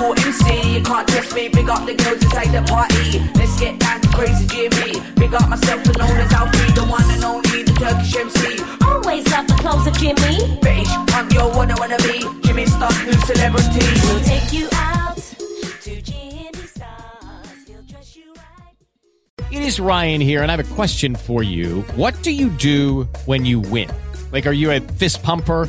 Yo, I'm a Liverpool MC, you can't test me. Big up the girls inside the party. Let's get down to crazy Jimmy. Big up myself and known as Alfie, the one and only, the Turkish MC. Always love the clothes of Jimmy. British punk, yo, wanna wanna be. Jimmy Star, new celebrity. We'll take you out to Jimmy Stars. He'll dress you right. It is Ryan here, and I have a question for you. What do you do when you win? Like, are you a fist pumper,